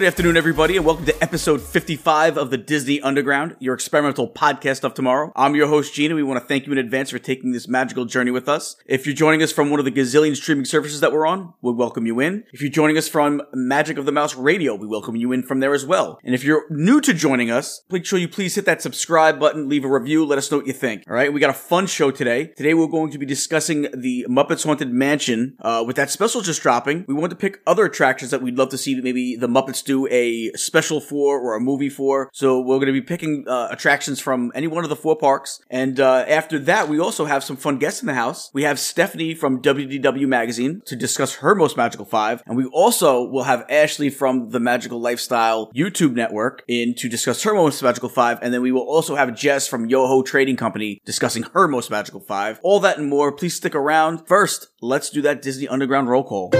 Good afternoon, everybody, and welcome to episode 55 of the Disney Underground, your experimental podcast of tomorrow. I'm your host, Gene. And we want to thank you in advance for taking this magical journey with us. If you're joining us from one of the gazillion streaming services that we're on, we welcome you in. If you're joining us from Magic of the Mouse Radio, we welcome you in from there as well. And if you're new to joining us, make sure you please hit that subscribe button, leave a review, let us know what you think. All right, we got a fun show today. Today we're going to be discussing the Muppets Haunted Mansion. Uh, with that special just dropping, we want to pick other attractions that we'd love to see maybe the Muppets do a special for or a movie for. So we're going to be picking uh, attractions from any one of the four parks. And uh, after that, we also have some fun guests in the house. We have Stephanie from WDW Magazine to discuss her most magical five. And we also will have Ashley from the Magical Lifestyle YouTube network in to discuss her most magical five. And then we will also have Jess from Yoho Trading Company discussing her most magical five. All that and more. Please stick around. First, let's do that Disney Underground roll call.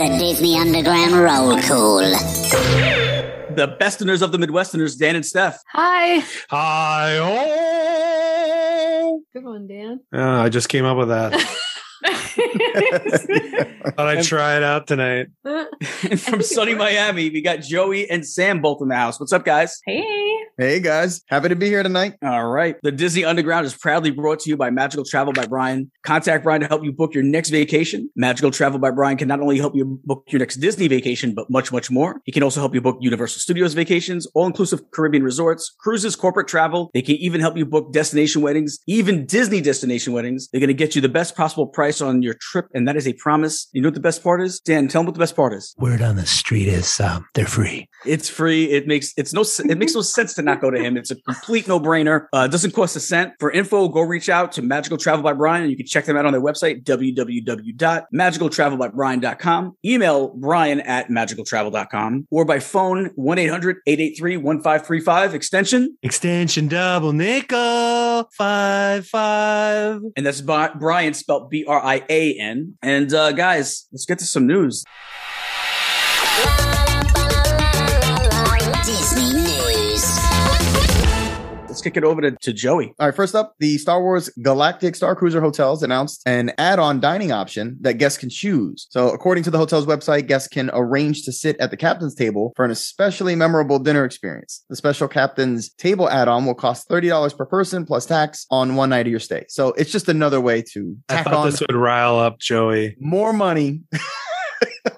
The Disney Underground Roll Call. The besterners of the Midwesterners, Dan and Steph. Hi. Hi. Oh. Good one, Dan. Yeah, I just came up with that. Thought I'd try it out tonight. and from sunny Miami, we got Joey and Sam both in the house. What's up, guys? hey. Hey guys, happy to be here tonight. All right. The Disney Underground is proudly brought to you by Magical Travel by Brian. Contact Brian to help you book your next vacation. Magical Travel by Brian can not only help you book your next Disney vacation, but much, much more. He can also help you book Universal Studios vacations, all inclusive Caribbean resorts, cruises, corporate travel. They can even help you book destination weddings, even Disney destination weddings. They're going to get you the best possible price on your trip, and that is a promise. You know what the best part is? Dan, tell them what the best part is. Word on the street is um, they're free. It's free. It makes it's no it makes no sense to not go to him. It's a complete no brainer. Uh, it doesn't cost a cent. For info, go reach out to Magical Travel by Brian, and you can check them out on their website www.magicaltravelbybrian.com. Email Brian at magicaltravel.com or by phone 1 800 883 1535 extension. Extension double nickel five five. And that's Brian spelled B R I A N. And uh, guys, let's get to some news. Let's kick it over to, to Joey. All right, first up, the Star Wars Galactic Star Cruiser Hotels announced an add-on dining option that guests can choose. So, according to the hotel's website, guests can arrange to sit at the captain's table for an especially memorable dinner experience. The special captain's table add-on will cost $30 per person plus tax on one night of your stay. So, it's just another way to tack I tack thought on this would rile up Joey. more money.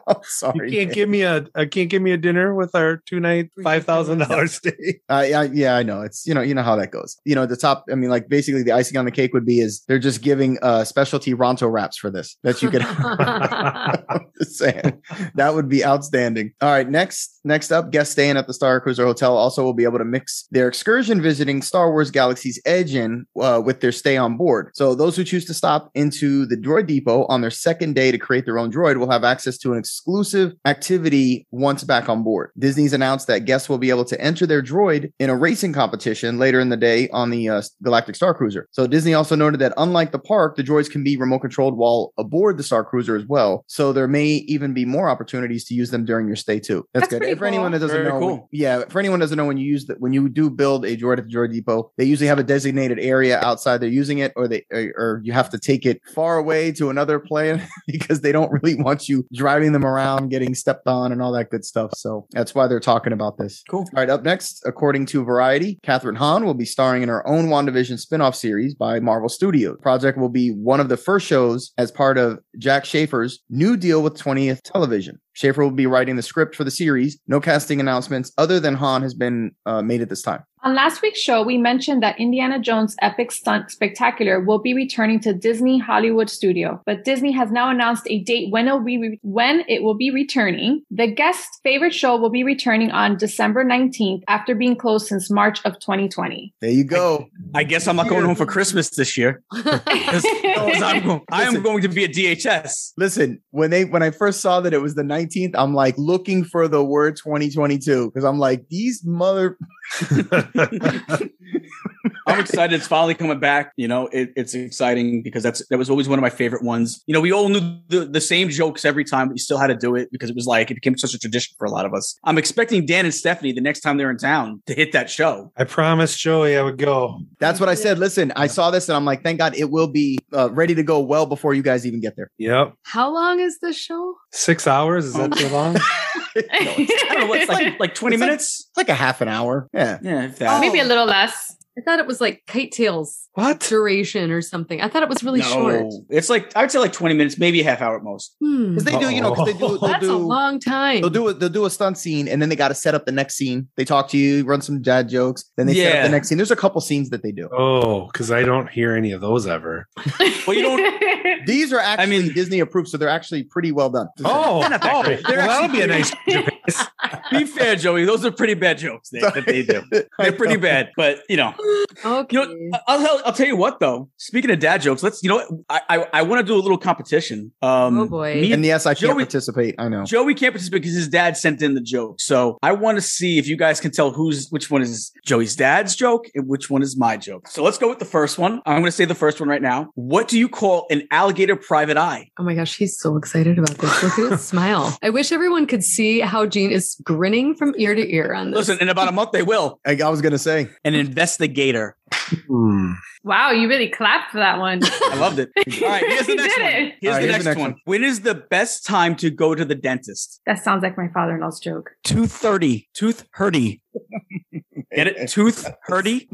I'm sorry. You can't give me a I can't give me a dinner with our two night five thousand dollars stay. Uh, yeah, yeah, I know. It's you know, you know how that goes. You know, the top. I mean, like basically, the icing on the cake would be is they're just giving uh specialty Ronto wraps for this that you could. I'm just saying that would be outstanding. All right, next, next up, guests staying at the Star Cruiser Hotel also will be able to mix their excursion visiting Star Wars Galaxy's Edge in uh, with their stay on board. So those who choose to stop into the Droid Depot on their second day to create their own droid will have access to an exclusive activity once back on board. Disney's announced that guests will be able to enter their droid in a racing competition later in the day on the uh, Galactic Star Cruiser. So Disney also noted that unlike the park, the droids can be remote controlled while aboard the Star Cruiser as well. So there may even be more opportunities to use them during your stay too. That's, That's good. pretty For anyone that doesn't Very know, cool. yeah, for anyone that doesn't know when you use that when you do build a droid at the droid depot, they usually have a designated area outside they're using it, or they or, or you have to take it far away to another plane because they don't really want you driving them around, getting stepped on, and all that good stuff. So that's why they're talking about this. Cool. All right, up next, according to Variety, Kathryn Hahn will be starring in her own WandaVision spin-off series by Marvel Studios. The project will be one of the first shows as part of Jac Schaeffer's new deal with 20th Television. Schaeffer will be writing the script for the series. No casting announcements other than Hahn has been uh, made at this time. On last week's show, we mentioned that Indiana Jones Epic Stunt Spectacular will be returning to Disney Hollywood Studio, but Disney has now announced a date when it will be when it will be returning. The guest favorite show will be returning on December 19th after being closed since March of 2020. There you go. I guess I'm not going home for Christmas this year. 'Cause- 'cause I'm go- I am going to be at DHS. Listen, when they when I first saw that it was the 19th, I'm like looking for the word 2022 because I'm like these mother. I'm excited. It's finally coming back. You know, it, it's exciting because that's that was always one of my favorite ones. You know, we all knew the, the same jokes every time, but you still had to do it because it was like it became such a tradition for a lot of us. I'm expecting Dan and Stephanie the next time they're in town to hit that show. I promised Joey I would go. That's what I said. Listen, I saw this and I'm like, thank God it will be uh, ready to go well before you guys even get there. Yep. How long is this show? Six hours? Is that too long? I don't know what's like like 20 It's like- minutes. It's like a half an hour. Yeah. Yeah, if that. Maybe a little less. I thought it was like Kite Tails What? duration or something. I thought it was really no, short. it's like I would say like 20 minutes, maybe a half hour at most. Hmm. Because they do, you know, because they do, they'll That's a long time. they'll do, a, they'll do a stunt scene and then they got to set up the next scene. They talk to you, run some dad jokes, then they set up Yeah. the next scene. There's a couple scenes that they do. Oh, because I don't hear any of those ever. Well, you don't. These are actually mean- Disney approved, so they're actually pretty well done. Oh, They're that oh well, that'll be a nice. Be fair, Joey. Those are pretty bad jokes that, that they do. They're pretty bad, but you know, okay. you know. I'll, I'll, I'll tell you what though. Speaking of dad jokes, let's. You know. I I, I want to do a little competition. Um, Oh, boy. me And yes, I can't participate. I know. Joey can't participate because his dad sent in the joke. So I want to see if you guys can tell who's which one is Joey's dad's joke and which one is my joke. So let's go with the first one. I'm going to say the first one right now. What do you call an alligator private eye? Oh my gosh, he's so excited about this. Look at his smile. I wish everyone could see how Gene is grinning from ear to ear on this. Listen, in about a month they will. I, I was gonna say. An investigator. Hmm. wow, you really clapped for that one. I loved it. All right, here's the You next one. it. Here's, All right, the, here's next the next one. one. When is the best time to go to the dentist? That sounds like my father-in-law's joke. Tooth thirty. Tooth hurdy. Get it? Tooth hurdy.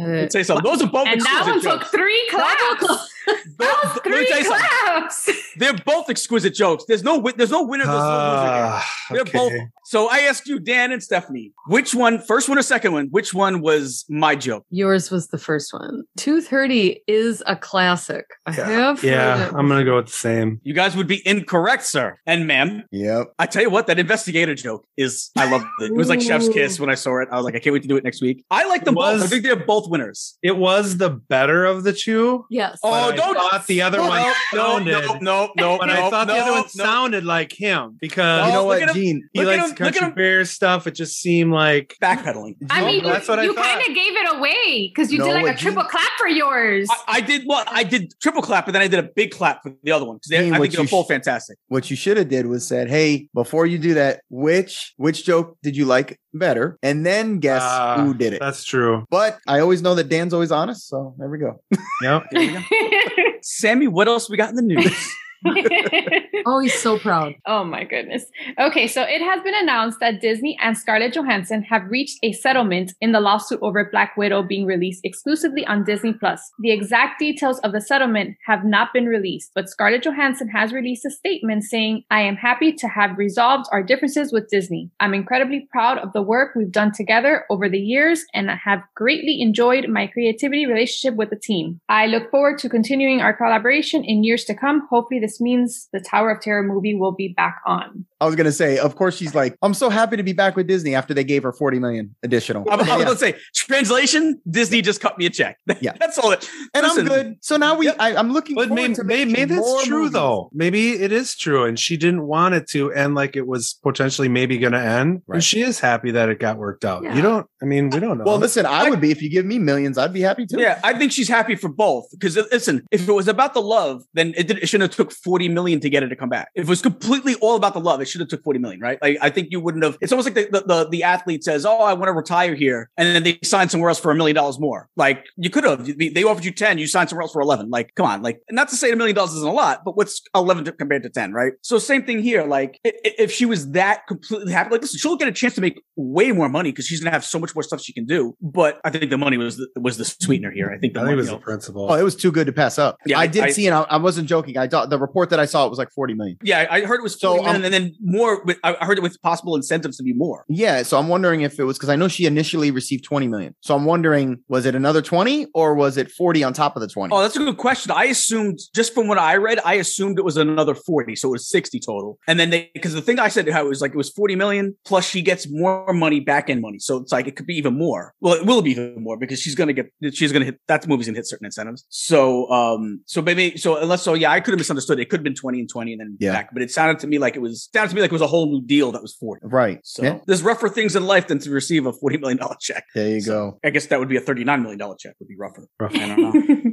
Uh, Say so. Those are both And that exquisite one took jokes. three claps. That was three tell you something. claps. They're both exquisite jokes. There's no there's no winner. There's no loser. Ah, They're okay. both. So I asked you, Dan and Stephanie, which one, first one or second one, which one was my joke? yours was the first one. Tooth Hurdy is a classic. I have. Yeah. I'm gonna go with the same. You guys would be incorrect, sir and ma'am. Yep. I tell you what, that investigator joke is, I love it. It was like Chef's Kiss when I saw it. I was like, I can't wait to do it next week. I like them both. I think they're both winners. It was the better of the two. Yes. Oh, I don't- thought the other one No, sounded. no, no, no, but no, I thought the other one no. sounded like him because you know what, at him. Gene? he likes him, country him. bear stuff. It just seemed like Backpedaling. I mean, that's what I you kind of gave it away because you No, did like what a triple clap for yours. I, I did well. I did triple clap, but then I did a big clap for the other one because I think they're you both sh- fantastic. What you should have did was said, "Hey, before you do that, which which joke did you like better?" And then guess Ah, who did it. That's true. But I always know that Dan's always honest, so there we go. Yep. Sammy, what else we got in the news? Oh, he's so proud. oh my goodness. Okay, so it has been announced that Disney and Scarlett Johansson have reached a settlement in the lawsuit over Black Widow being released exclusively on Disney Plus. The exact details of the settlement have not been released, but Scarlett Johansson has released a statement saying, "I am happy to have resolved our differences with Disney. I'm incredibly proud of the work we've done together over the years and I have greatly enjoyed my creativity relationship with the team. I look forward to continuing our collaboration in years to come. Hopefully this means the Tower of Terror movie will be back on. I was gonna say, of course, she's like, "I'm so happy to be back with Disney after they gave her 40 million additional." I was Yeah, yeah. going to say, translation, Disney just cut me a check. Yeah. That's all it. and Listen, I'm good. So now we, Yep. I, I'm looking. But forward maybe, to maybe, making maybe it's true movies. though. Maybe it is true, and she didn't want it to end like it was potentially maybe going to end. Right. And she is happy that it got worked out. Yeah. You don't. I mean, we don't know. Well, listen, I would be if you give me millions, I'd be happy too. Yeah, I think she's happy for both. Because uh, listen, if it was about the love, then it, did, it shouldn't have took forty million to get it to come back. If it was completely all about the love, it should have took forty million, right? Like I think you wouldn't have. It's almost like the the, the, the athlete says, "Oh, I want to retire here," and then they sign somewhere else for a million dollars more. Like you could have. They offered you ten, you signed somewhere else for eleven. Like, come on. Like, not to say a million dollars isn't a lot, but what's eleven to, compared to ten, right? So same thing here. Like, i- i- if she was that completely happy, like, listen, she'll get a chance to make way more money because she's gonna have so much more stuff she can do. But I think the money was the, was the sweetener here. I think the I think money, it was the know, principle. Oh, it was too good to pass up. Yeah, I I- did I- see, and I, I wasn't joking. I thought the report that I saw, it was like 40 million. Yeah, I heard it was So, 40 million, um, and then more. I I heard it with possible incentives to be more. Yeah, so I'm wondering if it was because I know she initially received 20 million. So I'm wondering, was it another 20 or was it 40 on top of the 20? Oh, that's a good question. I assumed just from what I read, I assumed it was another 40, so it was 60 total. And then they because the thing I said how it was like it was 40 million plus she gets more money back end money. So it's like it could be even more. Well, it will be even more because she's gonna get she's gonna hit that movie's gonna hit certain incentives. So um so maybe so unless so yeah, I could have misunderstood. It could have been 20 and 20 and then Yeah. back, but it sounded to me like it was sounded to me like it was a whole new deal that was 40. right. So Yeah, there's rougher things in life than to receive a $40 million check. there you So go. I guess that would be a $39 million check would be rougher. Rough. I don't know.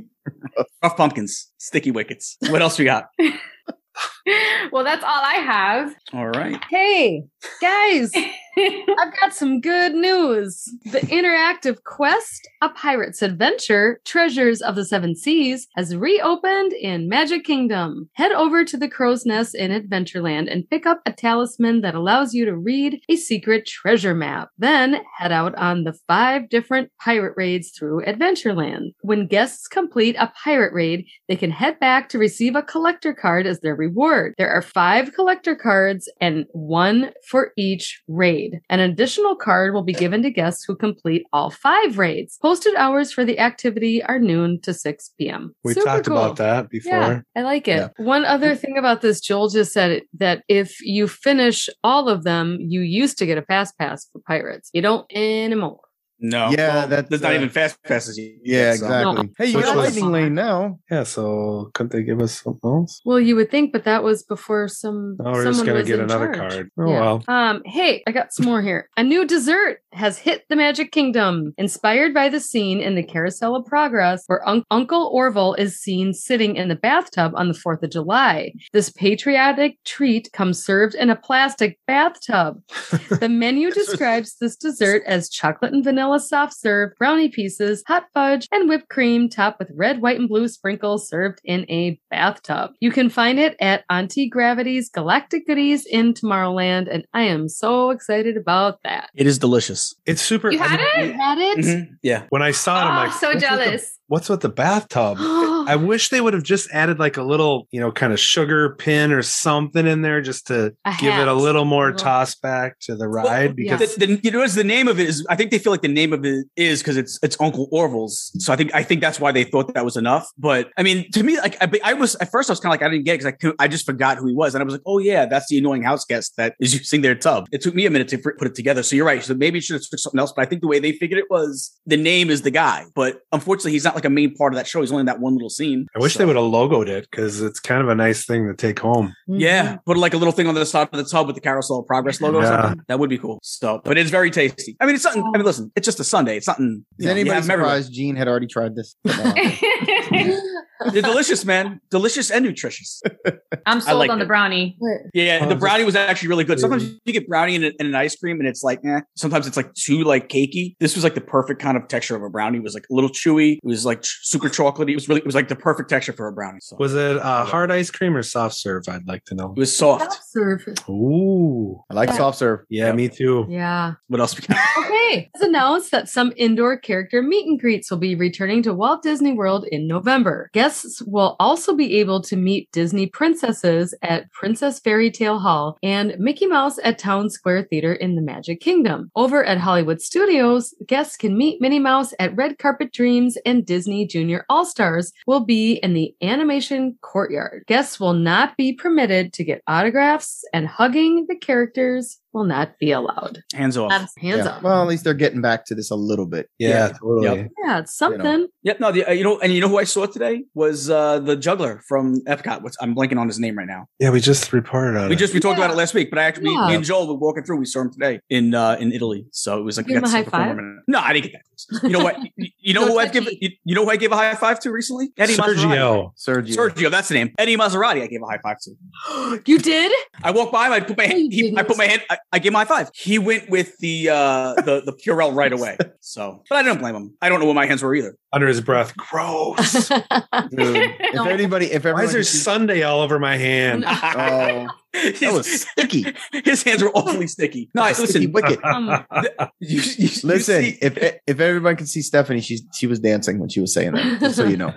Rough pumpkins, sticky wickets. What else we got? well, that's all I have. All right. Hey, guys, I've got some good news. The interactive quest, A Pirate's Adventure Treasures of the Seven Seas, has reopened in Magic Kingdom. Head over to the Crow's Nest in Adventureland and pick up a talisman that allows you to read a secret treasure map. Then head out on the five different pirate raids through Adventureland. When guests complete a pirate raid, they can head back to receive a collector card as their reward. There are five collector cards and one for each raid. An additional card will be given to guests who complete all five raids. Posted hours for the activity are noon to 6 p.m. We Super talked cool. about that before. Yeah, I like it. Yeah. One other thing about this, Joel just said it, that if you finish all of them, you used to get a fast pass for pirates. You don't anymore. No. Yeah, well, that's, there's not uh, even fast passes. you Yeah, so- exactly. No. Hey, you Which got lightning lane now. Yeah, so couldn't they give us something else? Well, you would think, but that was before some. Oh, we're just gonna get another charge. card. Oh Yeah. well. Um, hey, I got some more here. A new dessert has hit the Magic Kingdom, inspired by the scene in the Carousel of Progress where Un- Uncle Orville is seen sitting in the bathtub on the 4th of July. This patriotic treat comes served in a plastic bathtub. The menu describes this dessert as chocolate and vanilla soft serve, brownie pieces, hot fudge, and whipped cream topped with red, white, and blue sprinkles served in a bathtub. You can find it at Auntie Gravity's Galactic Goodies in Tomorrowland, and I am so excited about that. It is delicious. It's super. You had I mean, it? Had it? Mhm. Yeah. When I saw it, I'm Oh, like, so what's with the- jealous. What's with the bathtub? I wish they would have just added like a little, you know, kind of sugar pin or something in there just to A give it a little more Little- toss back to the ride yeah. because The, the, you know, the name of it is. I think they feel like the name of it is because it's it's Uncle Orville's. So I think I think that's why they thought that was enough. But I mean, to me, like I, I was at first, I was kind of like I didn't get it because I I just forgot who he was, and I was like, oh yeah, that's the annoying house guest that is using their tub. It took me a minute to put it together. So you're right. So maybe it should have switched something else. But I think the way they figured it was the name is the guy. But unfortunately, he's not like a main part of that show. He's only in that one little scene. I wish So- they would have logoed it because it's kind of a nice thing to take home. Yeah, put like a little thing on the side of the tub with the Carousel of Progress logo or Yeah. something. That would be cool. So, but it's very tasty. I mean, it's something. I mean, listen, it's just a sundae. It's something. Is know, anybody have them everywhere. surprised Gene had already tried this? They're delicious, man. Delicious and nutritious. I'm sold like on the brownie. Yeah, Oh, the brownie was actually really good. Sometimes you get brownie and, and an ice cream, and it's like, eh. Sometimes it's like too like cakey. This was like the perfect kind of texture of a brownie. It was like a little chewy. It was like super chocolatey. It was really. It was like the perfect texture for a brownie. So Was it uh, hard ice cream or soft serve? I'd like to know. it was soft. Serve. Ooh, I like Yeah. soft serve. yeah, Yep. me too. Yeah. What else? We got? Okay. It's announced that some indoor character meet and greets will be returning to Walt Disney World in November. Guests will also be able to meet Disney princesses at Princess Fairy Tale Hall and Mickey Mouse at Town Square Theater in the Magic Kingdom. Over at Hollywood Studios, guests can meet Minnie Mouse at Red Carpet Dreams and Disney Junior All Stars will be in the animation courtyard. Guests will not be permitted to get autographs and hugging the characters will not be allowed. Hands off. Hands Yeah. up. Well, at least they're getting back to this a little bit. Yeah, Yeah. totally. Yep. Yeah, it's something. Yep. No. The, uh, you know, and you know who I saw today was uh the juggler from Epcot. What's I'm blanking on his name right now. Yeah, we just reported on We it. just we talked Yeah. about it last week, but I actually Yeah. me and Joel were walking through. We saw him today in uh in Italy, so it was like Give him got a to high see perform five? No, I didn't get that. You know what? You, you know No who I've given? touchy. You, you know who I gave a high five to recently? Eddie Maserati. Sergio. Sergio. Sergio, that's the name. Eddie Maserati. I gave a high five to. you did? I walked by him. I put my hand. you He, I put my hand. I, I gave my five. He went with the uh the the Purell right away. So, but I don't blame him. I don't know what my hands were either. Under his breath. Gross. Dude, if anybody, if Why is there see- sundae all over my hand? oh, that was sticky. His hands were awfully sticky. No, sticky listen. wicket. Um, You, you, you Listen, see- if if everyone could see Stephanie, she she was dancing when she was saying that. Just so you know,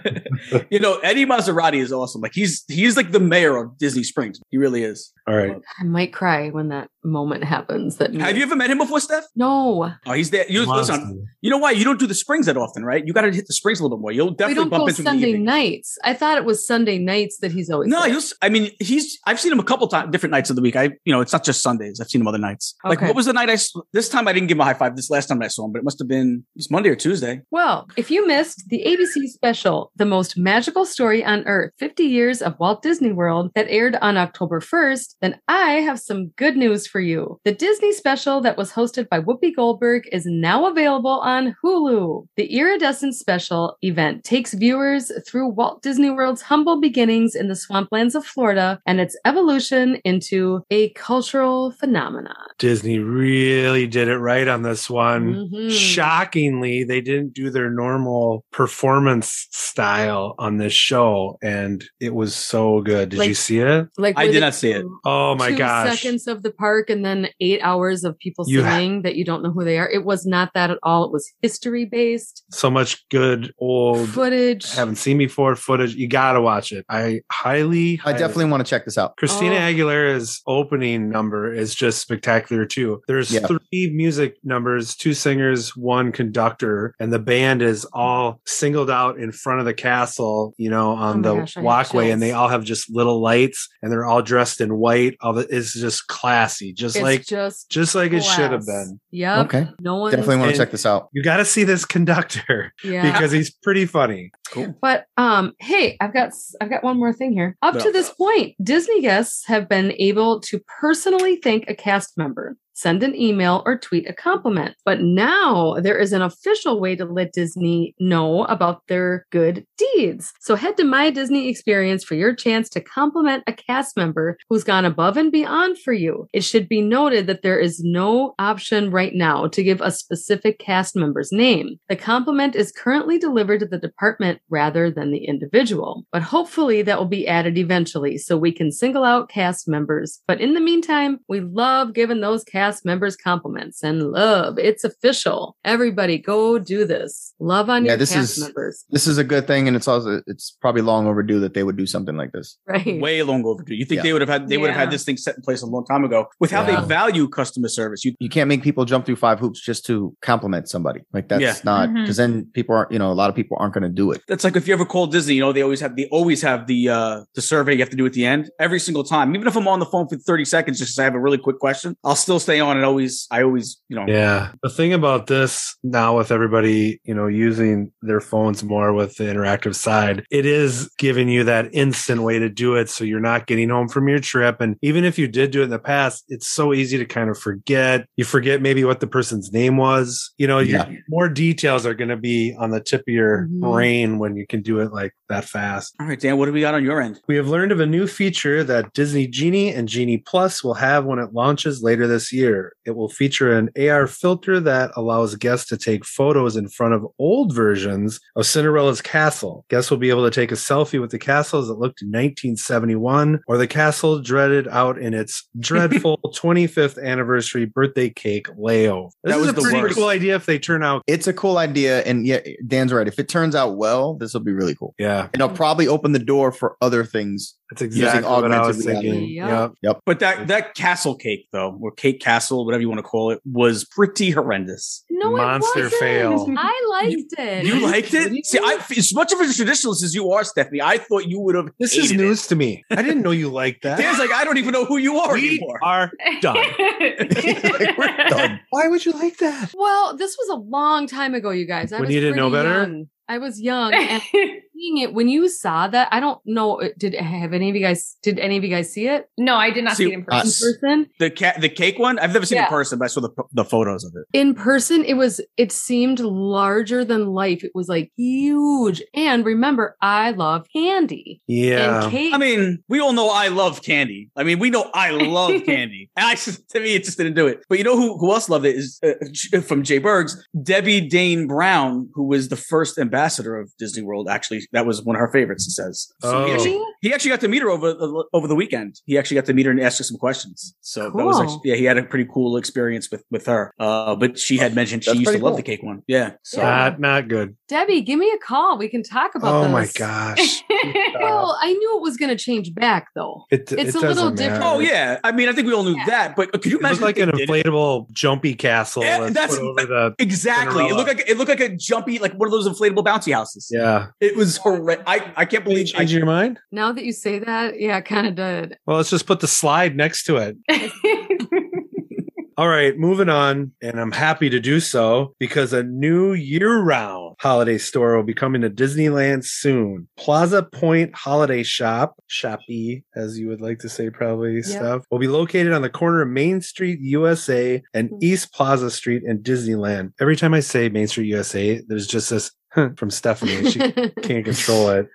you know, Eddie Maserati is awesome. Like he's he's like the mayor of Disney Springs. He really is. All right. I might cry when that moment happens. That Have you ever met him before, Steph? No, Oh, he's there. You, Monster. listen, you know why? You don't do the springs that often, right? You got to hit the springs a little bit more. You'll we definitely don't bump go into him in the Sunday nights. I thought it was Sunday nights that he's always. No, there. he was, I mean, he's. I've seen him a couple times, different nights of the week. I, you know, it's not just Sundays. I've seen him other nights. Like, what was the night I? This time I didn't give him a high five. This last time I saw him, but it must have been it Monday or Tuesday. Well, if you missed the ABC special, The Most Magical Story on Earth 50 Years of Walt Disney World, that aired on October 1st, then I have some good news for you. The Disney special that was hosted by Whoopi Goldberg is now available on Hulu. The Iridescent special event takes viewers through Walt Disney World's humble beginnings in the swamplands of Florida and its evolution into a cultural phenomenon. Disney really did it right on this one. Mhm. Shockingly, they didn't do their normal performance style on this show, and it was so good. Did Like- you see it? Like I did not see it. Oh my two gosh. seconds of the park and then eight hours of people You ha- singing that you don't know who they are. It was not that at all. It was history based So much good old footage. I haven't seen before footage. You gotta watch it. I highly, I definitely want to check this out. Christina Oh. Aguilera's opening number is just spectacular too. There's Yeah. three music numbers, two singers, one conductor, and the band is all singled out in front of the castle, you know, oh on Oh the gosh, walkway, and they all have just little lights, and they're all dressed in white. All the, it's just classy, just it's like just just like it should have been. Yeah. Okay, No one definitely want to check this out. You got to see this conductor Yeah. Because he's pretty funny. But um, hey, I've got s- I've got one more thing here. Up Yeah. to this point, Disney guests have been able to personally thank a cast member. Send an email or tweet a compliment. But now there is an official way to let Disney know about their good deeds. So head to My Disney Experience for your chance to compliment a cast member who's gone above and beyond for you. It should be noted that there is no option right now to give a specific cast member's name. The compliment is currently delivered to the department rather than the individual. But hopefully that will be added eventually so we can single out cast members. But in the meantime, we love giving those cast members compliments and love. It's official. Everybody go do this. Love on Yeah, your this cast is- members. This is a good thing, and it's also it's probably long overdue that they would do something like this. Right. Way long overdue. You think Yeah. they would have had they would have had this thing set in place a long time ago with how Yeah. they value customer service. You You can't make people jump through five hoops just to compliment somebody. Like that's Yeah. not because then people aren't. You know, a lot of people aren't going to do it. that's like if you ever call Disney, you know, they always have they always have the uh the survey you have to do at the end every single time. Even if I'm on the phone for 30 seconds just because I have a really quick question, I'll still stay on and always I always, you know, Yeah. The thing about this now with everybody, you know, using their phones more with the interactive side, it is giving you that instant way to do it. So you're not getting home from your trip. And even if you did do it in the past, it's so easy to kind of forget. You forget maybe what the person's name was. You know, your- Yeah. more details are going to be on the tip of your Mhm. brain when you can do it like that fast. All right, Dan, what do we got on your end? We have learned of a new feature that Disney Genie and Genie Plus will have when it launches later this year. It will feature an AR filter that allows guests to take photos in front of old versions of Cinderella's castle. Guests will be able to take a selfie with the castle as it looked in 1971 or the castle dreaded out in its dreadful 25th anniversary birthday cake layover. This That is was a the pretty worst. cool idea if they turn out. It's a cool idea, and yeah, Dan's right. If it turns out well, this will be really cool, Yeah, and it'll probably open the door for other things. That's exactly what I augmented was thinking. reality. Yep. Yep. But that that castle cake though, or cake castle, whatever you want to call it, was pretty horrendous. No, Monster it wasn't. fail. I liked it. You liked What do you it? See, I, as much of a traditionalist as you are, Stephanie, I thought you would have. This is hated it. news to me. I didn't know you liked that. Dan's like, I don't even know who you are we anymore. are done. Like, we're done. Why would you like that? Well, this was a long time ago, you guys. I When was you didn't know better? young. I was young, and seeing it when you saw that. I don't know. uh, Did have any of you guys? Did any of you guys see it No, I did not See, see it in in person. us. person? The cat, the cake one. I've never seen it in person, but I saw the the photos of it. In person, it was. It seemed larger than life. It was like huge. And remember, I love candy. Yeah. And cake. I mean, we all know I love candy. I mean, we know I love candy. And I just, to me, it just didn't do it. But you know who, who else loved it is uh, from J-Bergs, Debbie Dane Brown, who was the first ambassador of Disney World. Actually, that was one of her favorites. He says. So he, Oh. actually, he actually got to meet her over the, over the weekend. He actually got to meet her and ask her some questions. So that was actually, yeah, he had a pretty cool experience with with her. Uh, but she had mentioned she That's used to pretty love the cake one. Yeah. So Not not good. Debbie, give me a call. We can talk about Oh this. my gosh. Well, I knew it was going to change back though. It, It's it a little doesn't different. Oh yeah, I mean, I think we all knew Yeah. that, but could you It imagine like an they it? inflatable jumpy castle. Yeah, that's that's- put over the Exactly. It looked like it looked like a jumpy, like one of those inflatable bouncy houses. yeah. It was horrendous. I I can't Did you believe. I, change your mind? Now that you say that, yeah, it kind of did. Well, let's just put the slide next to it. All right, moving on, and I'm happy to do so because a new year-round holiday store will be coming to Disneyland soon. Plaza Point Holiday Shop, Shoppy, as you would like to say, probably stuff, will be located on the corner of Main Street, USA, and Mhm. East Plaza Street in Disneyland. Every time I say Main Street, USA, there's just this from Stephanie. She can't control it.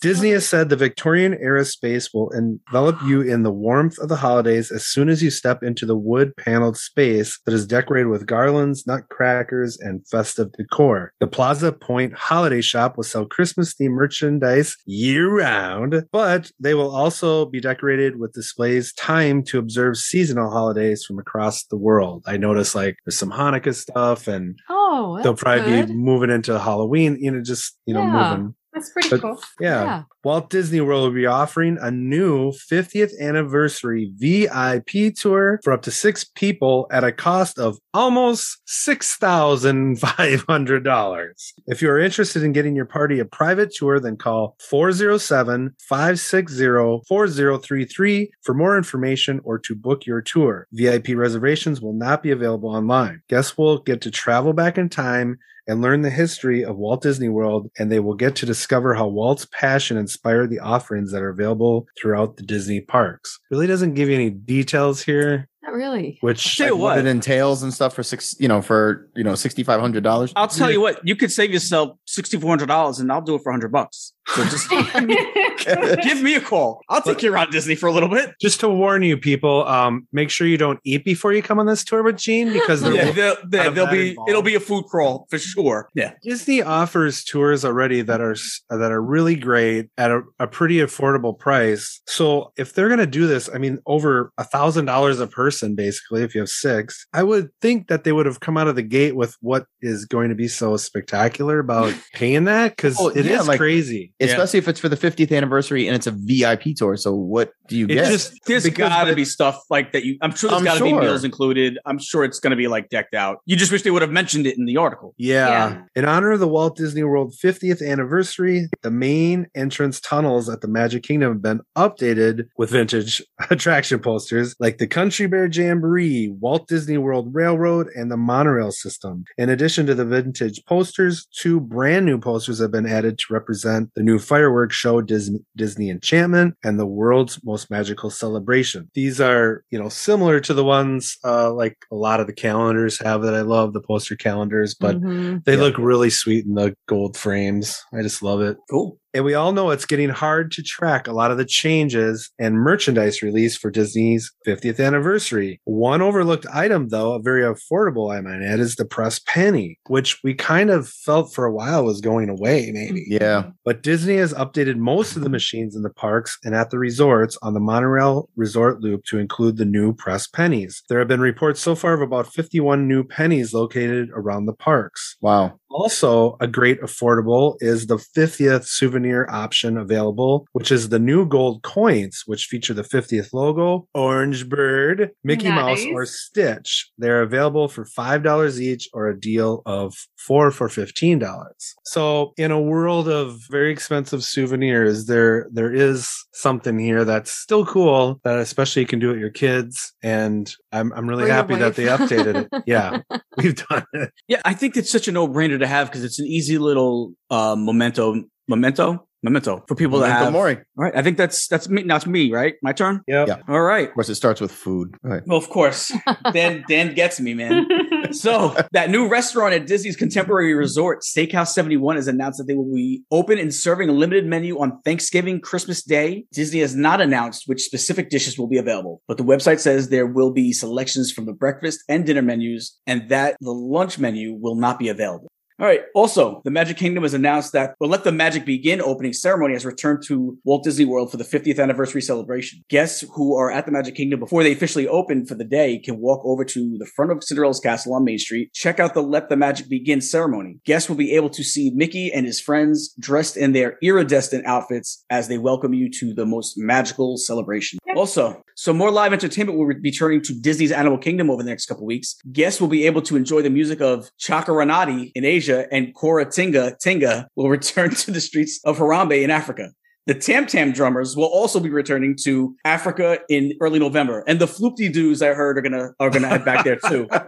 Disney has said the Victorian era space will envelop you in the warmth of the holidays as soon as you step into the wood paneled space that is decorated with garlands, nutcrackers, and festive decor. The Plaza Point Holiday Shop will sell Christmas themed merchandise year round, but they will also be decorated with displays timed to observe seasonal holidays from across the world. I noticed like there's some Hanukkah stuff and Oh, they'll probably good. be moving into Halloween, you know, just, you know, Yeah. moving. That's pretty But- cool. Yeah. Yeah. Walt Disney World will be offering a new 50th anniversary VIP tour for up to six people at a cost of almost $6,500. If you are interested in getting your party a private tour, then call 407 560 4033 for more information or to book your tour. VIP reservations will not be available online. Guests will get to travel back in time and learn the history of Walt Disney World, and they will get to discover how Walt's passion inspired the offerings that are available throughout the Disney parks. Really doesn't give you any details here, Not really. which Tell you Like what what. it entails and stuff for six, you know, for you know, sixty five hundred dollars. I'll tell you what. You could save yourself sixty four hundred dollars, and I'll do it for hundred bucks. So just give me a call. I'll take you around Disney for a little bit. just to warn you people, um, make sure you don't eat before you come on this tour with Gene because there Yeah, will- there, there, have there'll be involved. it'll be a food crawl for sure. Yeah. Disney offers tours already that are that are really great at a, a pretty affordable price. So if they're going to do this, I mean, over a thousand dollars a person, basically, if you have six, I would think that they would have come out of the gate with what is going to be so spectacular about paying that because Oh, it is yeah, like- crazy. Especially if it's for the fiftieth anniversary and it's a VIP tour. So what do you It get? just There's because- got to be stuff like that. You, I'm sure there's I'm got to sure. be meals included. I'm sure it's going to be like decked out. You just wish they would have mentioned it in the article. Yeah. Yeah. In honor of the Walt Disney World 50th anniversary, the main entrance tunnels at the Magic Kingdom have been updated with vintage attraction posters like the Country Bear Jamboree, Walt Disney World Railroad, and the monorail system. In addition to the vintage posters, two brand new posters have been added to represent the new fireworks show Disney, Disney Enchantment and the world's most magical celebration. These are, you know, similar to the ones uh, like a lot of the calendars have that I love, the poster calendars, but Mhm. they Yeah. look really sweet in the gold frames. I just love it. Cool. And we all know it's getting hard to track a lot of the changes and merchandise release for Disney's 50th anniversary. One overlooked item, though, a very affordable, I might add, is the press penny, which we kind of felt for a while was going away, maybe. yeah. But Disney has updated most of the machines in the parks and at the resorts on the monorail resort loop to include the new press pennies. There have been reports so far of about 51 new pennies located around the parks. Wow. Also, a great affordable is the 50th souvenir option available, which is the new gold coins, which feature the 50th logo, Orange Bird, Mickey Mouse, or Stitch. They're available for $5 each or a deal of four for $15. So in a world of very expensive souvenirs, there, there is something here that's still cool that especially you can do with your kids. And I'm, I'm really Bring happy that they updated it. Yeah, we've done it. Yeah, I think it's such a no brainer to have because it's an easy little uh, memento Memento. Memento for people that Memento have. Mori. All right, I think that's that's me. That's me, right? My turn. Yep. Yeah. All right. Of course, it starts with food. Right. Well, of course. Dan Dan gets me, man. So that new restaurant at Disney's Contemporary Resort, Steakhouse 71, has announced that they will be open and serving a limited menu on Thanksgiving, Christmas Day. Disney has not announced which specific dishes will be available, but the website says there will be selections from the breakfast and dinner menus, and that the lunch menu will not be available. All right. Also, the Magic Kingdom has announced that the Let the Magic Begin opening ceremony has returned to Walt Disney World for the 50th anniversary celebration. Guests who are at the Magic Kingdom before they officially open for the day can walk over to the front of Cinderella's castle on Main Street, check out the Let the Magic Begin ceremony. Guests will be able to see Mickey and his friends dressed in their iridescent outfits as they welcome you to the most magical celebration. Also, so more live entertainment will be turning to Disney's Animal Kingdom over the next couple weeks. Guests will be able to enjoy the music of Chaka Ranati in Asia and Kora Tinga Tinga will return to the streets of Harambe in Africa. The Tam Tam drummers will also be returning to Africa in early November, and the Floopty Doos I heard are gonna are gonna head back there too.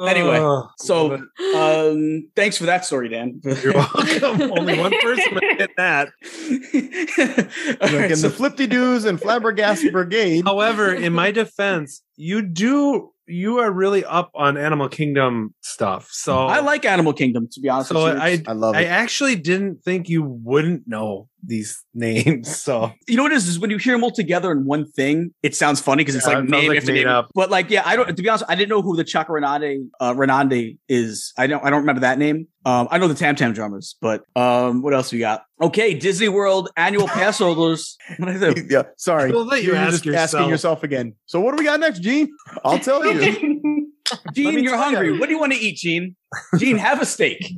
Anyway, Oh, So, um, thanks for that story, Dan. you're welcome. Only one person would get that. All Like right, in so- the Flipty Doos and Flabbergast Brigade. However, in my defense, you do you are really up on Animal Kingdom stuff. So I like Animal Kingdom, to be honest. So with you. I I love I it. actually didn't think you wouldn't know these names. So you know what it is, is when you hear them all together in one thing, it sounds funny because it's Yeah, like it name like after made name. up. But like, yeah, I don't. To be honest, I didn't know who the Chaka Renande uh, Renande is. I don't. I don't remember that name. Um, I know the Tam Tam Drummers, but um, what else we got? Okay, Disney World annual pass holders. What I do? yeah, sorry. We'll you You're ask just yourself. asking yourself again. So what do we got next, Gene? I'll tell you. Gene, me you're hungry. ya. What do you want to eat, Gene? Gene, have a steak.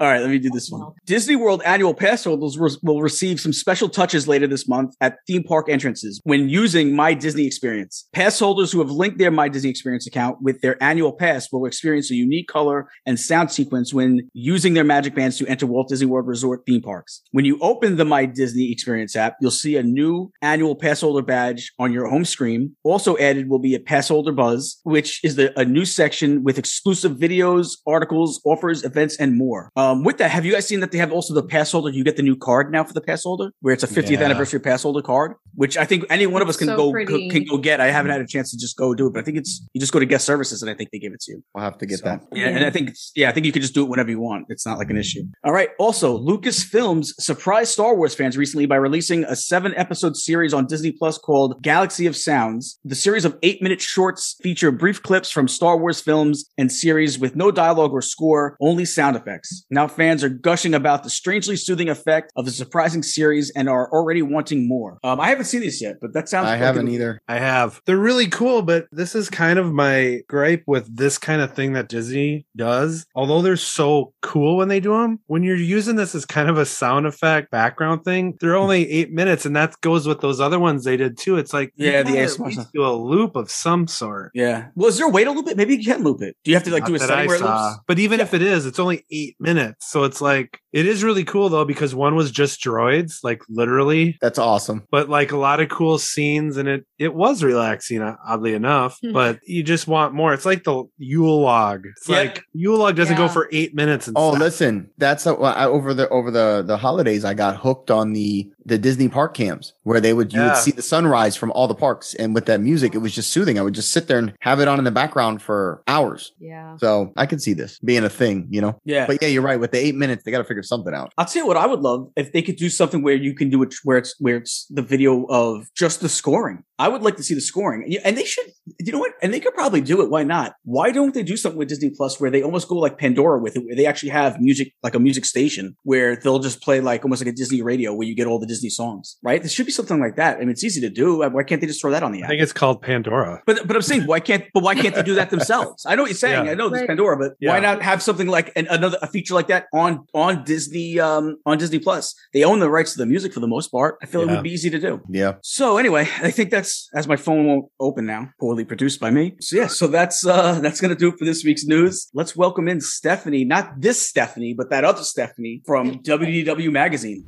All right, let me do this one. Disney World annual pass holders will receive some special touches later this month at theme park entrances when using My Disney Experience. Pass holders who have linked their My Disney Experience account with their annual pass will experience a unique color and sound sequence when using their magic bands to enter Walt Disney World Resort theme parks. When you open the My Disney Experience app, you'll see a new annual pass holder badge on your home screen. Also added will be a pass holder buzz, which is the, a new section with exclusive videos, articles, offers, events, and more. Uh, Um, with that, have you guys seen that they have also the pass holder? You get the new card now for the pass holder, where it's a 50th Yeah. anniversary pass holder card, which I think any one of us can so go pretty. can go get. I haven't had a chance to just go do it, but I think it's you just go to guest services and I think they give it to you. We'll have to get So, that. Yeah, and I think yeah, I think you can just do it whenever you want. It's not like an issue. All right. Also, Lucasfilms surprised Star Wars fans recently by releasing a seven episode series on Disney Plus called Galaxy of Sounds. The series of eight minute shorts feature brief clips from Star Wars films and series with no dialogue or score, only sound effects. Now fans are gushing about the strangely soothing effect of the surprising series and are already wanting more. Um, I haven't seen this yet, but that sounds. I like haven't it- either. I have. They're really cool, but this is kind of my gripe with this kind of thing that Disney does. Although they're so cool when they do them, when you're using this as kind of a sound effect background thing, they're only eight minutes, and that goes with those other ones they did too. It's like you Yeah, the gotta ASMR at least stuff. do a loop of some sort. Yeah. Well, is there a way to loop it? Maybe you can loop it. Do you have to like Not do a setting where it loops? But even if it is, it's only eight minutes. So it's like, it is really cool though, because one was just droids, like literally, That's awesome. but like a lot of cool scenes and it, it was relaxing, uh, oddly enough, but you just want more. It's like the Yule log. It's Yeah. like Yule log doesn't go for eight minutes. And Oh, stuff. listen, that's a, well, I, over the over the the holidays. I got hooked on the the Disney park cams where they would you Yeah. would see the sunrise from all the parks, and with that music, it was just soothing. I would just sit there and have it on in the background for hours. Yeah. So I could see this being a thing, you know. Yeah. But yeah, you're right. With the eight minutes, they got to figure something out. I'll tell you what I would love if they could do something where you can do it where it's where it's the video of just the scoring. I would like to see the scoring, And they should. You know what? And they could probably do it. Why not? Why don't they do something with Disney Plus where they almost go like Pandora with it, where they actually have music like a music station where they'll just play like almost like a Disney radio where you get all the Disney songs, right? There should be something like that. I mean, it's easy to do. Why can't they just throw that on the app? I think it's called Pandora. But but I'm saying why can't but why can't they do that themselves? I know what you're saying. Yeah. I know this Right. Pandora, but why not have something like an, another a feature like that on on Disney um on Disney Plus? They own the rights to the music for the most part. I feel it would be easy to do. Yeah. So anyway, I think that's as my phone won't open now, poorly produced by me. So yeah, so that's uh that's gonna do it for this week's news. Let's welcome in Stephanie, not this Stephanie, but that other Stephanie from WDW Magazine.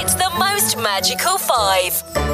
It's the most magical five.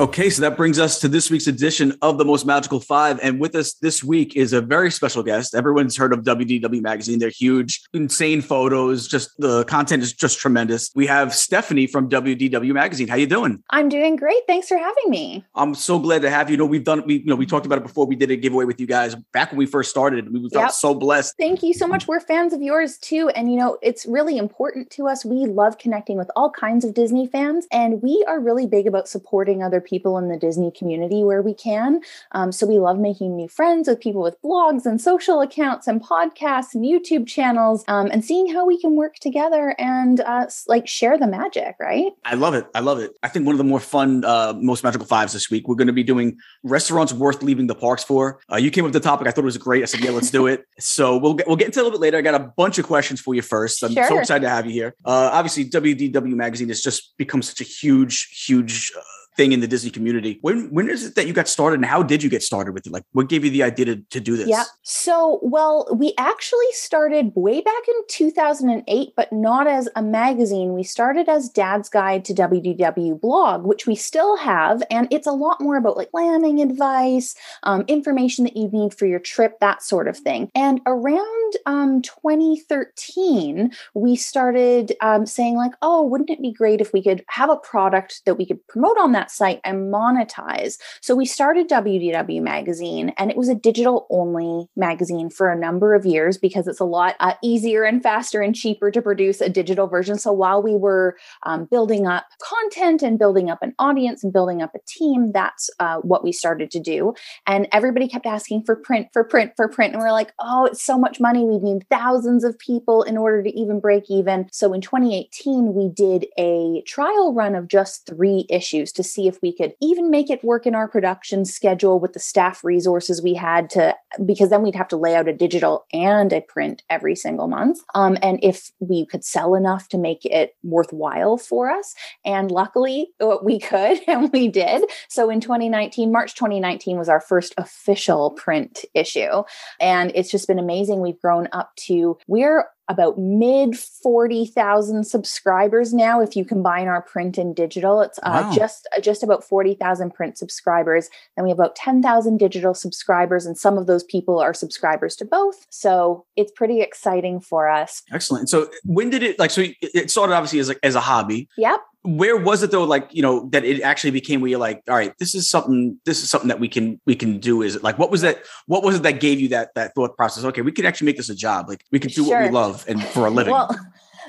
Okay, so that brings us to this week's edition of the Most Magical Five. And with us this week is a very special guest. Everyone's heard of WDW Magazine. They're huge, insane photos. Just the content is just tremendous. We have Stephanie from WDW Magazine. How you doing? I'm doing great. Thanks for having me. I'm so glad to have you. You know, we've done we you know we talked about it before. We did a giveaway with you guys back when we first started. We felt Yep. so blessed. Thank you so much. We're fans of yours too. And, you know, it's really important to us. We love connecting with all kinds of Disney fans, and we are really big about supporting other people in the Disney community where we can. Um, so we love making new friends with people with blogs and social accounts and podcasts and YouTube channels um, and seeing how we can work together and uh, like share the magic, right? I love it. I love it. I think one of the more fun, uh, most magical fives this week. We're going to be doing restaurants worth leaving the parks for. Uh, you came up with the topic. I thought it was great. I said, yeah, let's do it. So we'll get, we'll get into it a little bit later. I got a bunch of questions for you first. I'm so excited to have you here. Uh, obviously, WDW Magazine has just become such a huge, huge. Thing in the Disney community. When when is it that you got started, and how did you get started with it? Like, what gave you the idea to, to do this? Yeah. So, well, we actually started way back in 2008, but not as a magazine. We started as Dad's Guide to WDW blog, which we still have. And it's a lot more about like planning advice, um, information that you need for your trip, that sort of thing. And around um, 2013, we started um, saying, like, oh, wouldn't it be great if we could have a product that we could promote on that site and monetize? So we started WDW Magazine, and it was a digital only magazine for a number of years because it's a lot uh, easier and faster and cheaper to produce a digital version. So while we were um, building up content and building up an audience and building up a team, that's uh, what we started to do. And everybody kept asking for print, for print, for print. And we're like, oh, it's so much money. We need thousands of people in order to even break even. So in 2018, we did a trial run of just three issues to see if we could even make it work in our production schedule with the staff resources we had to, because then we'd have to lay out a digital and a print every single month. Um, and if we could sell enough to make it worthwhile for us. And luckily, uh, we could, and we did. So in 2019, March 2019 was our first official print issue. And it's just been amazing. We've grown up to, we're about mid 40,000 subscribers now if you combine our print and digital it's uh, Wow. just uh, just about 40,000 print subscribers and we have about 10,000 digital subscribers and some of those people are subscribers to both so it's pretty exciting for us Excellent. So when did it like? So it- started obviously as like as a hobby. yep where was it though like you know that it actually became where you're like all right this is something this is something that we can we can do is it like what was that what was it that gave you that that thought process? Okay we can actually make this a job like we can do what we love and for a living. Well,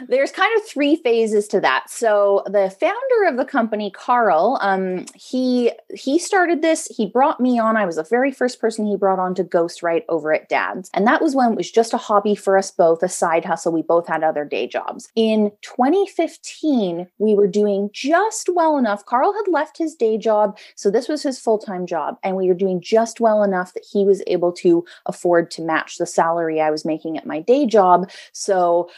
there's kind of three phases to that. So the founder of the company, Carl, um, he he started this. He brought me on. I was the very first person he brought on to ghostwrite over at Dad's, and that was when it was just a hobby for us both, a side hustle. We both had other day jobs. In 2015, we were doing just well enough. Carl had left his day job, so this was his full time job, and we were doing just well enough that he was able to afford to match the salary I was making at my day job. So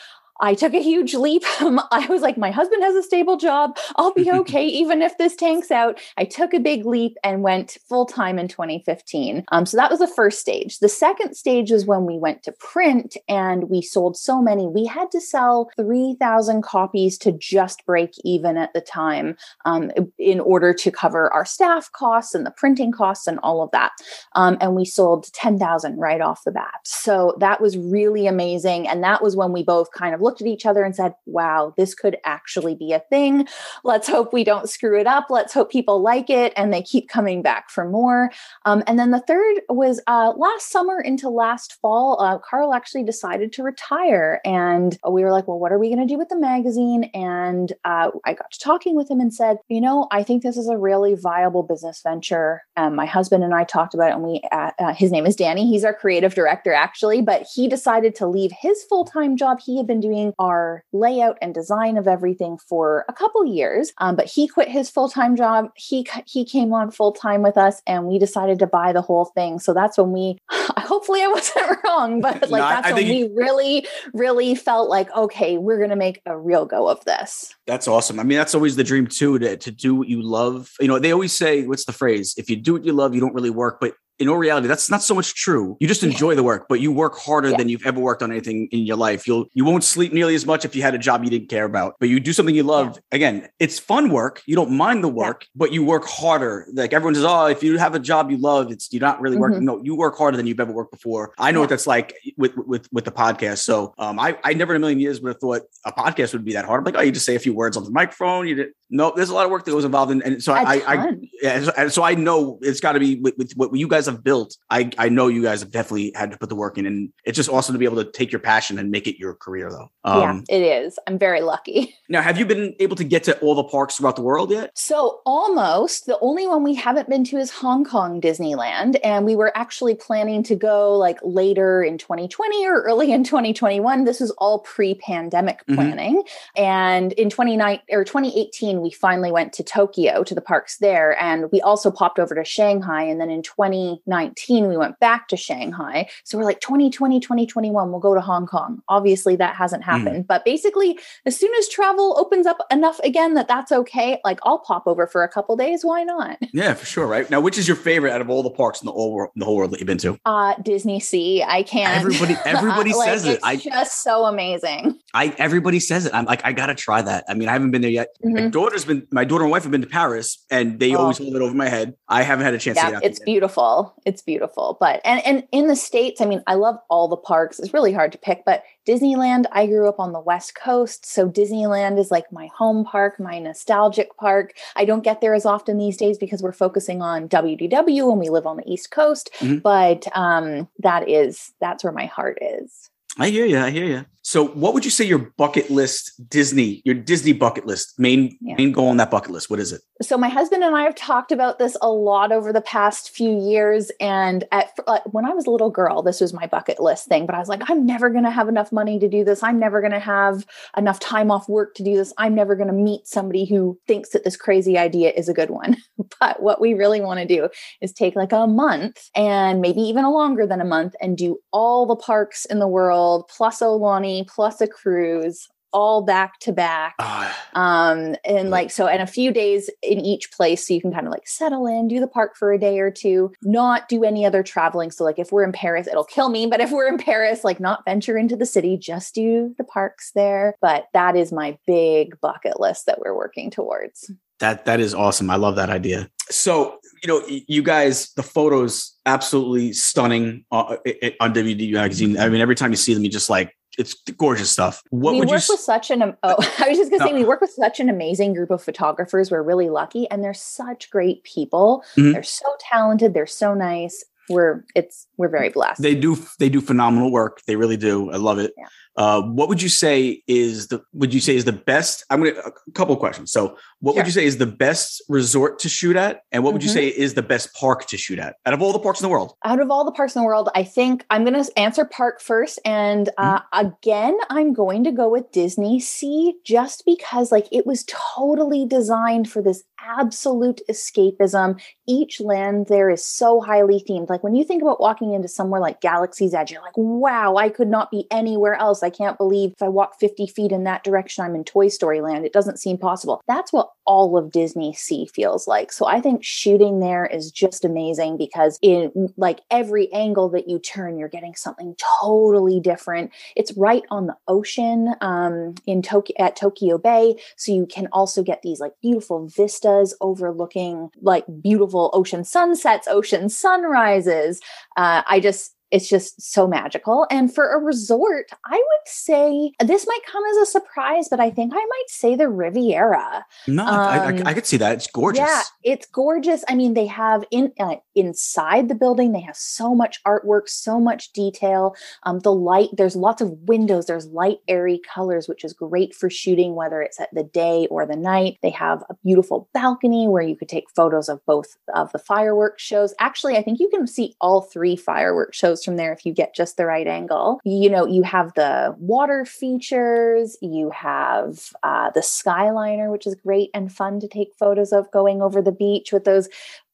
I took a huge leap. Um, I was like, my husband has a stable job. I'll be okay, even if this tanks out. I took a big leap and went full time in 2015. Um, so that was the first stage. The second stage was when we went to print and we sold so many. We had to sell 3,000 copies to just break even at the time um, in order to cover our staff costs and the printing costs and all of that. Um, and we sold 10,000 right off the bat. So that was really amazing. And that was when we both kind of looked at each other and said, wow, this could actually be a thing. Let's hope we don't screw it up. Let's hope people like it and they keep coming back for more. Um, and then the third was uh, last summer into last fall, uh, Carl actually decided to retire. And we were like, well, what are we going to do with the magazine? And uh, I got to talking with him and said, you know, I think this is a really viable business venture. Um, my husband and I talked about it, and we, uh, uh, his name is Danny. He's our creative director, actually, but he decided to leave his full time job. He had been doing our layout and design of everything for a couple years, um, but he quit his full time job. He he came on full time with us, and we decided to buy the whole thing. So that's when we. Hopefully, I wasn't wrong, but like No, that's I when think we really, really felt like, okay, we're going to make a real go of this. That's awesome. I mean, that's always the dream too, to, to do what you love. You know, they always say, what's the phrase? If you do what you love, you don't really work. But in all reality, that's not so much true. You just enjoy the work, but you work harder Yeah. than you've ever worked on anything in your life. You'll you won't sleep nearly as much if you had a job you didn't care about. But you do something you love. Again, it's fun work. You don't mind the work, but you work harder. Like everyone says, oh, if you have a job you love, it's you're not really working. No, you work harder than you've ever worked before. I know what Mm-hmm. That's like with with with the podcast. So um, I I never in a million years would have thought a podcast would be that hard. I'm like, oh, you just say a few words on the microphone. You did no. There's a lot of work that was involved in, and so A I, I, I ton. yeah, so, so I know it's got to be with, with what you guys have built. I I know you guys have definitely had to put the work in, and it's just awesome to be able to take your passion and make it your career, though. Um, yeah, it is. I'm very lucky. Now, have you been able to get to all the parks throughout the world yet? So almost the only one we haven't been to is Hong Kong Disneyland. And we were actually planning to go like later in 2020 or early in 2021. This was all pre-pandemic Mhm. planning. And in 29 or 2018, we finally went to Tokyo to the parks there. And we also popped over to Shanghai. And then in 2019, we went back to Shanghai. So we're like 2020, 2021, we'll go to Hong Kong. Obviously that hasn't happened. But basically, as soon as travel opens up enough again that that's okay, like I'll pop over for a couple days. Why not? Yeah, for sure. Right now, which is your favorite out of all the parks in the whole world, the whole world that you've been to? Uh, Disney Sea. I can't. Everybody- everybody Like, says it. It's I- just so amazing. I everybody says it. I'm like, I gotta try that. I mean, I haven't been there yet. My Mhm. daughter's been, my daughter and wife have been to Paris, and they Oh. always hold it over my head. I haven't had a chance to Yeah, get out. it's beautiful. It's beautiful. But and and in the states, I mean, I love all the parks. It's really hard to pick, but Disneyland, I grew up on the West Coast, so Disneyland is like my home park, my nostalgic park. I don't get there as often these days because we're focusing on WDW and we live on the East Coast, Mhm. but um that is that's where my heart is. I hear you. I hear you. So, what would you say your bucket list Disney, your Disney bucket list, main Yeah. main goal on that bucket list? What is it? so my husband and I have talked about this a lot over the past few years. And at like, when I was a little girl, this was my bucket list thing. But I was like, I'm never going to have enough money to do this. I'm never going to have enough time off work to do this. I'm never going to meet somebody who thinks that this crazy idea is a good one. but what we really want to do is take like a month and maybe even a longer than a month and do all the parks in the world plus Aulani plus a cruise. All back to back Ah, um and like so and a few days in each place so you can kind of like settle in do the park for a day or two not do any other traveling so like if we're in paris it'll kill me but if we're in paris like not venture into the city just do the parks there but that is my big bucket list that we're working towards that that is awesome. I love that idea. So, you know, you guys, the photos absolutely stunning uh, i- i- on WD magazine. I mean, every time you see them, you just like it's gorgeous stuff. What we would work s- with such an oh i was just gonna say we work with such an amazing group of photographers we're really lucky and they're such great people Mhm. they're so talented they're so nice we're it's we're very blessed they do they do phenomenal work. They really do. I love it. Yeah. Uh, what would you say is the would you say is the best? I'm gonna a couple of questions. So, what would you say is the best resort to shoot at, and what would you Mhm. say is the best park to shoot at out of all the parks in the world? out of all the parks in the world, I think I'm going to answer park first. And uh, again, I'm going to go with Disney Sea just because, like, it was totally designed for this absolute escapism. Each land there is so highly themed. Like, when you think about walking into somewhere like Galaxy's Edge, you're like, wow, I could not be anywhere else. I can't believe if I walk 50 feet in that direction, I'm in Toy Story land. It doesn't seem possible. That's what all of Disney Sea feels like. So I think shooting there is just amazing because in like every angle that you turn, you're getting something totally different. It's right on the ocean um, in Tokyo at Tokyo Bay, so you can also get these like beautiful vistas overlooking like beautiful ocean sunsets, ocean sunrises. Uh, I just it's just so magical. And for a resort, I would say this might come as a surprise, but I think I might say the Riviera. No, I, I, Um, I could see that. It's gorgeous. Yeah, it's gorgeous. I mean, they have in uh, inside the building, they have so much artwork, so much detail. Um, the light, there's lots of windows. There's light, airy colors, which is great for shooting, whether it's at the day or the night. They have a beautiful balcony where you could take photos of both of the fireworks shows. Actually, I think you can see all three fireworks shows from there if you get just the right angle. You know, you have the water features. You have uh, the Skyliner, which is great and fun to take photos of going over the beach with those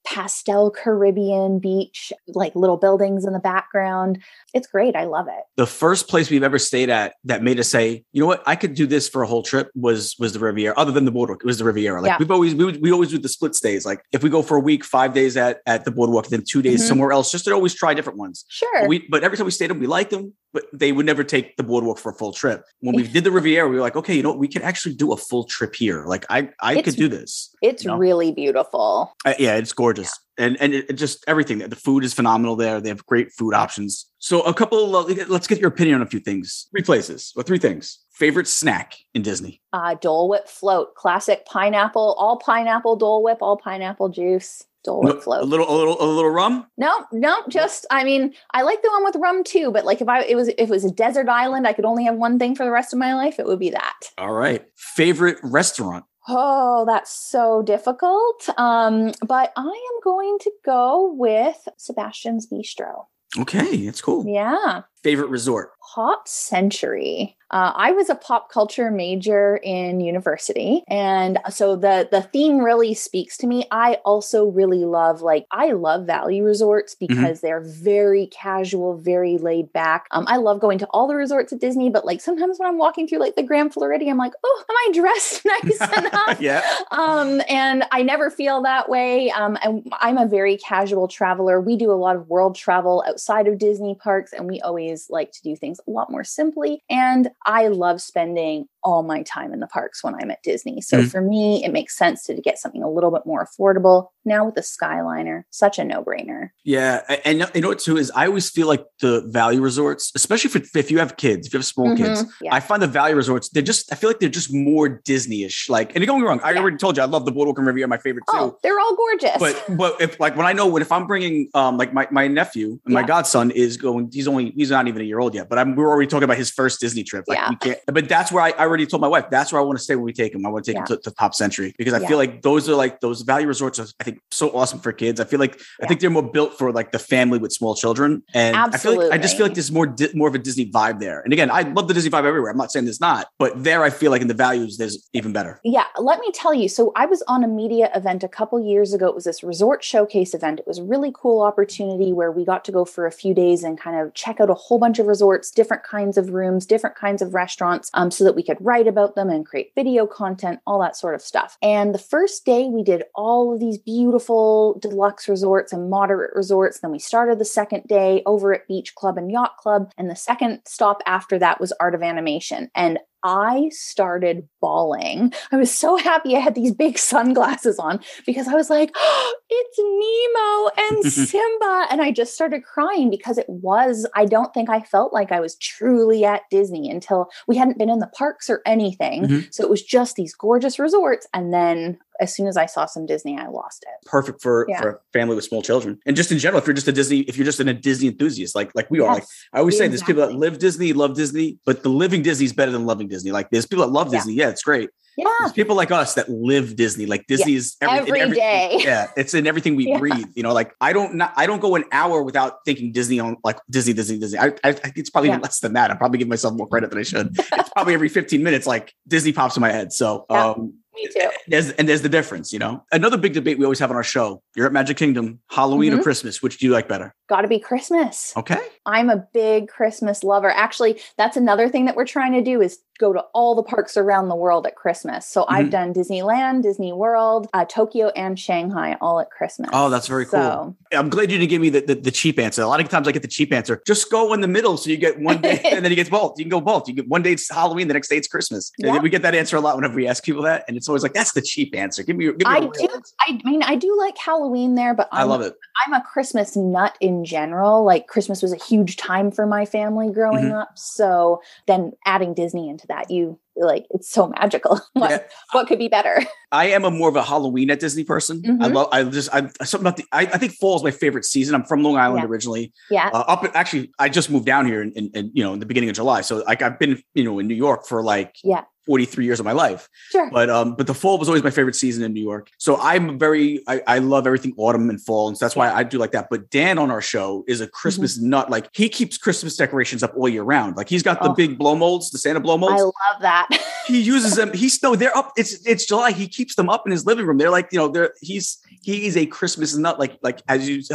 pastel Caribbean beach, like little buildings in the background. It's great. I love it. The first place we've ever stayed at that made us say, you know what, I could do this for a whole trip was was the Riviera. Other than the boardwalk, it was the Riviera. Like Yeah. we've always we, would- we always do the split stays. Like if we go for a week, five days at at the boardwalk, then two days Mhm. somewhere else, just to always try different ones. Sure. But we but every time we stayed them, we liked them, but they would never take the boardwalk for a full trip. When we did the Riviera, we were like, okay, you know, we can actually do a full trip here. Like I I It's- could do this. it's you know? really beautiful. Uh, yeah, it's gorgeous, and and it, just everything. The food is phenomenal there. They have great food options. So a couple. Uh, let's get your opinion on a few things. Three places or three things. Favorite snack in Disney. Uh, Dole Whip float, classic pineapple, all pineapple Dole Whip, all pineapple juice. Dole Whip float. A little, a little, a little rum. No, no, just I mean, I like the one with rum too, but like if I it was if it was a desert island, I could only have one thing for the rest of my life, it would be that. All right. Favorite restaurant. Oh, that's so difficult. Um, but I am going to go with Sebastian's Bistro. Okay, that's cool. Yeah. Favorite resort. Pop Century. Uh, I was a pop culture major in university, and so the the theme really speaks to me. I also really love like I love value resorts because they're very casual, very laid back. Um, I love going to all the resorts at Disney, but like sometimes when I'm walking through like the Grand Floridian, I'm like, oh, am I dressed nice enough? yeah. um, and I never feel that way. Um, and I'm a very casual traveler. We do a lot of world travel outside of Disney parks, and we always like to do things a lot more simply. And I love spending all my time in the parks when I'm at Disney. So Mhm. for me, it makes sense to get something a little bit more affordable. Now with the Skyliner, such a no brainer. Yeah, and you know what too is I always feel like the value resorts, especially if, if you have kids, if you have small kids, Mhm, yeah. I find the value resorts they're just I feel like they're just more Disney-ish. Like, and don't get me wrong, I Yeah. already told you I love the Boardwalk and Riviera, my favorite too. Oh, they're all gorgeous. But but if like when I know when if I'm bringing um like my, my nephew and my godson is going he's only he's not even a year old yet but I'm we're already talking about his first Disney trip like Yeah. we can't but that's where I, I already told my wife that's where I want to stay when we take him I want to take Yeah. him to, to Pop Century because I Yeah. feel like those are like those value resorts are I think so awesome for kids I feel like I think they're more built for like the family with small children and I feel like I just feel like Absolutely. there's more di- more of a Disney vibe there and again I love the Disney vibe everywhere I'm not saying there's not but there I feel like in the values there's even better Yeah, let me tell you. So I was on a media event a couple years ago. It was this resort showcase event. It was a really cool opportunity where we got to go for a few days and kind of check out a whole bunch of resorts, different kinds of rooms, different kinds of restaurants, um, so that we could write about them and create video content, all that sort of stuff. And the first day we did all of these beautiful deluxe resorts and moderate resorts. Then we started the second day over at Beach Club and Yacht Club. And the second stop after that was Art of Animation. And I started bawling. I was so happy I had these big sunglasses on because I was like, oh, it's Nemo and Simba. and I just started crying because it was, I don't think I felt like I was truly at Disney until we hadn't been in the parks or anything. Mhm. So it was just these gorgeous resorts. And then as soon as I saw some Disney, I lost it. perfect for Yeah. for a family with small children. And just in general if you're just a disney if you're just in a disney enthusiast like like we are like i always say there's people that live disney love disney but the living disney is better than loving disney. Like there's people that love disney. Yeah it's great. Yeah. there's people like us that live disney. Like disney is every, in Every day. yeah it's in everything we Yeah. breathe you know like i don't not, i don't go an hour without thinking disney on like disney disney disney. I, I, it's probably even less than that. I'm probably give myself more credit than i should. It's probably every 15 minutes like disney pops in my head. So Yeah. um Me too. there's and there's the difference, you know. Another big debate we always have on our show: you're at Magic Kingdom, Halloween or Mhm. Christmas. Which do you like better? Got to be Christmas. Okay, I'm a big Christmas lover. Actually, that's another thing that we're trying to do is go to all the parks around the world at Christmas. So I've Mhm. done Disneyland, Disney World, uh, Tokyo, and Shanghai all at Christmas. Oh, that's very cool. I'm glad you didn't give me the, the, the cheap answer. A lot of times I get the cheap answer. Just go in the middle, so you get one day, and then you get both. You can go both. You get one day it's Halloween, the next day it's Christmas. Yeah. we get that answer a lot whenever we ask people that, and it's always like that's the cheap answer. Give me, give me I do. answer. I mean, I do like Halloween there, but I I'm, love it. I'm a Christmas nut in general. Like Christmas was a huge time for my family growing Mhm. up. So then adding Disney into that, you like it's so magical. what, Yeah. what could be better? I am a more of a Halloween at Disney person. I Mhm. love. I just. I something about the. I, I think fall is my favorite season. I'm from Long Island Yeah. originally. Yeah. uh, up actually i just moved down here in, in, in, you know in the beginning of july so like i've been you know in new york for like Yeah. 43 years of my life Sure. but um but the fall was always my favorite season in new york so i'm very i, I love everything autumn and fall and so that's why i do like that but dan on our show is a christmas Mm-hmm. nut like he keeps christmas decorations up all year round like he's got the Oh. big blow molds the santa blow molds I love that. he uses them. He's no, they're up. It's it's July. He keeps them up in his living room. They're like, you know, they're he's he is a Christmas nut, like like as you as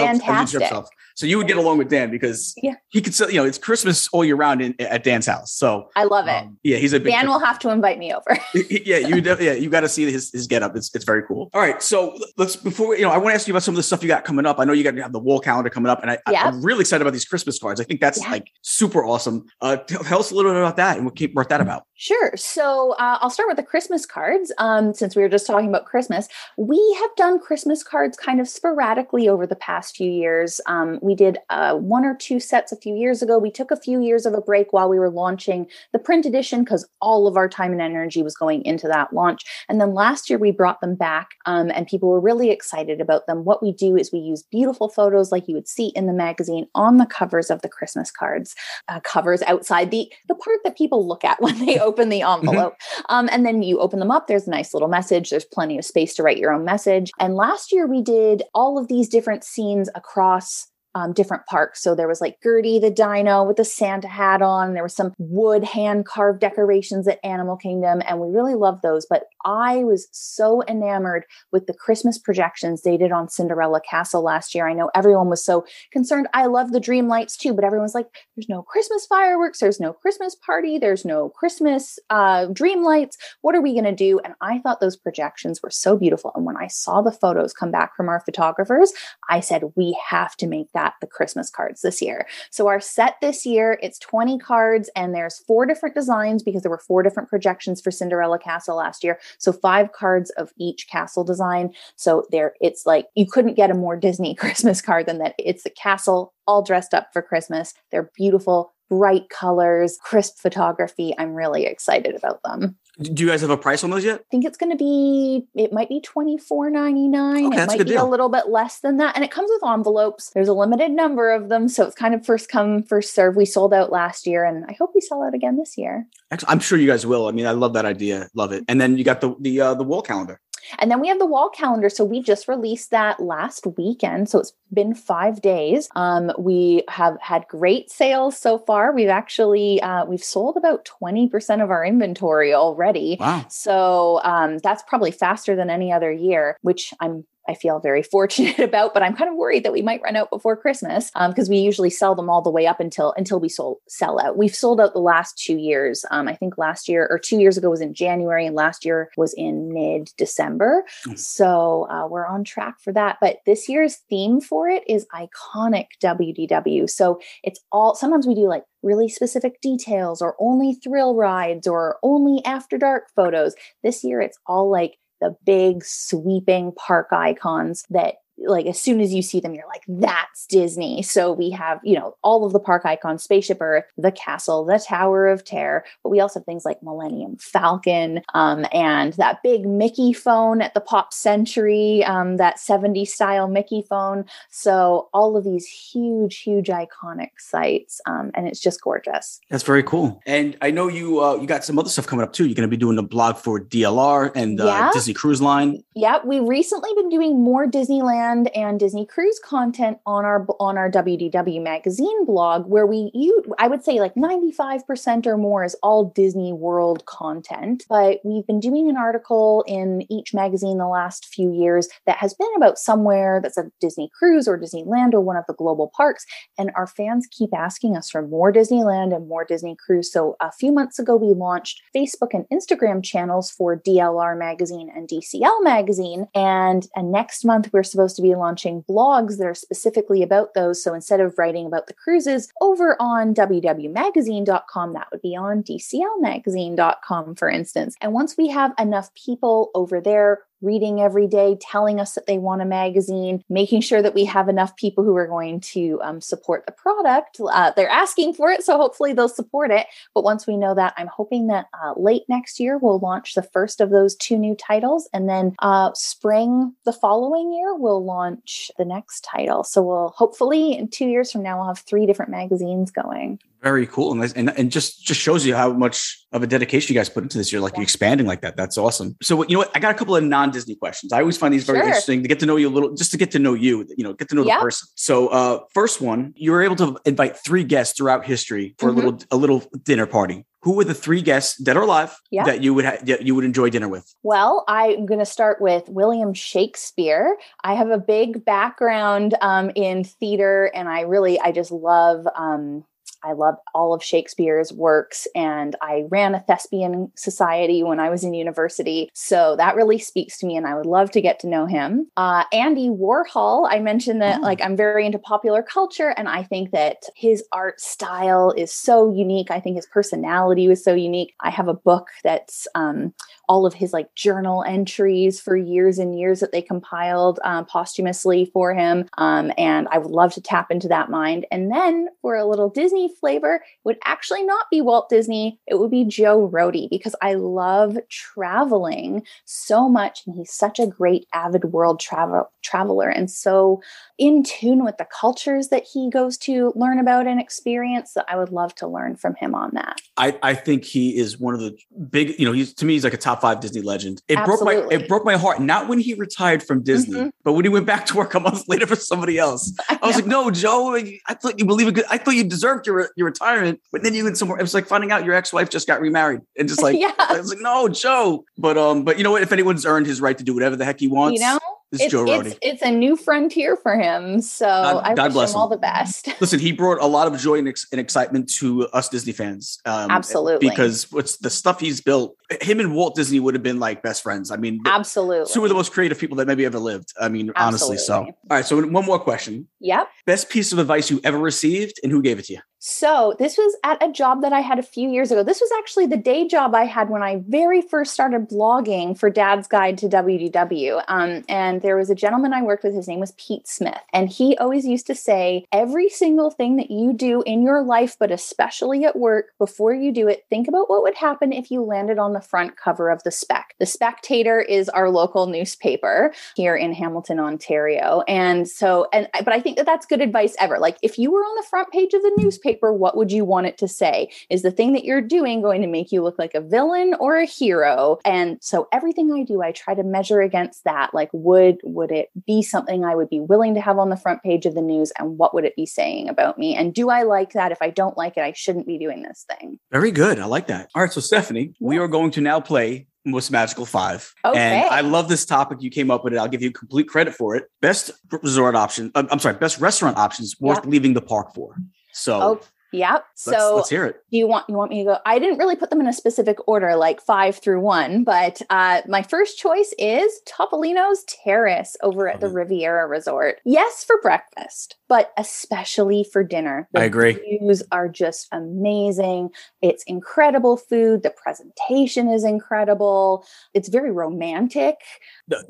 you yourself. So you would get along with Dan because Yeah. he could, sell- you know, it's Christmas all year round in, at Dan's house. So I love it. um, yeah, he's a big Dan will have to invite me over. yeah, you yeah, you got to see his his get up. It's it's very cool. All right, so let's before we- you know, I want to ask you about some of the stuff you got coming up. I know you got to have the wall calendar coming up, and I, I, Yep. am really excited about these Christmas cards. I think that's Yeah. like super awesome. Uh, tell us a little bit about that and what brought that about. Sure. So uh, I'll start with the Christmas cards. Um, since we were just talking about Christmas, we have done Christmas cards kind of sporadically over the past few years. Um, we did uh, one or two sets a few years ago. We took a few years of a break while we were launching the print edition because all of our time and energy was going into that launch. And then last year we brought them back, um, and people were really excited about them. What we do is we use beautiful photos like you would see in the magazine on the covers of the Christmas cards uh, covers outside the the part that people look at when they open the envelope. Um, and then you open them up. There's a nice little message. There's plenty of space to write your own message. And last year we did all of these different scenes across. Um, different parks. So there was like Gertie the dino with the Santa hat on. There was some wood hand carved decorations at Animal Kingdom, and we really loved those. But I was so enamored with the Christmas projections they did on Cinderella Castle last year. I know everyone was so concerned. I love the dream lights too, but everyone's like, there's no Christmas fireworks, there's no Christmas party, there's no Christmas uh, dream lights. What are we going to do? And I thought those projections were so beautiful. And when I saw the photos come back from our photographers, I said, we have to make that the Christmas cards this year. So our set this year, it's 20 cards and there's four different designs because there were four different projections for Cinderella Castle last year. So five cards of each castle design. So there it's like you couldn't get a more Disney Christmas card than that. It's the castle all dressed up for Christmas. They're beautiful, bright colors, crisp photography. I'm really excited about them. Do you guys have a price on those yet? I think it's going to be it might be twenty four ninety nine. Okay, it a might good be a little bit less than that, and it comes with envelopes. There's a limited number of them, so it's kind of first come first serve. We sold out last year, and I hope we sell out again this year. Excellent. I'm sure you guys will. I mean, I love that idea. Love it. And then you got the the uh, the wall calendar. And then we have the wall calendar. So we just released that last weekend. So it's been five days. Um, we have had great sales so far. We've actually uh, we've sold about twenty percent of our inventory already. Wow. So um, that's probably faster than any other year, which I'm I feel very fortunate about, but I'm kind of worried that we might run out before Christmas because we usually sell them all the way up until until we sold sell out. We've sold out the last two years. Um, I think last year or two years ago was in January, and last year was in mid December. Mm. So uh, we're on track for that. But this year's theme for it is iconic WDW. So it's all. Sometimes we do like really specific details, or only thrill rides, or only after dark photos. This year it's all like the big sweeping park icons that like as soon as you see them you're like that's disney so we have you know all of the park icons spaceship earth the castle the tower of terror but we also have things like millennium falcon um, and that big mickey phone at the pop century um, that 70 style mickey phone so all of these huge huge iconic sites um, and it's just gorgeous That's very cool. And I know you uh, you got some other stuff coming up too. You're going to be doing a blog for DLR and uh, Yeah. Disney Cruise Line. Yeah, we've recently been doing more Disneyland and Disney Cruise content on our on our WDW magazine blog, where we you I would say like ninety five percent or more is all Disney World content. But we've been doing an article in each magazine the last few years that has been about somewhere that's a Disney Cruise or Disneyland or one of the global parks, and our fans keep asking us for more Disneyland and more Disney Cruise. So a few months ago, we launched Facebook and Instagram channels for DLR Magazine and DCL Magazine. And, and next month, we're supposed to be launching blogs that are specifically about those. So instead of writing about the cruises over on wdwmagazine.com, that would be on dclmagazine.com, for instance. And once we have enough people over there reading every day, telling us that they want a magazine, making sure that we have enough people who are going to um, support the product. Uh, they're asking for it, so hopefully they'll support it. But once we know that, I'm hoping that uh, late next year we'll launch the first of those two new titles, and then uh, spring the following year we'll launch the next title. So we'll hopefully in two years from now we'll have three different magazines going. Very cool, and, and and just just shows you how much of a dedication you guys put into this. You're like Yeah. expanding like that. That's awesome. So you know what? I got a couple of non Disney questions. I always find these very Sure. interesting to get to know you a little, just to get to know you. You know, get to know Yeah. the person. So uh, first one, you were able to invite three guests throughout history for Mhm. a little a little dinner party. Who were the three guests dead or alive Yeah. that you would ha- that you would enjoy dinner with? Well, I'm going to start with William Shakespeare. I have a big background um, in theater, and I really, I just love. Um, I love all of Shakespeare's works, and I ran a thespian society when I was in university. So that really speaks to me, and I would love to get to know him. Uh, Andy Warhol, I mentioned that Oh. like I'm very into popular culture, and I think that his art style is so unique. I think his personality was so unique. I have a book that's um, all of his like journal entries for years and years that they compiled um, posthumously for him. Um, and I would love to tap into that mind. And then for a little Disney flavor, would actually not be Walt Disney. It would be Joe Rohde because I love traveling so much. And he's such a great avid world travel traveler and so in tune with the cultures that he goes to learn about and experience that I would love to learn from him on that. I, I think he is one of the big, you know, he's to me, he's like a top five Disney legend. It broke my it broke my heart, not when he retired from Disney, Mhm. but when he went back to work a month later for somebody else. I was like, no, Joe, I thought you believe it. I thought you deserved your, your retirement, but then you went somewhere. It was like finding out your ex-wife just got remarried and just like, Yeah. I was like, no, Joe. But, um, but you know what? If anyone's earned his right to do whatever the heck he wants, you know, it's, Joe Rohde. it's, it's a new frontier for him. So God- I God wish bless him him. all the best. Listen, he brought a lot of joy and, ex- and excitement to us Disney fans. Um, Absolutely. Because what's the stuff he's built, him and Walt Disney would have been like best friends. I mean, Absolutely. two of the most creative people that maybe ever lived. I mean, honestly. So, all right. So, one more question: Yep. best piece of advice you ever received, and who gave it to you? So this was at a job that I had a few years ago. This was actually the day job I had when I very first started blogging for Dad's Guide to WDW. Um, and there was a gentleman I worked with. His name was Pete Smith, and he always used to say, "Every single thing that you do in your life, but especially at work, before you do it, think about what would happen if you landed on the front cover of the Spec." The Spectator is our local newspaper here in Hamilton, Ontario, and so and but I think that that's good advice ever. Like if you were on the front page of the newspaper, what would you want it to say? Is the thing that you're doing going to make you look like a villain or a hero? And so everything I do, I try to measure against that. Like would would it be something I would be willing to have on the front page of the news and what would it be saying about me? And do I like that? If I don't like it, I shouldn't be doing this thing. Very good. I like that. All right. So, Stephanie, we are going to now play Most Magical Five. Okay. And I love this topic. You came up with it. I'll give you complete credit for it. Best resort option. uh, I'm sorry. Best restaurant options worth Yeah. leaving the park for. So, Oh, let's, So let's hear it. do you want you want me to go? I didn't really put them in a specific order like five through one but uh my first choice is topolino's terrace over at the riviera resort. Yes for breakfast but especially for dinner. The I agree. views are just amazing. It's incredible food. The presentation is incredible. It's very romantic.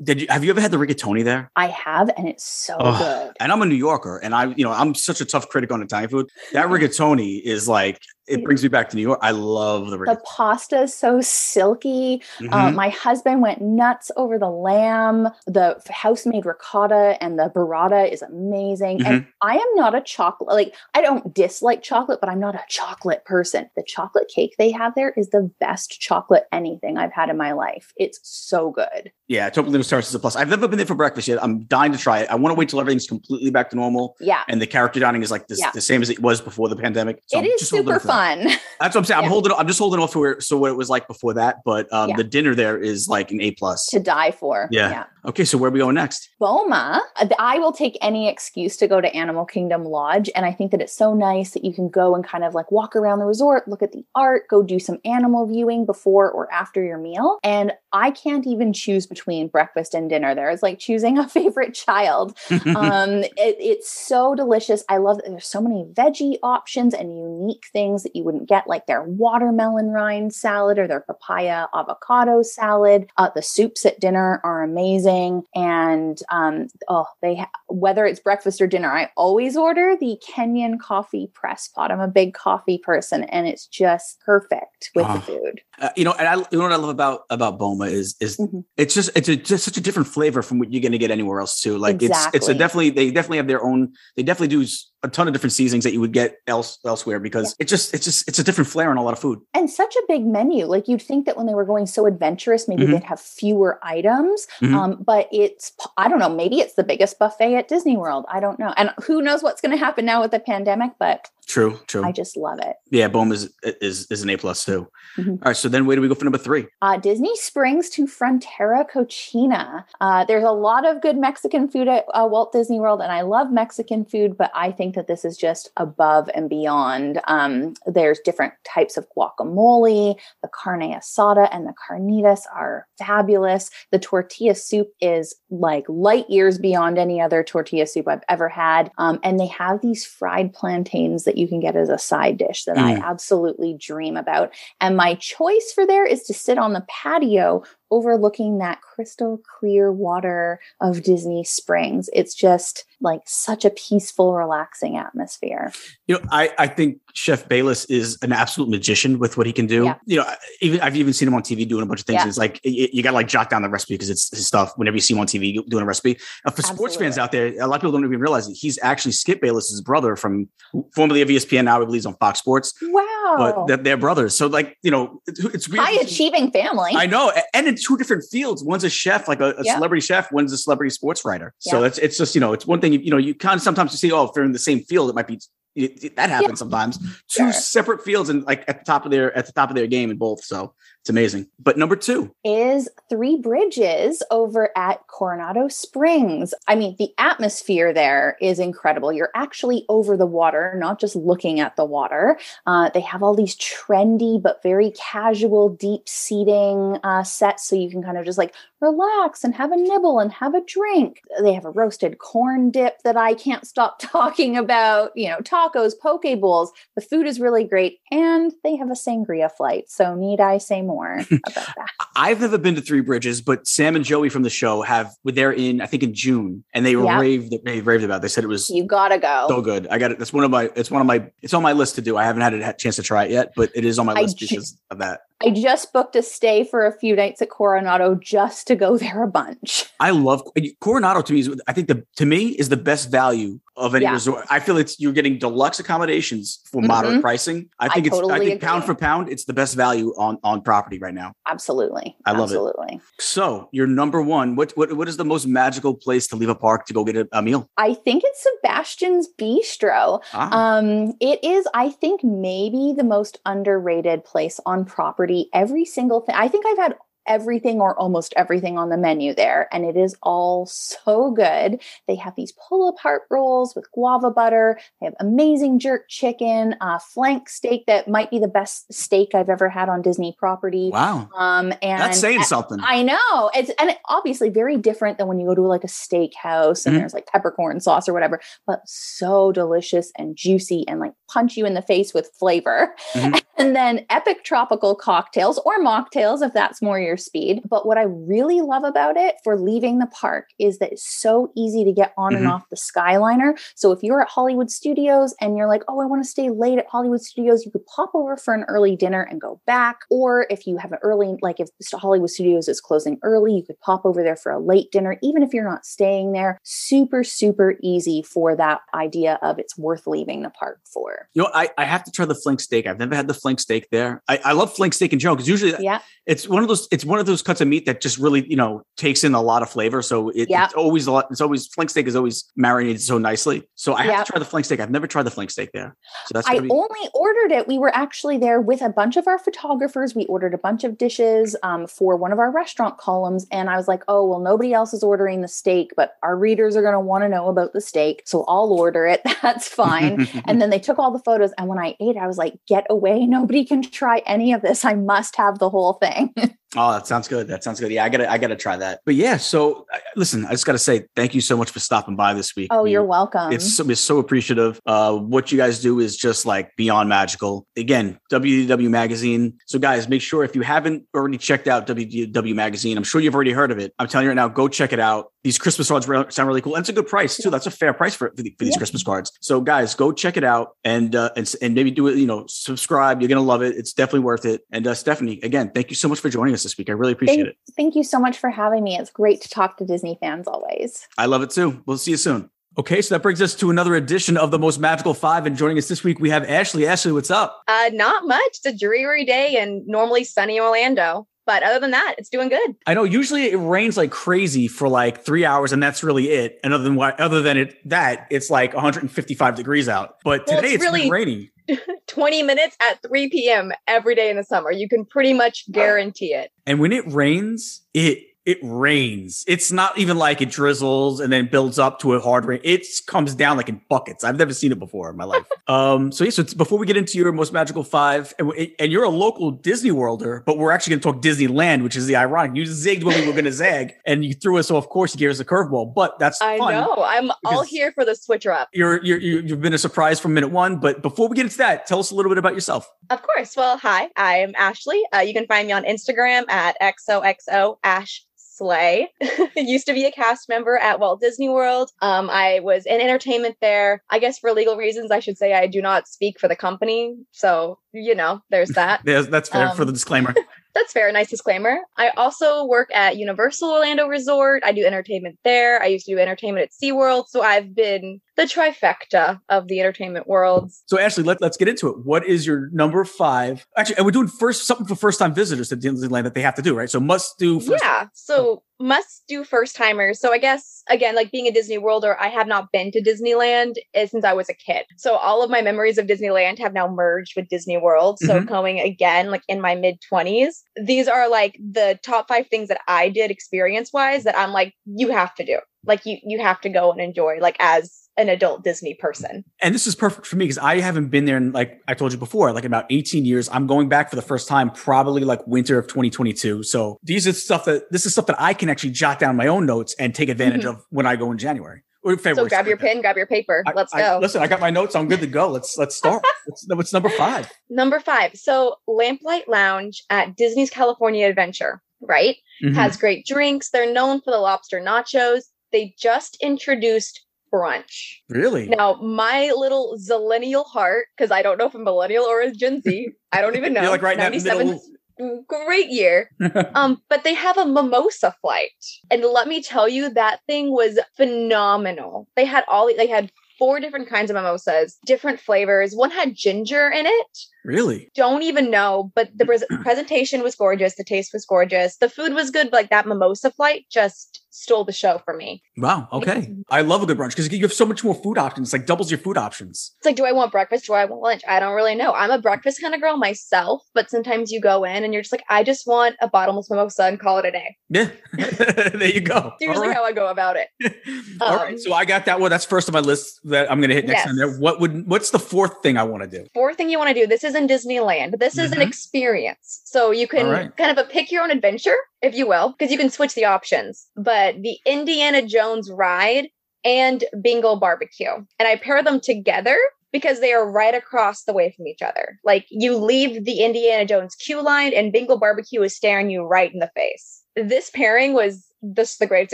Did you have you ever had the rigatoni there? i have and it's so Oh, good. And I'm a New Yorker, and I, you know, I'm such a tough critic on Italian food. That rigatoni is like it brings me back to New York. I love the the pasta is so silky Uh, Mhm. my husband went nuts over the lamb. The house made ricotta and the burrata is amazing. Mm-hmm. And I am not a chocolate, like, I don't dislike chocolate, but I'm not a chocolate person. The chocolate cake they have there is the best chocolate anything I've had in my life. It's so good. yeah, Topolino's Terrace is a plus. I've never been there for breakfast yet. I'm dying to try it. I want to wait till everything's completely back to normal. Yeah. And the character dining is like this, Yeah. the same as it was before the pandemic. So it I'm is super that. Fun. That's what I'm saying. I'm holding. I'm just holding off for so what it was like before that. But um, Yeah. the dinner there is like an A plus. to die for. Yeah. Okay, so where are we going next? Boma, uh, I will take any excuse to go to Animal Kingdom Lodge. And I think that it's so nice that you can go and kind of like walk around the resort, look at the art, go do some animal viewing before or after your meal. And I can't even choose between breakfast and dinner there. It's like choosing a favorite child. um, it, it's so delicious. I love that there's so many veggie options and unique things that you wouldn't get, like their watermelon rind salad or their papaya avocado salad. Uh, the soups at dinner are amazing, and um, oh, they ha- whether it's breakfast or dinner, I always order the Kenyan coffee press pot. I'm a big coffee person, and it's just perfect with Oh. the food. Uh, you know, and I, you know what I love about about Boma is is Mhm. it's just it's a, just such a different flavor from what you're going to get anywhere else too. Like it's it's a definitely they definitely have their own. They definitely do a ton of different seasonings that you would get else elsewhere because it just it's just it's a different flair on a lot of food. and such a big menu. Like you'd think that when they were going so adventurous, maybe Mhm. they'd have fewer items. Mhm. Um, but it's I don't know. Maybe it's the biggest buffet at Disney World. I don't know. And who knows what's going to happen now with the pandemic? But True, true. I just love it. yeah, Boma is is is an A plus too. Mhm. All right, so then where do we go for number three? Uh, Disney Springs to Frontera Cocina. Uh, there's a lot of good Mexican food at uh, Walt Disney World, and I love Mexican food, but I think that this is just above and beyond. Um, there's different types of guacamole. The carne asada and the carnitas are fabulous. The tortilla soup is like light years beyond any other tortilla soup I've ever had. Um, and they have these fried plantains that you can get as a side dish that I Mm. absolutely dream about. And my choice for there is to sit on the patio overlooking that crystal clear water of Disney Springs. It's just like such a peaceful, relaxing atmosphere. You know, I, I think Chef Bayless is an absolute magician with what he can do. Yeah. You know, even I've even seen him on TV doing a bunch of things. Yeah. It's like you, you got to like jot down the recipe because it's his stuff. Whenever you see him on TV doing a recipe, uh, for sports fans out there, a lot of people don't even realize it. He's actually Skip Bayless's brother from formerly of ESPN. Now I believe on Fox Sports, Wow. but they're, they're brothers. So like you know, it's, it's weird. High achieving family. I know, and in two different fields. One's a chef, like a, a Yeah. celebrity chef. One's a celebrity sports writer. So Yeah. that's it's just you know, it's one thing. You, you know, you kind of sometimes you see, oh, if they're in the same field, it might be it, it- that happens sometimes. Two Sure. separate fields and like at the top of their at the top of their game in both. So it's amazing. But number two, is Three Bridges over at Coronado Springs. I mean, the atmosphere there is incredible. You're actually over the water, not just looking at the water. Uh, they have all these trendy but very casual, deep seating uh, sets, so you can kind of just like relax and have a nibble and have a drink. They have a roasted corn dip that I can't stop talking about. You know, tacos, poke bowls. The food is really great, and they have a sangria flight. So, need I say more about that? I've never been to Three Bridges, but Sam and Joey from the show have. They're in, I think, in June, and they Yep. raved. They raved about. It. They said it was You gotta go. so good. I got it. That's one of my. It's one of my. It's on my list to do. I haven't had a chance to try it yet, but it is on my I list ju- because of that. I just booked a stay for a few nights at Coronado just to go there a bunch. I love Coronado. To me, is I think the to me is the best value of any Yeah. resort. I feel it's you're getting deluxe accommodations for moderate Mhm. pricing. I I think it's I totally think pound for pound, it's the best value on on property right now. Absolutely. I love it. Absolutely. So your number one. What what what is the most magical place to leave a park to go get a, a meal? I think it's Sebastian's Bistro. Ah, Um, it is, I think, maybe the most underrated place on property. Every single thing. I think I've had everything or almost everything on the menu there, and it is all so good. They have these pull apart rolls with guava butter. They have amazing jerk chicken, uh, flank steak that might be the best steak I've ever had on Disney property. wow, Um, and that's saying something. I know it's and it, obviously very different than when you go to like a steakhouse and Mhm. there's like peppercorn sauce or whatever, but so delicious and juicy and like punch you in the face with flavor. Mhm. And then epic tropical cocktails or mocktails if that's more your speed. But what I really love about it for leaving the park is that it's so easy to get on and Mhm. off the Skyliner. So if you're at Hollywood Studios and you're like, oh, I want to stay late at Hollywood Studios, you could pop over for an early dinner and go back. Or if you have an early, like if Hollywood Studios is closing early, you could pop over there for a late dinner, even if you're not staying there. Super, super easy for that idea of it's worth leaving the park for. You know, I, I have to try the flank steak. I've never had the flank steak there. I, I love flank steak in general because usually Yeah. it's one of those it's one of those cuts of meat that just really you know takes in a lot of flavor. So it, Yeah. it's always a lot. It's always flank steak is always marinated so nicely. So I have Yeah. to try the flank steak. I've never tried the flank steak there. So that's I be, only ordered it. We were actually there with a bunch of our photographers. We ordered a bunch of dishes um, for one of our restaurant columns. And I was like, oh, well, nobody else is ordering the steak, but our readers are going to want to know about the steak. So I'll order it. That's fine. and then they took all the photos. And when I ate, I was like, get away. Nobody can try any of this. I must have the whole thing. Oh, that sounds good. That sounds good. Yeah, I gotta, I gotta try that. But yeah, so listen, I just gotta say thank you so much for stopping by this week. oh, We- you're welcome. It's so, so appreciative. Uh, what you guys do is just like beyond magical. Again, WDW Magazine. So, guys, make sure if you haven't already checked out WDW Magazine, I'm sure you've already heard of it. I'm telling you right now, go check it out. These Christmas cards sound really cool, and it's a good price too. That's a fair price for, for, the- for these Yeah. Christmas cards. So, guys, go check it out and uh, and and maybe do it. You know, subscribe. You're gonna love it. It's definitely worth it. And uh, Stephanie, again, thank you so much for joining us this week. I really appreciate thank, it. thank you so much for having me. It's great to talk to Disney fans always. I love it too. We'll see you soon. Okay, so that brings us to another edition of the Most Magical Five. And joining us this week, we have Ashley. Ashley, what's up? Uh, not much. It's a dreary day and normally sunny Orlando. But other than that, it's doing good. I know usually it rains like crazy for like three hours, and that's really it. And other than what, other than it, that it's like 155 degrees out. But Well, today it's it's really- rainy. 20 minutes at 3 p.m. every day in the summer. You can pretty much uh, guarantee it. And when it rains, it it rains. It's not even like it drizzles and then builds up to a hard rain. It comes down like in buckets. I've never seen it before in my life. um, so yeah, so it's, before we get into your most magical five, and, and you're a local Disney Worlder, but we're actually going to talk Disneyland, which is the ironic. You zigged when we were going to zag, and you threw us. off course you gave us a curveball, but that's I know. I'm all here for the switcher up. You're, you're you- you've been a surprise from minute one, but before we get into that, tell us a little bit about yourself. Of course. Well, hi, I'm Ashley. Uh, you can find me on Instagram at XOXO Ash Slay. Used to be a cast member at Walt Disney World. Um, I was in entertainment there. I guess for legal reasons, I should say I do not speak for the company. So, you know, there's that. Yeah, that's fair for Um, the disclaimer. That's fair. Nice disclaimer. I also work at Universal Orlando Resort. I do entertainment there. I used to do entertainment at SeaWorld. So I've been the trifecta of the entertainment worlds. So Ashley, let, let's get into it. What is your number five? Actually, and we're doing first something for first time visitors to Disneyland that they have to do, right? So must do first. Yeah. So must do first timers. So I guess again, like being a Disney Worlder, I have not been to Disneyland eh, since I was a kid. So all of my memories of Disneyland have now merged with Disney World. So Mhm. going again, like in my mid twenties, these are like the top five things that I did experience wise that I'm like, you have to do. Like you you have to go and enjoy like as an adult Disney person. And this is perfect for me because I haven't been there in like I told you before, like about 18 years. I'm going back for the first time, probably like winter of 2022. So these are stuff that this is stuff that I can actually jot down my own notes and take advantage Mhm. of when I go in January or February. So grab your pen, grab your paper. I- Let's I- go. listen, I got my notes. I'm good to go. Let's let's start. what's, what's number five? Number five. So Lamplight Lounge at Disney's California Adventure, right? Mhm. Has great drinks. They're known for the lobster nachos. They just introduced brunch. really? Now, my little zillennial heart, because I don't know if I'm millennial or a Gen Z, I don't even know. You're like right now, 97 middle- great year. um, but they have a mimosa flight. And let me tell you, that thing was phenomenal. They had all they had four different kinds of mimosas, different flavors. One had ginger in it. Really? Don't even know, but the pres- presentation was gorgeous. The taste was gorgeous. The food was good, but like that mimosa flight just stole the show for me. Wow. Okay. I love a good brunch because you have so much more food options. Like doubles your food options. It's like, do I want breakfast? Do I want lunch? I don't really know. I'm a breakfast kind of girl myself, but sometimes you go in and you're just like, I just want a bottomless mimosa and call it a day. Yeah. there you go. It's usually All right. how I go about it. All right. Um, So I got that one. That's first on my list that I'm going to hit next Yes. time. There. What would? What's the fourth thing I want to do? Fourth thing you want to do. This is in Disneyland. This is an Mhm. experience. So you can right. kind of a pick your own adventure, if you will, because you can switch the options. But the Indiana Jones ride and Bengal Barbecue. And I pair them together because they are right across the way from each other. Like you leave the Indiana Jones queue line and Bengal Barbecue is staring you right in the face. This pairing was this the greatest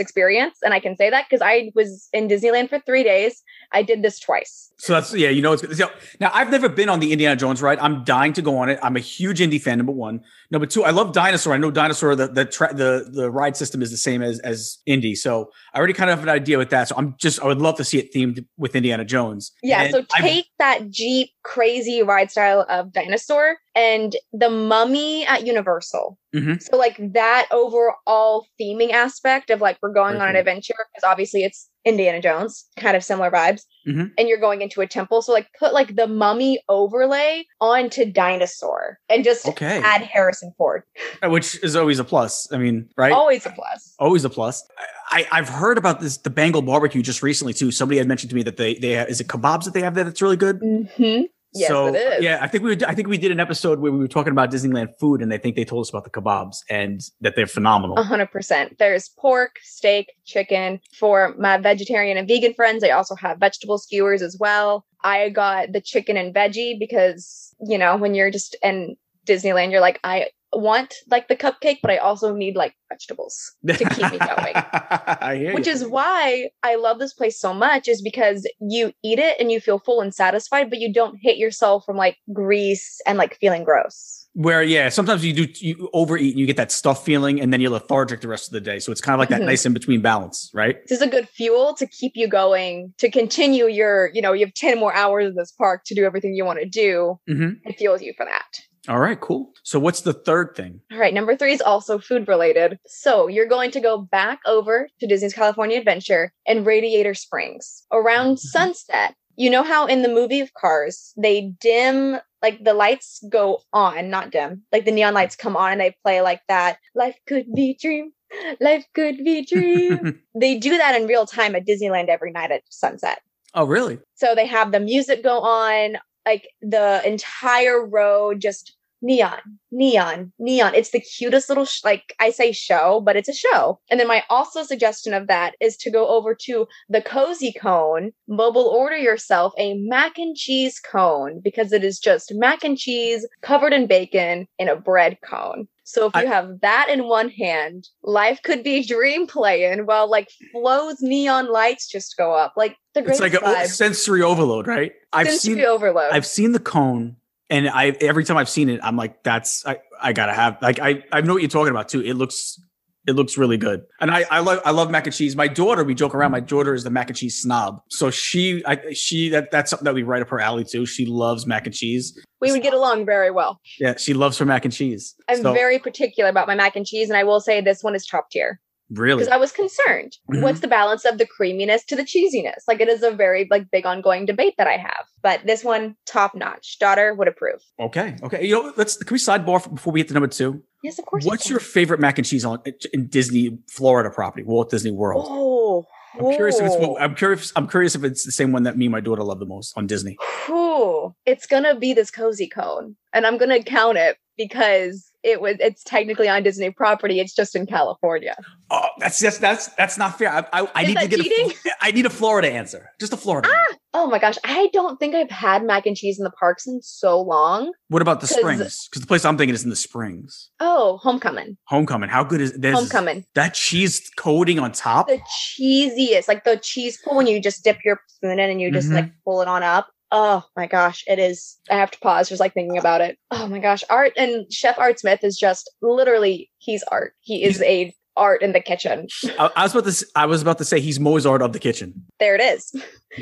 experience. And I can say that because I was in Disneyland for three days. I did this twice. So that's yeah. You know it's good. So, now I've never been on the Indiana Jones ride. I'm dying to go on it. I'm a huge Indy fan. Number one. Number two. I love Dinosaur. I know Dinosaur. The the tra- the the ride system is the same as as Indy. So I already kind of have an idea with that. So I'm just I would love to see it themed with Indiana Jones. Yeah, And so I've- take that Jeep crazy ride style of Dinosaur and the Mummy at Universal. Mhm. So like that overall theming aspect of like we're going Very on an adventure because obviously it's Indiana Jones, kind of similar vibes, Mhm. and you're going into a temple. So like put like the Mummy overlay onto Dinosaur and just Okay. add Harrison Ford. which is always a plus. I mean, right? Always a plus. Always a plus. I, I've heard about this the Bengal barbecue just recently too. Somebody had mentioned to me that they they have, is it kebabs that they have there that's really good. Mm-hmm. Yes, so it is. yeah, I think we I think we did an episode where we were talking about Disneyland food, and I think they told us about the kebabs and that they're phenomenal. Hundred percent. There's pork, steak, chicken. For my vegetarian and vegan friends, they also have vegetable skewers as well. I got the chicken and veggie because, you know, when you're just in Disneyland, you're like, I want like the cupcake, but I also need like vegetables to keep me going. I hear Which you. is why I love this place so much, is because you eat it and you feel full and satisfied, but you don't hit yourself from like grease and like feeling gross. Where yeah, sometimes you do you overeat and you get that stuff feeling, and then you're lethargic the rest of the day. So it's kind of like that Mhm. nice in between balance, right? This is a good fuel to keep you going, to continue your, you know, you have 10 more hours in this park to do everything you want to do. Mm-hmm. It fuels you for that. All right, cool. So what's the third thing? All right, number three is also food related. So you're going to go back over to Disney's California Adventure and Radiator Springs around mm-hmm. sunset. You know how in the movie of Cars, they dim, like the lights go on, not dim, like the neon lights come on and they play like that. Life could be dream. Life could be dream. they do that in real time at Disneyland every night at sunset. Oh, really? So they have the music go on, like the entire road just neon, neon, neon. It's the cutest little, sh- like I say show, but it's a show. And then my also suggestion of that is to go over to the Cozy Cone, mobile order yourself a mac and cheese cone because it is just mac and cheese covered in bacon in a bread cone. So if you I- have that in one hand, life could be dream playing while like Flo's neon lights just go up. Like the great It's like a sensory overload, right? I've seen overload. I've seen the cone, and I every time I've seen it, I'm like, that's I, I gotta have like I I know what you're talking about too. It looks it looks really good, and I I love I love mac and cheese. My daughter, we joke around. My daughter is the mac and cheese snob, so she I she that that's something that we right up her alley too. She loves mac and cheese. we would get along very well. Yeah, she loves her mac and cheese. I'm So, very particular about my mac and cheese, and I will say this one is top tier really. because I was concerned. Mhm. What's the balance of the creaminess to the cheesiness? Like it is a very like big ongoing debate that I have, but this one top notch. Daughter would approve. Okay, okay. You know, let's can we sidebar before we get to number two? Yes, of course. What's can. your favorite mac and cheese on in Disney Florida property, Walt Disney World? Oh, I'm curious if it's what I'm curious. I'm curious if it's the same one that me and my daughter love the most on Disney. Whew. It's gonna be this cozy cone, and I'm gonna count it because it was. It's technically on Disney property. It's just in California. Oh, that's just that's that's not fair. I I, I need to get cheating? a I need a Florida answer. Just a Florida. answer. Oh my gosh, I don't think I've had mac and cheese in the parks in so long. What about the Springs? Because the place I'm thinking is in the Springs. Oh, homecoming, Homecoming. How good is there's homecoming. that cheese coating on top? The cheesiest, like the cheese pull when you just dip your spoon in and you just Mhm. like pull it on up. Oh my gosh, it is. I have to pause just like thinking about it. Oh my gosh, Art and Chef Art Smith is just literally he's art. He is a art in the kitchen. I, I was about to s- I was about to say he's Mozart of the kitchen. There it is.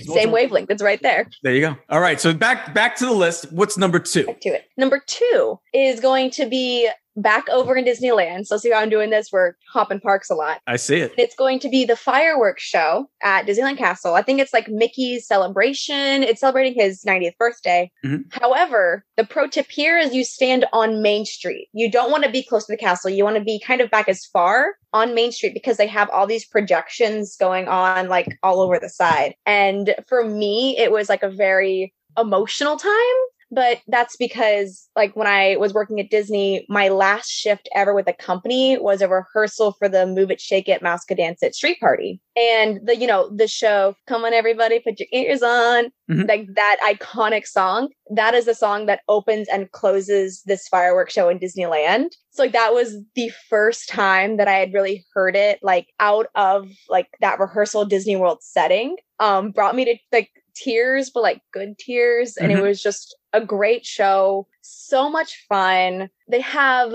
Same wavelength. It's right there. There you go. All right, so back back to the list. What's number two? back to it. Number two is going to be back over in Disneyland. So see how I'm doing this? We're hopping parks a lot. I see it. It's going to be the fireworks show at Disneyland Castle. I think it's like Mickey's celebration. It's celebrating his 90th birthday. Mhm. However, the pro tip here is you stand on Main Street. You don't want to be close to the castle. You want to be kind of back as far on Main Street because they have all these projections going on like all over the side. And for me, it was like a very emotional time but that's because like when i was working at disney my last shift ever with the company was a rehearsal for the move it shake it mouse dance it street party and the you know the show come on everybody put your ears on Mhm. like that iconic song that is the song that opens and closes this fireworks show in disneyland so like that was the first time that i had really heard it like out of like that rehearsal disney world setting um brought me to like tears but like good tears and Mhm. it was just a great show. So much fun. They have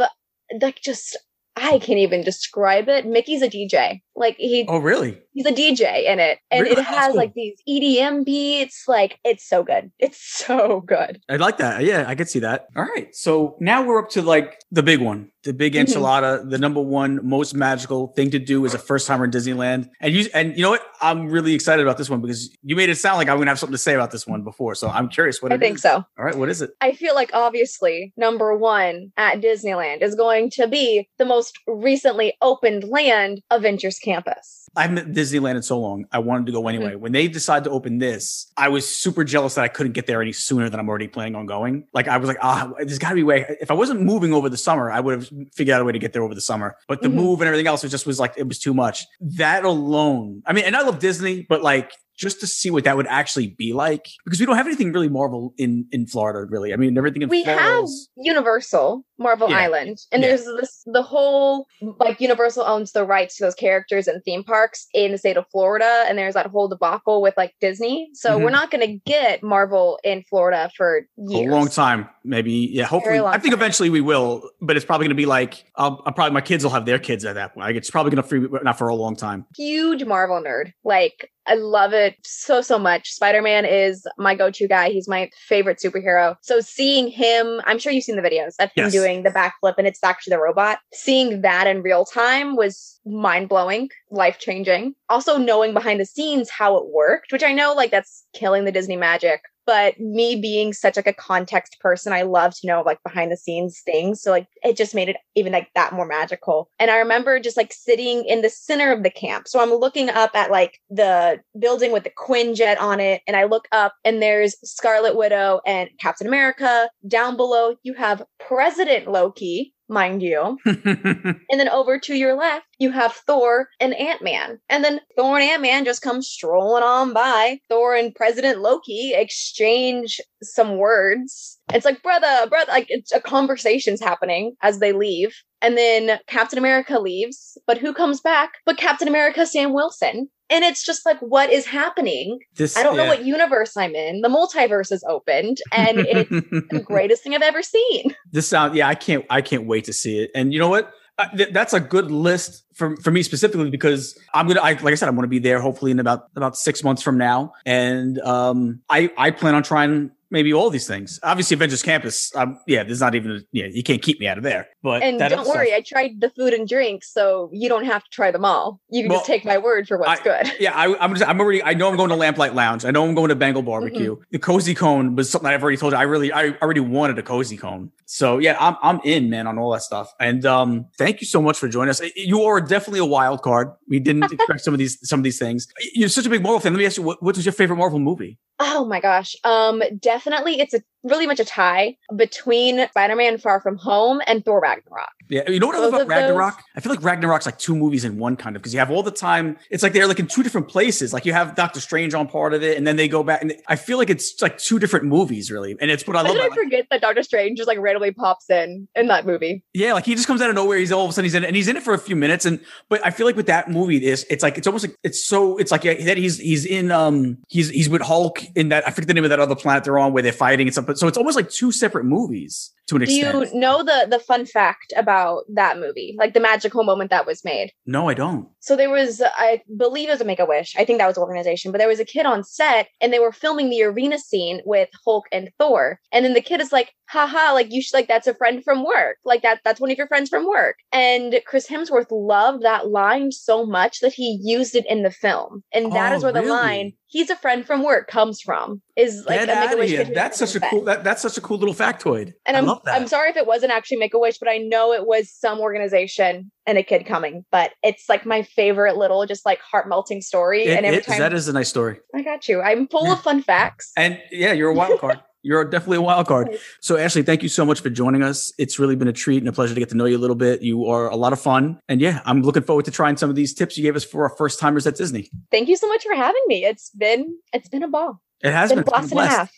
like just i can't even describe it. Mickey's a dj like he Oh, really? he's a dj in it and Really? it has Cool. like these edm beats like it's so good it's so good I like that. Yeah, I could see that. All right. So now we're up to like the big one, the big Mhm. enchilada, the number one most magical thing to do as a first timer in Disneyland. And you and you know what? I'm really excited about this one because you made it sound like I'm gonna have something to say about this one before. So I'm curious what i think is. so All right, what is it? I feel like obviously number one at Disneyland is going to be the most recently opened land, of Avengers Campus. I've been at Disneyland in so long. I wanted to go anyway. When they decided to open this, I was super jealous that I couldn't get there any sooner than I'm already planning on going. Like I was like, ah, there's got to be a way. If I wasn't moving over the summer, I would have figured out a way to get there over the summer. But the Mhm. move and everything else, it just was like it was too much. That alone, I mean, and I love Disney, but like just to see what that would actually be like because we don't have anything really Marvel in in Florida. Really, I mean, everything in We Florida have is- Universal, Marvel Yeah. Island. And Yeah. there's this the whole like Universal owns the rights to those characters and theme parks in the state of Florida and there's that whole debacle with like Disney. So Mhm. we're not going to get Marvel in Florida for a long time, maybe. Yeah, hopefully. I think time. eventually we will, but it's probably going to be like I'll, I'll probably my kids will have their kids at that point. Like, it's probably going to free not for a long time. Huge Marvel nerd. Like I love it so so much. Spider-Man is my go-to guy. He's my favorite superhero. So seeing him, I'm sure you've seen the videos of him Yes. Doing the backflip and it's actually the robot. Seeing that in real time was mind-blowing, life-changing. Also knowing behind the scenes how it worked, which I know like that's killing the Disney magic. But me being such like a context person, I love to know like behind the scenes things. So like it just made it even like that more magical. And I remember just like sitting in the center of the camp. So I'm looking up at like the building with the Quinjet on it, and I look up and there's Scarlet Widow and Captain America. Down below, you have President Loki, mind you. And then over to your left, you have Thor and Ant Man. And then Thor and Ant Man just come strolling on by. Thor and President Loki exchange some words. It's like, brother, brother, like it's a conversation's happening as they leave. And then Captain America leaves, but who comes back? But Captain America Sam Wilson. And it's just like, what is happening? This, I don't know what universe I'm in. The multiverse is opened, and it's the greatest thing I've ever seen. this sound yeah i can't i can't wait to see it and you know what uh, th- that's a good list for, for me specifically because i'm gonna I, like i said i'm gonna be there hopefully in about about six months from now and um i i plan on trying maybe all these things obviously avengers campus um yeah there's not even yeah you can't keep me out of there but And don't other stuff- worry, I tried the food and drinks, so you don't have to try them all. You can Well, just take my word for what's I- good. Yeah, I, I'm just, I'm already, I know I'm going to Lamplight Lounge. I know I'm going to Bengal Barbecue. Mm-hmm. The Cozy Cone was something I've already told you. I really, I already wanted a Cozy Cone. So yeah, I'm, I'm in, man, on all that stuff. And um, thank you so much for joining us. You are definitely a wild card. We didn't expect some of these, some of these things. You're such a big Marvel fan. Let me ask you, what, what was your favorite Marvel movie? Oh my gosh. Um, definitely it's a really much a tie between Spider-Man Far From Home and Thor Ragnarok. Yeah, you know what I love about of those- Ragnarok? I feel like Ragnarok's like two movies in one, kind of, because you have all the time. It's like they're like in two different places. Like you have Doctor Strange on part of it, and then they go back, and I feel like it's like two different movies, really. And it's what I Why love. did I about, like, forget that Doctor Strange just like randomly pops in in that movie? Yeah, like he just comes out of nowhere. He's all of a sudden he's in it, and he's in it for a few minutes. And but I feel like with that movie, it's it's like it's almost like it's so it's like yeah, that he's he's in um he's he's with Hulk in that I forget the name of that other planet they're on where they're fighting and stuff. But so it's almost like two separate movies to an extent. Do you know the the fun fact about that movie? Like the magical moment that was made? no, I don't. So there was, I believe it was a Make a Wish. I think that was the organization, but there was a kid on set and they were filming the arena scene with Hulk and Thor. And then the kid is like, haha, like you should, like, that's a friend from work. Like that, that's one of your friends from work. And Chris Hemsworth loved that line so much that he used it in the film. And that Oh, is where the line, he's a friend from work comes from, is like Get a Make out a of Wish. here. That's such a cool. That, that's such a cool little factoid. And I I'm love that. I'm sorry if it wasn't actually Make a Wish, but I know it was some organization and a kid coming. But it's like my favorite little, just like heart melting story. It- and every it- time that is a nice story. I got you, I'm full of fun facts. And yeah, you're a wild card. You're definitely a wild card. So, Ashley, thank you so much for joining us. It's really been a treat and a pleasure to get to know you a little bit. You are a lot of fun. And yeah, I'm looking forward to trying some of these tips you gave us for our first timers at Disney. Thank you so much for having me. It's been it's been a ball. It has Been been, a blast and a half.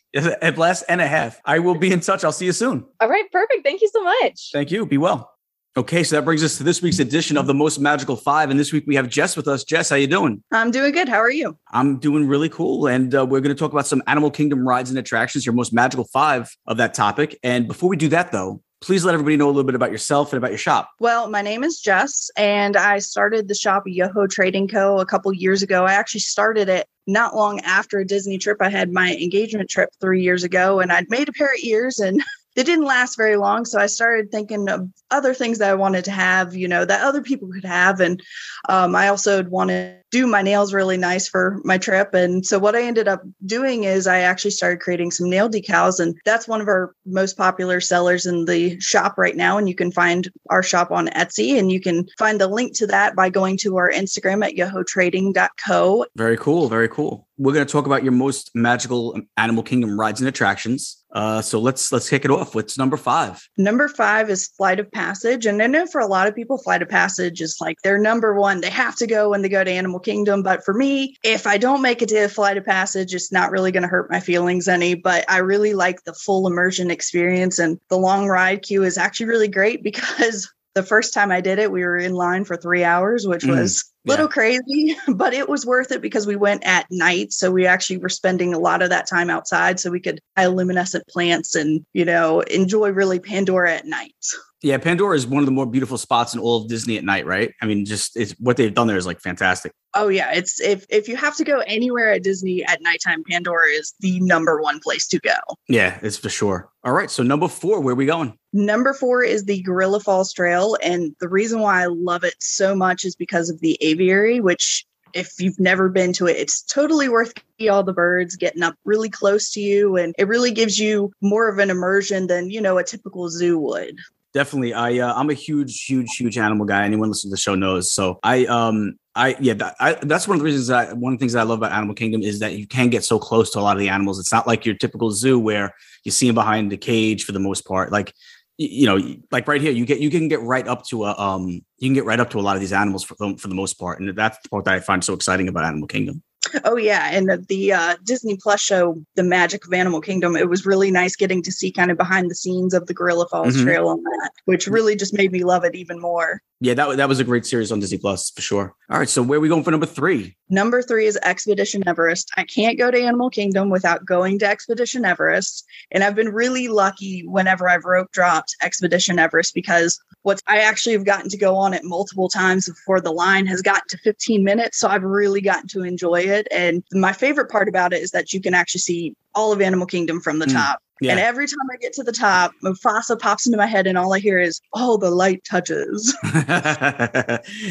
A blast and a half. I will be in touch. I'll see you soon. All right, perfect. Thank you so much. Thank you. Be well. Okay, so that brings us to this week's edition of the Most Magical Five, and this week we have Jess with us. Jess, how you doing? I'm doing good. How are you? I'm doing really cool, and uh, we're going to talk about some Animal Kingdom rides and attractions, your most magical five of that topic. And before we do that, though, please let everybody know a little bit about yourself and about your shop. Well, my name is Jess, and I started the shop Yoho Trading Co. a couple years ago. I actually started it not long after a Disney trip. I had my engagement trip three years ago, and I'd made a pair of ears, and they didn't last very long. So I started thinking of other things that I wanted to have, you know, that other people could have, and um, I also want to do my nails really nice for my trip. And so what I ended up doing is I actually started creating some nail decals, and that's one of our most popular sellers in the shop right now. And you can find our shop on Etsy, and you can find the link to that by going to our Instagram at yohotrading.co. Very cool. Very cool. We're going to talk about your most magical Animal Kingdom rides and attractions. Uh, so let's let's kick it off. What's number five? Number five is Flight of Passage. And I know for a lot of people, Flight of Passage is like their number one. They have to go when they go to Animal Kingdom. But for me, if I don't make it to Flight of Passage, it's not really going to hurt my feelings any. But I really like the full immersion experience, and the long ride queue is actually really great because the first time I did it, we were in line for three hours, which Mm, was little crazy, but it was worth it because we went at night. So we actually were spending a lot of that time outside so we could have luminescent plants and, you know, enjoy really Pandora at night. Yeah, Pandora is one of the more beautiful spots in all of Disney at night, right? I mean, just it's what they've done there is like fantastic. Oh yeah, it's if if you have to go anywhere at Disney at nighttime, Pandora is the number one place to go. Yeah, it's for sure. All right, so number four, where are we going? Number four is the Gorilla Falls Trail. And the reason why I love it so much is because of the aviary, which if you've never been to it, it's totally worth all the birds getting up really close to you. And it really gives you more of an immersion than, you know, a typical zoo would. Definitely, I uh, I'm a huge, huge, huge animal guy. Anyone listening to the show knows. So I um I yeah that, I, that's one of the reasons that one of the things that I love about Animal Kingdom is that you can get so close to a lot of the animals. It's not like your typical zoo where you see them behind the cage for the most part. Like you know, like right here, you get you can get right up to a um you can get right up to a lot of these animals for for the most part, and that's the part that I find so exciting about Animal Kingdom. Oh yeah, and the, uh, Disney Plus show, The Magic of Animal Kingdom, it was really nice getting to see kind of behind the scenes of the Gorilla Falls Mhm. Trail on that, which really just made me love it even more. Yeah, that that was a great series on Disney Plus for sure. All right, so where are we going for number three? Number three is Expedition Everest. I can't go to Animal Kingdom without going to Expedition Everest. And I've been really lucky whenever I've rope dropped Expedition Everest because what I actually have gotten to go on it multiple times before the line has gotten to 15 minutes. So I've really gotten to enjoy it. And my favorite part about it is that you can actually see all of Animal Kingdom from the Mm, top. Yeah. And every time I get to the top, Mufasa pops into my head, and all I hear is, "Oh, the light touches."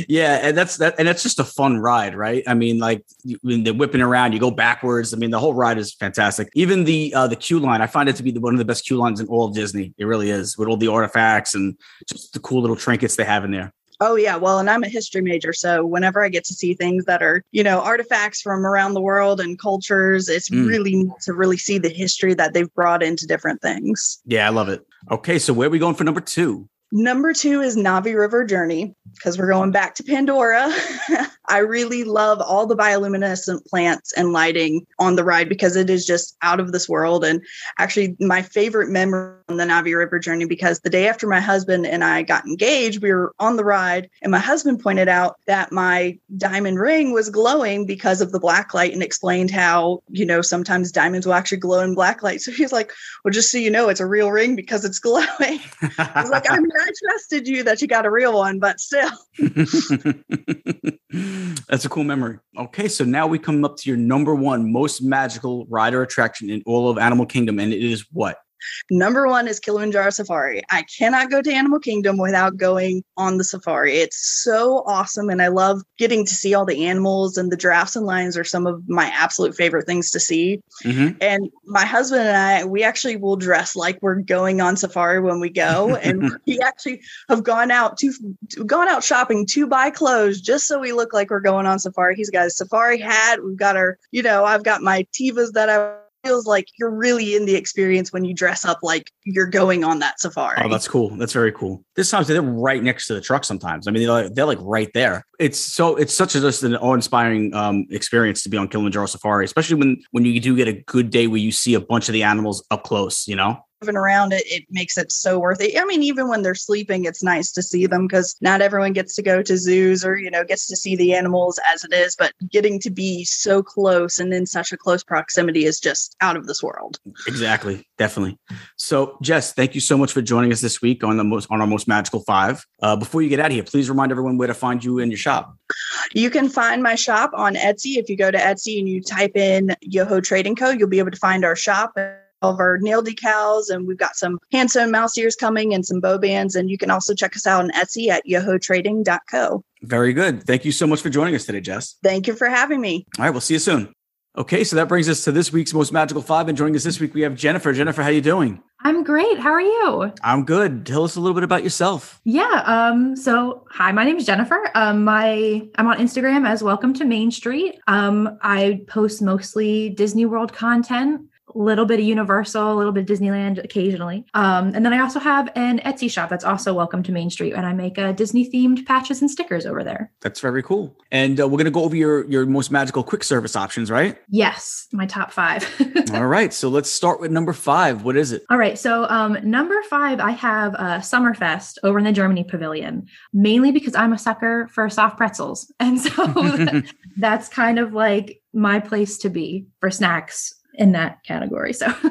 yeah, and that's that, and that's just a fun ride, right? I mean, like when they're whipping around, you go backwards. I mean, the whole ride is fantastic. Even the uh, the queue line, I find it to be the, one of the best queue lines in all of Disney. It really is, with all the artifacts and just the cool little trinkets they have in there. Oh yeah, well, and I'm a history major, so whenever I get to see things that are, you know, artifacts from around the world and cultures, it's Mm. really neat to really see the history that they've brought into different things. Yeah, I love it. Okay, so where are we going for number two? Number two is Na'vi River Journey because we're going back to Pandora. I really love all the bioluminescent plants and lighting on the ride because it is just out of this world. And actually, my favorite memory on the Na'vi River Journey because the day after my husband and I got engaged, we were on the ride, and my husband pointed out that my diamond ring was glowing because of the black light and explained how, you know, sometimes diamonds will actually glow in black light. So he's like, Well, just so you know, it's a real ring because it's glowing. I was like, I mean, I trusted you that you got a real one, but still. That's a cool memory. Okay, so now we come up to your number one most magical rider attraction in all of Animal Kingdom, and it is what? Number one is Kilimanjaro Safari. I cannot go to Animal Kingdom without going on the safari. It's so awesome. And I love getting to see all the animals, and the giraffes and lions are some of my absolute favorite things to see. Mhm. And my husband and I, we actually will dress like we're going on safari when we go. and we actually have gone out to gone out shopping to buy clothes just so we look like we're going on safari. He's got a safari hat. We've got our, you know, I've got my Tevas that I feels like you're really in the experience when you dress up like you're going on that safari. Oh, that's cool. That's very cool. This times they're right next to the truck. Sometimes I mean they're like, they're like right there. It's so it's such a just an awe-inspiring um, experience to be on Kilimanjaro Safari, especially when when you do get a good day where you see a bunch of the animals up close. You know. Moving around it, it makes it so worth it. I mean, even when they're sleeping, it's nice to see them because not everyone gets to go to zoos or, you know, gets to see the animals as it is, but getting to be so close and in such a close proximity is just out of this world. Exactly, definitely. So, Jess, thank you so much for joining us this week on the most on our most magical five. Uh, before you get out of here, please remind everyone where to find you in your shop. You can find my shop on Etsy. If you go to Etsy and you type in Yoho Trading Co., you'll be able to find our shop. All of our nail decals, and we've got some hand sewn mouse ears coming and some bow bands. And you can also check us out on Etsy at yohotrading.co. Very good. Thank you so much for joining us today, Jess. Thank you for having me. All right, we'll see you soon. Okay, so that brings us to this week's most magical five. And joining us this week, we have Jennifer. Jennifer, how are you doing? I'm great. How are you? I'm good. Tell us a little bit about yourself. Yeah. Um, so hi, my name is Jennifer. Um, my I'm on Instagram as Welcome to Main Street. Um, I post mostly Disney World content. A little bit of Universal, a little bit of Disneyland occasionally. Um, and then I also have an Etsy shop that's also welcome to Main Street, and I make uh, Disney themed patches and stickers over there. That's very cool. And uh, we're gonna go over your your most magical quick service options, right? Yes, my top five. All right. So let's start with number five. What is it? All right. So um, number five, I have uh, Sommerfest over in the Germany Pavilion, mainly because I'm a sucker for soft pretzels, and so that's kind of like my place to be for snacks in that category. So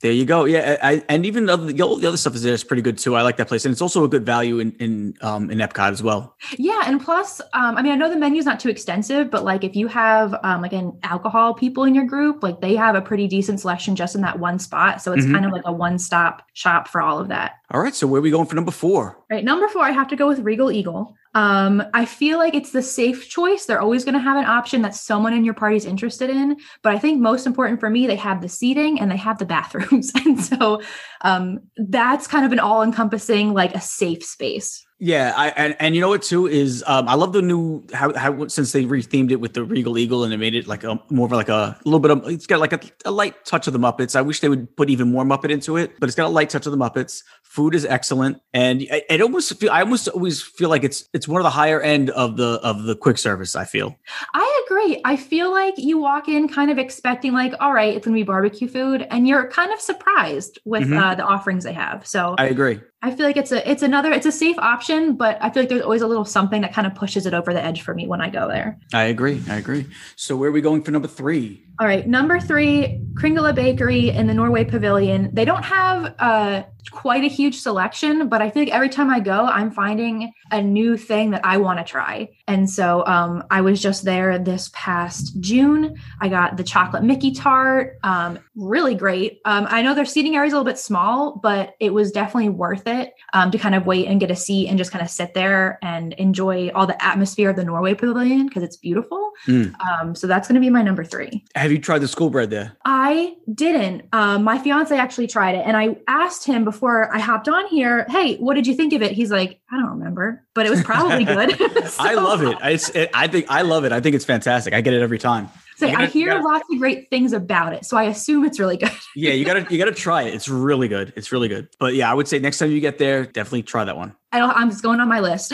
There you go. Yeah, I, and even the other, the other stuff is there is pretty good too. I like that place, and it's also a good value in in um, in Epcot as well. yeah, and plus, um, I mean, I know the menu's not too extensive, but like if you have um, like an alcohol people in your group, like they have a pretty decent selection just in that one spot. So it's Mhm. kind of like a one stop shop for all of that. All right, so where are we going for number four? Right. Number four, I have to go with Regal Eagle. Um, I feel like it's the safe choice. They're always going to have an option that someone in your party is interested in. But I think most important for me, they have the seating and they have the bathrooms. and so um, that's kind of an all encompassing, like a safe space. Yeah, I and, and you know what too is um, I love the new how, how since they rethemed it with the Regal Eagle and they made it like a more of like a, little bit of it's got like a, a light touch of the Muppets. I wish they would put even more Muppet into it, but it's got a light touch of the Muppets. Food is excellent, and I, it almost feel I almost always feel like it's it's one of the higher end of the of the quick service. I feel. I agree. I feel like you walk in kind of expecting, like, all right, it's going to be barbecue food, and you're kind of surprised with Mhm. uh, the offerings they have. So I agree. I feel like it's a it's another it's a safe option, but I feel like there's always a little something that kind of pushes it over the edge for me when I go there. I agree. I agree. So where are we going for number three? All right, number three, Kringla Bakery in the Norway Pavilion. They don't have uh, quite a huge selection, but I feel like every time I go, I'm finding a new thing that I want to try. And so um, I was just there this past June. I got the chocolate Mickey tart, um, really great. Um, I know their seating area is a little bit small, but it was definitely worth it um, to kind of wait and get a seat and just kind of sit there and enjoy all the atmosphere of the Norway Pavilion because it's beautiful. Mm. Um, so that's going to be my number three. Have you tried the school bread there? I didn't. Um, my fiance actually tried it, and I asked him before I hopped on here, "Hey, what did you think of it?" He's like, "I don't remember, but it was probably good." I love it. It's, it. I think I love it. I think it's fantastic. I get it every time. so You I hear gotta- lots of great things about it, so I assume it's really good. Yeah, you gotta you gotta try it. It's really good. It's really good. But yeah, I would say next time you get there, definitely try that one. I don't, I'm just going on my list.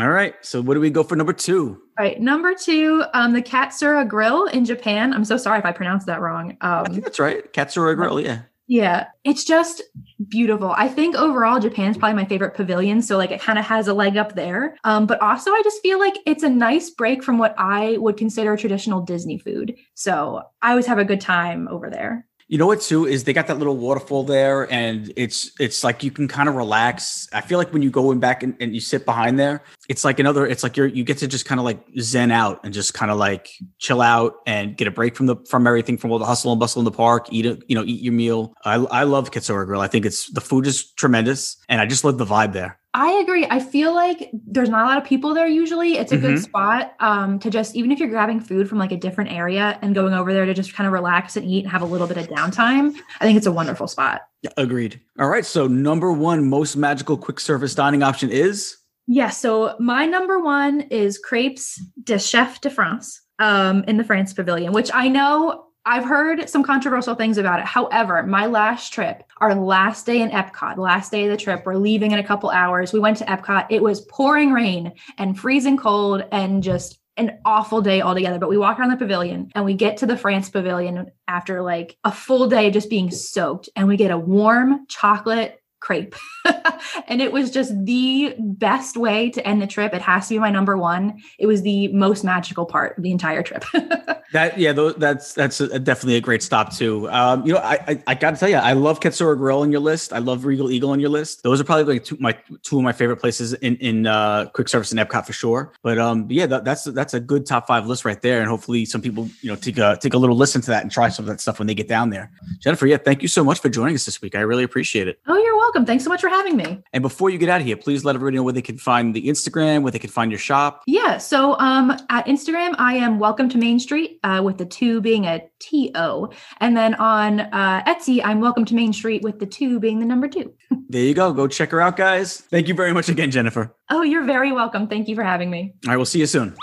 All right. So what do we go for number two? All right, number two, um, the Katsura Grill in Japan. I'm so sorry if I pronounced that wrong. Um, That's right. Katsura Grill. Yeah. Yeah, it's just beautiful. I think overall Japan's probably my favorite pavilion, so like it kind of has a leg up there. Um, but also I just feel like it's a nice break from what I would consider traditional Disney food. So I always have a good time over there. You know what too is they got that little waterfall there, and it's it's like you can kind of relax. I feel like when you go in back and, and you sit behind there, it's like another. It's like you're you get to just kind of like zen out and just kind of like chill out and get a break from the from everything from all the hustle and bustle in the park. Eat it, you know, eat your meal. I I love Katsura Grill. I think it's the food is tremendous, and I just love the vibe there. I agree. I feel like there's not a lot of people there usually. It's a good Mhm. spot um, to just, even if you're grabbing food from like a different area and going over there to just kind of relax and eat and have a little bit of downtime, I think it's a wonderful spot. Yeah, agreed. All right. So number one most magical quick service dining option is Yeah, so my number one is crepes de chef de France um, in the France Pavilion, which I know I've heard some controversial things about it. However, my last trip, our last day in Epcot, last day of the trip, we're leaving in a couple hours. We went to Epcot. It was pouring rain and freezing cold and just an awful day altogether. But we walk around the pavilion and we get to the France Pavilion after like a full day just being soaked, and we get a warm chocolate crepe. and it was just the best way to end the trip. It has to be my number one. It was the most magical part of the entire trip. That yeah, that's that's a, definitely a great stop too. Um, you know, I I, I got to tell you, I love Katsura Grill on your list. I love Regal Eagle on your list. Those are probably like two my two of my favorite places in in uh, quick service in Epcot for sure. But um, yeah, that, that's that's a good top five list right there. And hopefully, some people you know take a take a little listen to that and try some of that stuff when they get down there. Jennifer, yeah, thank you so much for joining us this week. I really appreciate it. oh, you're welcome. Thanks so much for having me. And before you get out of here, please let everybody know where they can find the Instagram, where they can find your shop. Yeah. So um, at Instagram, I am welcome to Main Street uh, with the two being a T O. And then on uh, Etsy, I'm welcome to Main Street with the two being the number two. There you go. Go check her out, guys. Thank you very much again, Jennifer. Oh, you're very welcome. Thank you for having me. Right, we'll see you soon.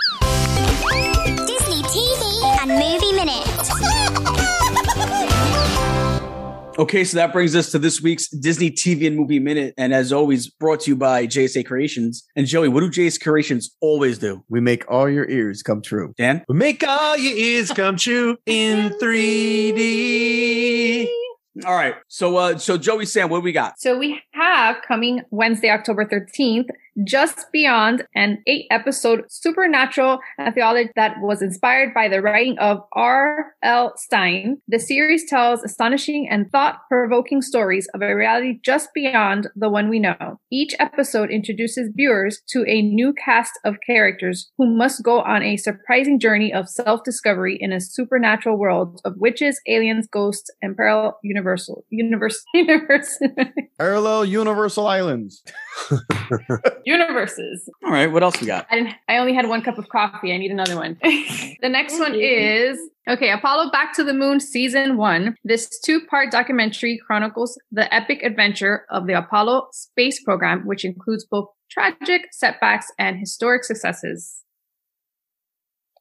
Okay, so that brings us to this week's Disney TV and Movie Minute. And as always, brought to you by JSA Creations. And Joey, what do JSA Creations always do? We make all your ears come true. Dan? We make all your ears come true in 3D. All right. So uh so Joey Sam, what do we got? So we have coming Wednesday, October 13th, Just Beyond, an eight episode supernatural anthology that was inspired by the writing of R.L. Stine. The series tells astonishing and thought provoking stories of a reality just beyond the one we know. Each episode introduces viewers to a new cast of characters who must go on a surprising journey of self discovery in a supernatural world of witches, aliens, ghosts, and parallel universal universe universe Parallel Universal Islands. universes. All right, what else we got? I didn't. I only had one cup of coffee. I need another one. the next one is okay. Apollo Back to the Moon season one. This two-part documentary chronicles the epic adventure of the Apollo space program, which includes both tragic setbacks and historic successes.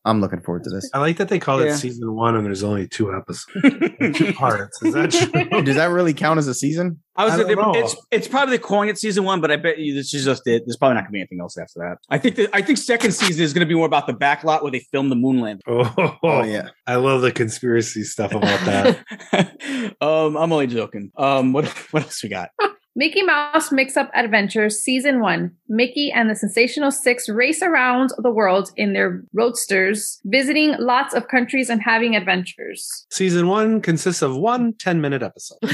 I'm looking forward to this. I like that they call Yeah. it season one and there's only two episodes, two parts. Is that true? Does that really count as a season? I was I gonna, don't know. it's it's probably calling it season one, but I bet you this is just it. There's probably not gonna be anything else after that. I think that I think second season is gonna be more about the back lot where they film the moon landing. Oh, Oh yeah. I love the conspiracy stuff about that. um, I'm only joking. Um, what what else we got? Mickey Mouse Mix Up Adventures Season 1. Mickey and the Sensational Six race around the world in their roadsters, visiting lots of countries and having adventures. Season one consists of one 10 minute episode.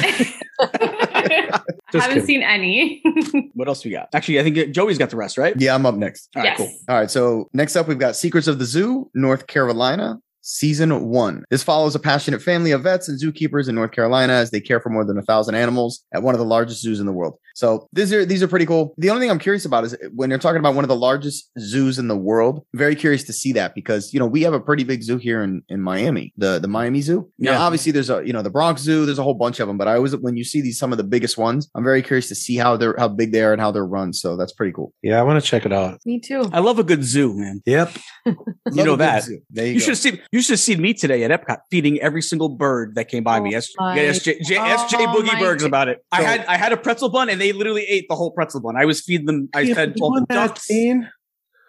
Just Haven't kidding. seen any. What else we got? Actually, I think Joey's got the rest, right? Yeah, I'm up next. All right, yes. cool. All right. So next up, we've got Secrets of the Zoo, North Carolina. Season one. This follows a passionate family of vets and zookeepers in North Carolina as they care for more than a thousand animals at one of the largest zoos in the world. So these are these are pretty cool. The only thing I'm curious about is when you're talking about one of the largest zoos in the world. Very curious to see that because you know we have a pretty big zoo here in in Miami, the the Miami Zoo. Yeah, Yeah. obviously there's a you know the Bronx Zoo. There's a whole bunch of them, but I always when you see these some of the biggest ones, I'm very curious to see how they're how big they are and how they're run. So that's pretty cool. Yeah, I want to check it out. Me too. I love a good zoo, man. Yep. You know that. There you, You should see. seen you should have seen me today at Epcot feeding every single bird that came by me. Oh S- my- get SJ, J, SJ oh Boogie my Bergs God. about it. I had I had a pretzel bun and they literally ate the whole pretzel bun. I was feeding them. I fed all the ducks.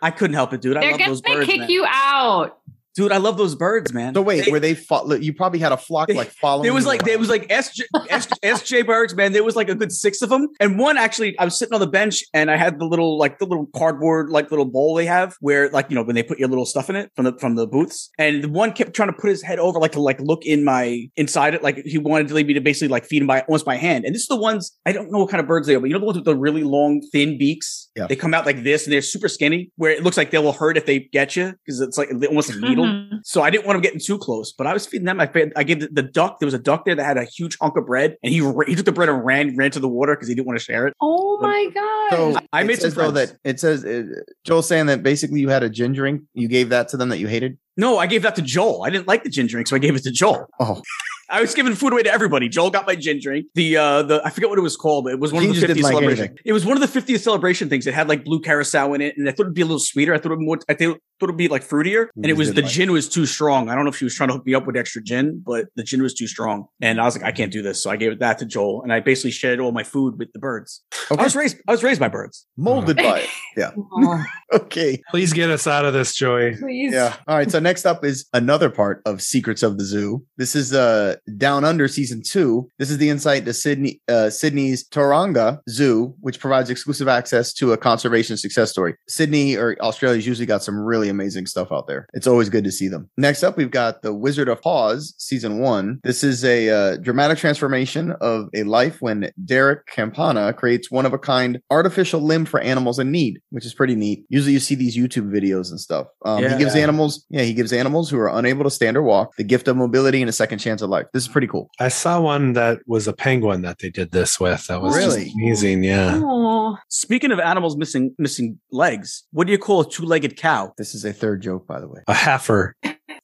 I couldn't help it, dude. I They're love gonna those birds, kick man. you out. Dude. I love those birds, man. So wait, They- were they? Fo- you probably had a flock like following. There was like there was like SJ, S, SJ Bergs, man. There was like a good six of them, and one actually. I was sitting on the bench, and I had the little like the little cardboard like little bowl they have, where like you know when they put your little stuff in it from the from the booths, and the one kept trying to put his head over like to like look in my inside it, like he wanted to leave me to basically like feed him by almost by hand. And this is the ones I don't know what kind of birds they are, but you know the ones with the really long thin beaks. Yeah. They come out like this, and they're super skinny, where it looks like they will hurt if they get you because it's like almost a needle. Mhm. So I didn't want him getting too close, but I was feeding them. I fed, I gave the, the duck. There was a duck there that had a huge hunk of bread, and he ra- he took the bread and ran ran to the water because he didn't want to share it. Oh my god. So I it made some says, though that it says uh, Joel's saying that basically you had a gin drink. You gave that to them that you hated. No, I gave that to Joel. I didn't like the gin drink, so I gave it to Joel. Oh, I was giving food away to everybody. Joel got my gin drink. The uh the I forget what it was called. It was one He of the 50th like celebration. anything. It was one of the 50th celebration things. It had like blue carousel in it, and I thought it'd be a little sweeter. I thought it would more. I thought thought it'd be like fruitier, He and it was the like gin was too strong. I don't know if she was trying to hook me up with extra gin, but the gin was too strong, and I was like, I can't do this. So I gave that to Joel, and I basically shared all my food with the birds. okay. I was raised. I was raised by birds. molded by it. Yeah. Okay. Please get us out of this, Joey. Please. Yeah. All right. So next up is another part of Secrets of the Zoo. This is uh Down Under season two. This is the insight to Sydney uh Sydney's Taronga Zoo, which provides exclusive access to a conservation success story. Sydney or Australia's usually got some really amazing stuff out there. It's always good to see them. Next up, we've got The Wizard of Paws season one. This is a uh, dramatic transformation of a life when Derrick Campana creates one of a kind artificial limb for animals in need, which is pretty neat. Usually you see these YouTube videos and stuff. Um, Yeah. He gives animals, yeah, he gives animals who are unable to stand or walk the gift of mobility and a second chance at life. This is pretty cool. I saw one that was a penguin that they did this with. That was just Really? amazing. Yeah. Oh, Speaking of animals missing missing legs, what do you call a two legged cow? This is a third joke, by the way. A heifer.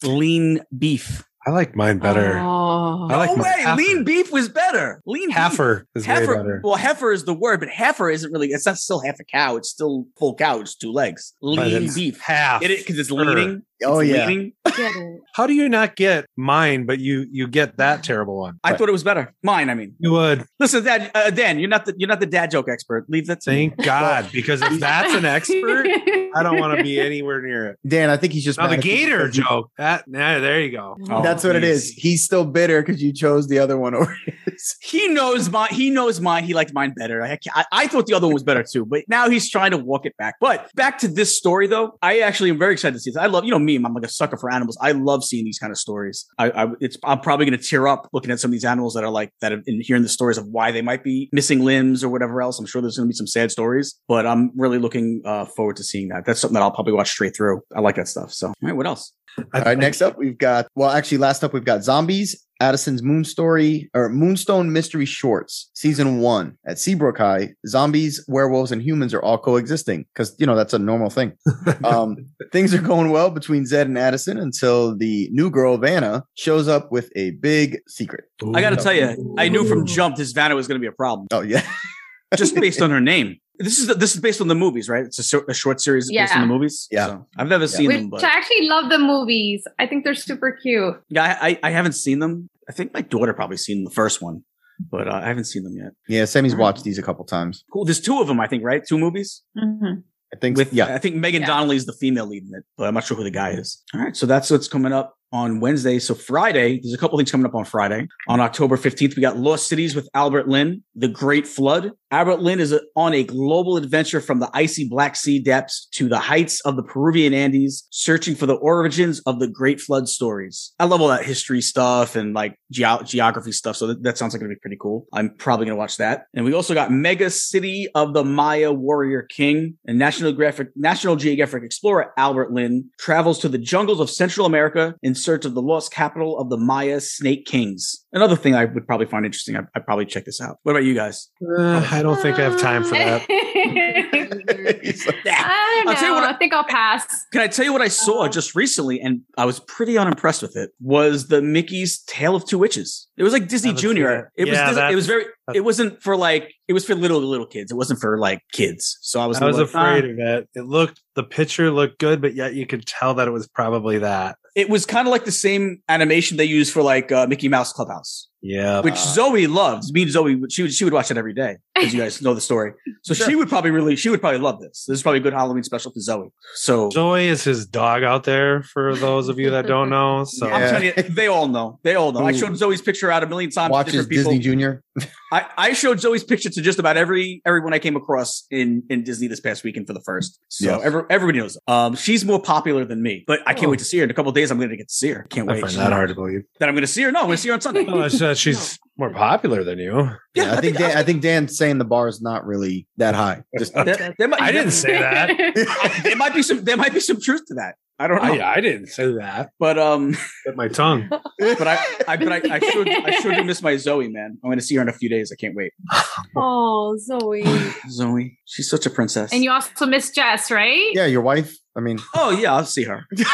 Lean beef. I like mine better. Oh. I like no way, heifer. lean beef was better. Lean beef. Heifer way Heifer. better. Well, heifer is the word, but heifer isn't really. It's not still half a cow. It's still full cow. It's two legs. Lean beef. half. It because it's leaning. Oh, yeah. How do you not get mine, but you you get that terrible one? I thought it was better. Mine, I mean. You would. Listen, Dad, uh, Dan, you're not the you're not the dad joke expert. Leave that to me. Thank God, because if that's an expert, I don't want to be anywhere near it. Dan, I think he's just Now the mad at you gator because you- joke. That nah, there you go. Oh, That's what it geez. is. He's still bitter because you chose the other one over his. He knows mine. He knows mine. He liked mine better. I, I, I thought the other one was better too, but now he's trying to walk it back. But back to this story, though, I actually am very excited to see this. I love, you know, me. I'm like a sucker for animals. I love seeing these kind of stories. I, I it's, I'm probably going to tear up looking at some of these animals that are like that, have, and hearing the stories of why they might be missing limbs or whatever else. I'm sure there's going to be some sad stories, but I'm really looking uh, forward to seeing that. That's something that I'll probably watch straight through. I like that stuff. So, all right, what else? All right, next up we've got well, actually, last up we've got zombies. Addison's Moon Story or Moonstone Mystery Shorts, season one at Seabrook High. Zombies, werewolves, and humans are all coexisting because you know that's a normal thing. Um, things are going well between Zed and Addison until the new girl Vanna shows up with a big secret. I got to tell you, I knew from jump this Vanna was going to be a problem. Oh yeah, just based on her name. This is this is based on the movies, right? It's a, short- a short series based on the movies. Yeah. So, I've never seen them, but I actually love the movies. I think they're super cute. yeah, I, I I haven't seen them. I think my daughter probably seen the first one, but uh, I haven't seen them yet. yeah. Sammy's watched these a couple times. Cool. There's two of them, I think, right? Two movies. Mhm. I think With yeah. I think Megan Donnelly is the female lead in it, but I'm not sure who the guy is. All right, so that's what's coming up on Wednesday. So Friday, there's a couple things coming up on Friday. On October 15th, we got Lost Cities with Albert Lin, The Great Flood. Albert Lin is on a global adventure from the icy Black Sea depths to the heights of the Peruvian Andes, searching for the origins of the Great Flood stories. I love all that history stuff and like geo- geography stuff. So that, that sounds like it'll be pretty cool. I'm probably going to watch that. And we also got Mega City of the Maya Warrior King and National Geographic, National Geographic explorer Albert Lin travels to the jungles of Central America in search of the lost capital of the Maya Snake Kings. Another thing I would probably find interesting. I, I'd probably check this out. What about you guys? Uh, I don't think I have time for that. I don't I'll tell you know. what I- I think I'll pass. Can I tell you what I saw just recently, and I was pretty unimpressed with it? Was the Mickey's Tale of Two Witches? It was like Disney Junior. it. It was Yeah, Disney- it was very. It wasn't for like. It was for little little kids. It wasn't for like kids. So I was. I was like, afraid ah. of it. It looked the picture looked good, but yet you could tell that it was probably that. It was kind of like the same animation they use for like uh, Mickey Mouse Clubhouse, Yeah. which Zoe loves. Me and Zoe, she would she would watch it every day, as you guys know the story. So she would probably really she would probably love this. This is probably a good Halloween special for Zoe. So Zoe is his dog out there for those of you that don't know. So I'm telling you, they all know. They all know. I showed Zoe's picture out a million times. to Watches different people. Disney Junior. I, I showed Zoe's picture to just about every everyone I came across in in Disney this past weekend for the first. So Yeah. every, everybody knows. Um, she's more popular than me, but I can't Oh. wait to see her in a couple of days. I'm going to get to see her. Can't I wait. find that hard to believe. That I'm going to see her. No, I'm going to see her on Sunday. It's that she's more popular than you. Yeah, I think Dan, I think Dan's saying the bar is not really that high. Just There, there might, I didn't say that. there might be some. There might be some truth to that. I don't know. I, I didn't say that. But um, Bit my tongue. but I, I but I, I should I should miss my Zoe, man. I'm going to see her in a few days. I can't wait. Oh, Zoe. Zoe, she's such a princess. and you also miss Jess, right? yeah, your wife. I mean, oh yeah, I'll see her.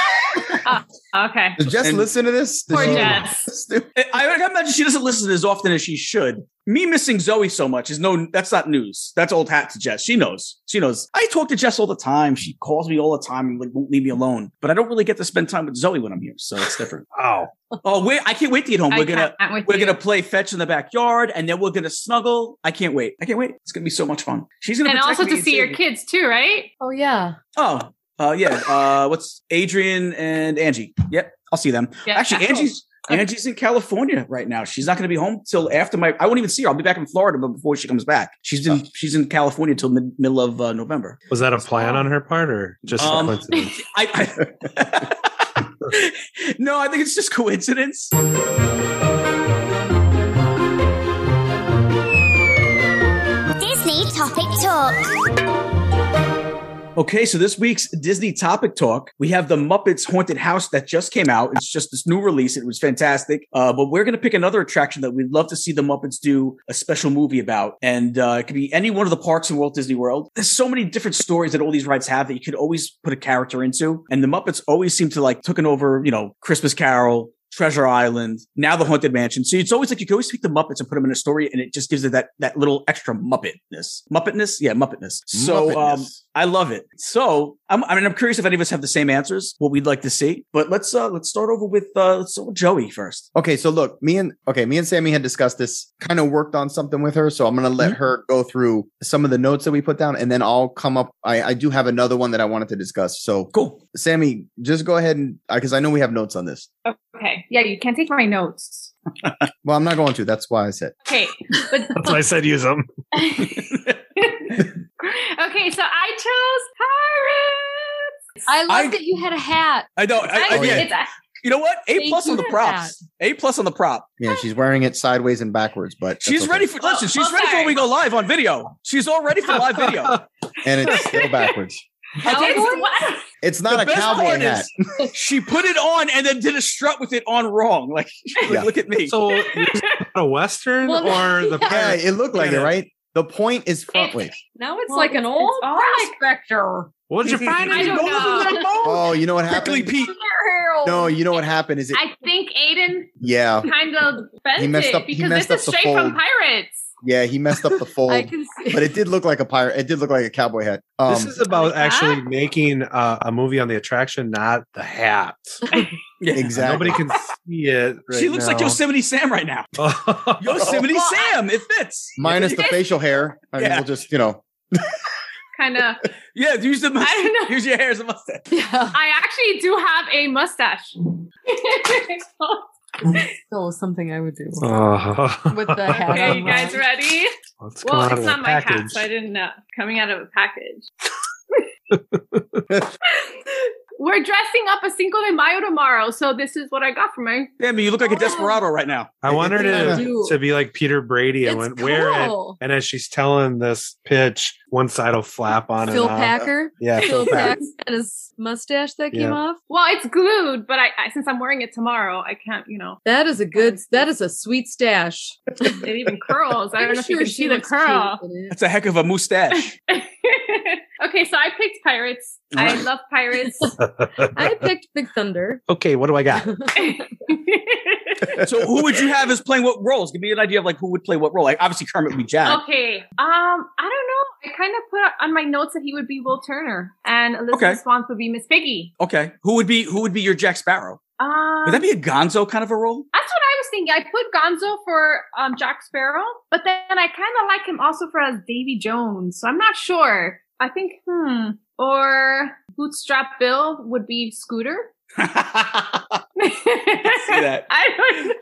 Ah, okay. does Jess And- listen to this? Does Poor she- Jess. I, I imagine she doesn't listen as often as she should. Me missing Zoe so much is no, that's not news. That's old hat to Jess. She knows. She knows. I talk to Jess all the time. She calls me all the time and like won't leave me alone. But I don't really get to spend time with Zoe when I'm here, so it's different. Oh, oh wait, I can't wait to get home. We're gonna we're you. gonna play fetch in the backyard, and then we're gonna snuggle. I can't wait. I can't wait. It's gonna be so much fun. She's gonna and also to see your me. kids too, right? Oh yeah. Oh, uh, yeah. Uh, what's Adrian and Angie? Yep, I'll see them. Yeah. Actually, Angie's Angie's in California right now. She's not going to be home till after my. I won't even see her. I'll be back in Florida, but before she comes back, she's in she's in California till mid, middle of uh, November. was that a plan on her part or just Um, coincidence? I, I no, I think it's just coincidence. Disney Topic Talk. Okay, so this week's Disney topic talk, we have the Muppets Haunted House that just came out. It's just this new release. It was fantastic. Uh, but we're going to pick another attraction that we'd love to see the Muppets do a special movie about. And uh, it could be any one of the parks in Walt Disney World. There's so many different stories that all these rides have that you could always put a character into. And the Muppets always seem to like taken over, you know, Christmas Carol, Treasure Island, now the Haunted Mansion. So it's always like you can always pick the Muppets and put them in a story, and it just gives it that that little extra Muppetness. Muppetness, yeah, Muppetness. So um, Muppetness. I love it. So I'm, I mean, I'm curious if any of us have the same answers, what we'd like to see. But let's uh let's start over with uh let's start with Joey first. Okay, so look, me and okay, me and Sammy had discussed this, kind of worked on something with her. So I'm gonna let her go through some of the notes that we put down, and then I'll come up. I, I do have another one that I wanted to discuss. So cool, Sammy, just go ahead and because I know we have notes on this. Okay. Yeah, you can't take my notes. Well, I'm not going to. That's why I said. Okay. But That's why I said use them. okay, so I chose pirates. I love I- that you had a hat. I know. I, I, I- yeah. it's a- You know what? A plus on the props. A plus on the prop. Yeah, she's wearing it sideways and backwards, but She's okay. ready for listen. She's ready for when we go live on video. She's all ready for live video. and it's still backwards. Okay, what? It's not the a cowboy hat. is she put it on and then did a strut with it on wrong. Like, like, Yeah. look at me. So a western Well, or the yeah. Yeah, pirate? it looked like it, right? The point is front It's- Now it's Well, like an old it's like- prospector. What did you find? I don't know. Oh, you know what happened? Pete. No, you know what happened? Is it? I think Aiden Yeah, kind of bent He messed it up- he because messed this is up the straight from fold. pirates. yeah. He messed up the fold, I can see. but it did look like a pirate. It did look like a cowboy hat. Um, this is about like that? actually making uh, a movie on the attraction, not the hat. Yeah. exactly. Nobody can see it. she right looks like. Yosemite Sam right now. Yosemite Well, Sam. It fits. minus the facial hair. I mean, we'll just you know. Kind of. Yeah, use the I know. Use your hair as a mustache. Yeah. I actually do have a mustache. So something I would do Uh, with the hat. okay, you guys ready? Let's come Well, out it's of not the my hat, package. so I didn't know. Coming out of a package. We're dressing up a Cinco de Mayo tomorrow, so this is what I got for my. Yeah, I mean, you look like a desperado right now. I want her to, to be like Peter Brady and It's went wear it. And as she's telling this pitch, one side will flap on Phil and off. Packer. Yeah, Phil Phil Packer. Packer and his mustache that came Yeah. off. Well, it's glued, but I, I since I'm wearing it tomorrow, I can't. You know, That is a good. That is a sweet stash. it even curls. I don't I'm know if you can see the curl. cute. That's a heck of a mustache. okay, so I picked pirates. I love pirates. I picked Big Thunder. Okay, what do I got? so, who would you have as playing what roles? Give me an idea of like who would play what role. Like, obviously, Kermit would be Jack. Okay. Um, I don't know. I kind of put on my notes that he would be Will Turner and Elizabeth Okay. Swan would be Miss Piggy. Okay, who would be who would be your Jack Sparrow? Um, Would that be a Gonzo kind of a role? that's what I was thinking. I put Gonzo for um, Jack Sparrow, but then I kind of like him also for as Davy Jones. So I'm not sure. I think hmm or Bootstrap Bill would be Scooter. see that. I don't.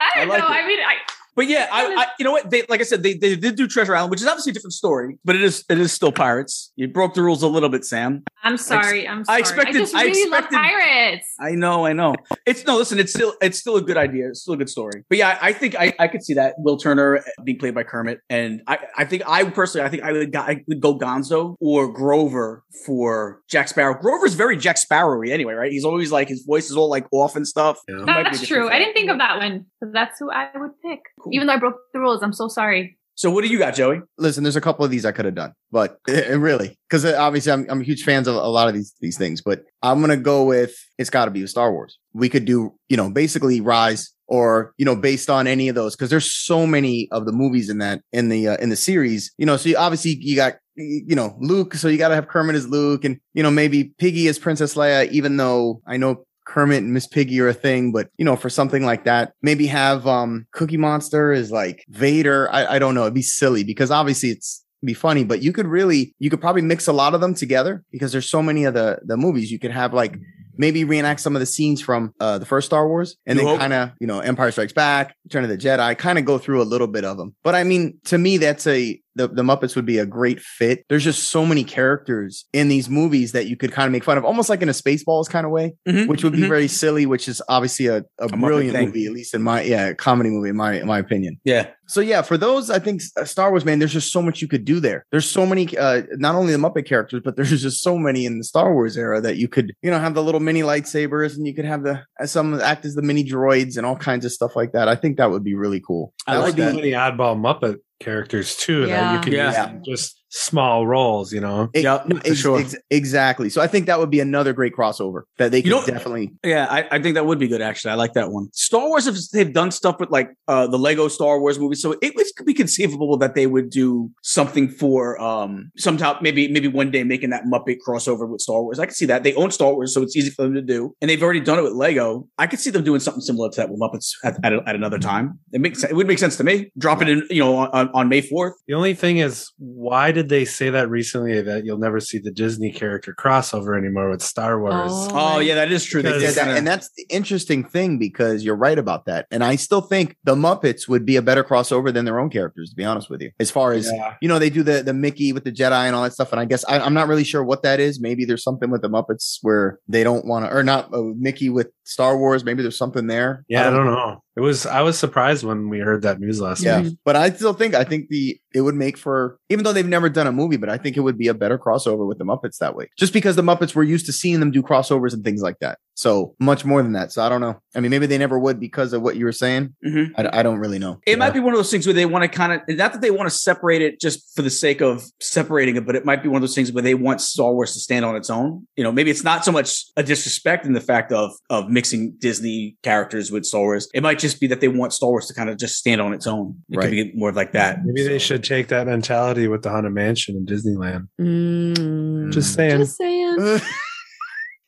I I don't like know. it. I mean, I, But yeah, I, I you know what? They like I said, they, they did do Treasure Island, which is obviously a different story, but it is it is still pirates. You broke the rules a little bit, Sam. I'm sorry. I'm I sorry. I, expected- just I expected- love pirates. I know, I know. It's no, listen, it's still it's still a good idea. It's still a good story. But yeah, I, I think I, I could see that Will Turner being played by Kermit, and I, I think I personally I think I would go- I would go Gonzo or Grover for Jack Sparrow. Grover's very Jack Sparrowy anyway, right? He's always like his voice is all like off and stuff. Yeah. Might be a That's different true. I didn't think of that one. So that's who I would pick. Cool. Even though I broke the rules, I'm so sorry. So what do you got, Joey? Listen, there's a couple of these I could have done, but eh, really, because obviously I'm, I'm huge fans of a lot of these these things. But I'm gonna go with it's got to be Star Wars. We could do you know basically Rise or you know based on any of those because there's so many of the movies in that in the uh, in the series. You know, so you, obviously you got you know Luke, so you got to have Kermit as Luke, and you know maybe Piggy as Princess Leia. Even though I know Kermit and Miss Piggy are a thing, but you know, for something like that, maybe have um Cookie Monster is like Vader. I, I don't know. It'd be silly because obviously it's be funny, but you could really you could probably mix a lot of them together because there's so many of the the movies. You could have like maybe reenact some of the scenes from uh the first Star Wars and You then kind of, you know, Empire Strikes Back, Return of the Jedi, kind of go through a little bit of them. But I mean, to me, that's a the, the Muppets would be a great fit. There's just so many characters in these movies that you could kind of make fun of, almost like in a Spaceballs kind of way Mhm, which would be mhm. very silly, which is obviously a, a, Muppet brilliant movie, at least in my yeah, comedy movie in my in my opinion. Yeah. So yeah, for those, I think uh, Star Wars, man, there's just so much you could do there. There's so many, uh, not only the Muppet characters, but there's just so many in the Star Wars era that you could, you know, have the little mini lightsabers, and you could have the some act as the mini droids and all kinds of stuff like that. I think that would be really cool. I That like the be- that. many oddball Muppet characters too that you can Yeah. use just small roles, you know. Ex- Yeah, no, for ex- sure. ex- exactly. So I think that would be another great crossover that they could You know- definitely. Yeah, I, I think that would be good. Actually, I like that one. Star Wars, have they've done stuff with like uh, the Lego Star Wars movie, so it was, could be conceivable that they would do something for um sometime maybe maybe one day making that Muppet crossover with Star Wars. I can see that they own Star Wars, so it's easy for them to do, and they've already done it with Lego. I could see them doing something similar to that with Muppets at, at, at another time. It makes it would make sense to me. Drop it in, you know, on, on May fourth. The only thing is, why did they say that recently that you'll never see the Disney character crossover anymore with Star Wars? Oh yeah, that is true. Because- Yeah, did that- and that's the interesting thing because you're right about that. And I still think the Muppets would be a better crossover than their own characters, to be honest with you. As far as Yeah. you know, they do the the Mickey with the Jedi and all that stuff. And I guess I, I'm not really sure what that is. Maybe there's something with the Muppets where they don't want to, or not uh, Mickey with Star Wars. Maybe there's something there. Yeah, I don't know. It was I was surprised when we heard that news last Yeah, week. but I still think I think the it would make for even though they've never done a movie, but I think it would be a better crossover with the Muppets that way. Just because the Muppets were used to seeing them do crossovers and things like that. So much more than that. So I don't know. I mean, maybe they never would because of what you were saying. Mhm. I, I don't really know. It might be one of those things where they want to kind of not that they want to separate it just for the sake of separating it, but it might be one of those things where they want Star Wars to stand on its own. You know, maybe it's not so much a disrespect in the fact of of mixing Disney characters with Star Wars. It might just be that they want Star Wars to kind of just stand on its own. It Right. could be more like that. Maybe they should take that mentality with the Haunted Mansion in Disneyland. Mm, Just saying. just saying.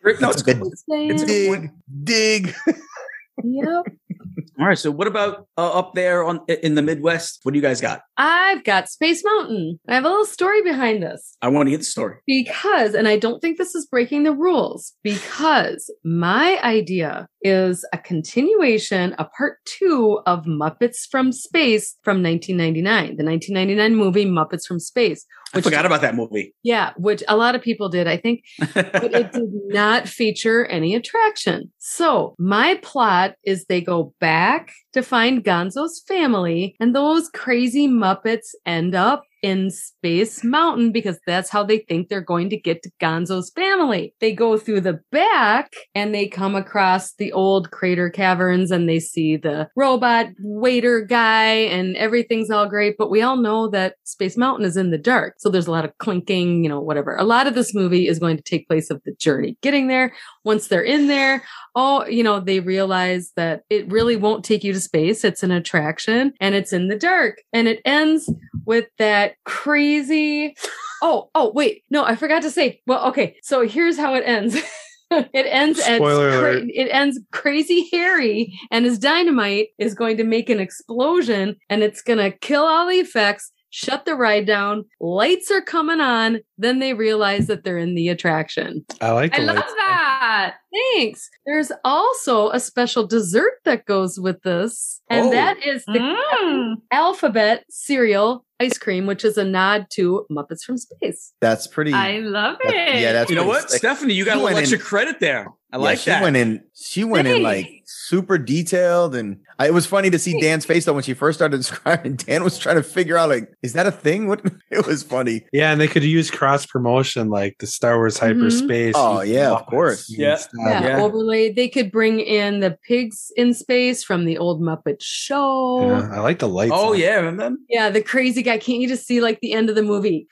No, it's It's a good- cool. Just saying. It's dig, dig. Yep. All right. So what about uh, up there on in the Midwest? What do you guys got? I've got Space Mountain. I have a little story behind this. I want to get the story. Because, and I don't think this is breaking the rules, because my idea is a continuation, a part two of Muppets from Space from 1999, the 1999 movie Muppets from Space. I forgot about that movie. Yeah, which a lot of people did, I think, but it did not feature any attraction. So my plot is they go back to find Gonzo's family, and those crazy Muppets end up in Space Mountain because that's how they think they're going to get to Gonzo's family. They go through the back and they come across the old crater caverns and they see the robot waiter guy and everything's all great. But we all know that Space Mountain is in the dark. So there's a lot of clinking, you know, whatever. A lot of this movie is going to take place of the journey getting there. Once they're in there, oh, you know, they realize that it really won't take you to space. It's an attraction and it's in the dark. And it ends with that crazy. Oh, oh, wait. No, I forgot to say. Well, okay. So here's how it ends. it ends at Spoiler cra- alert. it ends crazy Harry and his dynamite is going to make an explosion and it's going to kill all the effects. Shut the ride down. Lights are coming on. Then they realize that they're in the attraction. I like I the love lights. that. Thanks. There's also a special dessert that goes with this, and Oh. that is the Mm. alphabet cereal ice cream, which is a nod to Muppets from Space. That's pretty. I love that- it. yeah, that's You know what, sick. Stephanie? You got She a little went extra credit there. I Yeah, like she that. went in. She went in like super detailed, and I, it was funny to see Dan's face though when she first started describing. Dan was trying to figure out like, is that a thing? What? It was funny. Yeah, and they could use cross promotion like the Star Wars mm-hmm. hyperspace. Oh, yeah, of course. Yeah. Yeah, yeah. overlay. They could bring in the pigs in space from the old Muppet show. Yeah, I like the lights. Oh on yeah, remember them? Yeah, the crazy guy. Can't you just see like the end of the movie?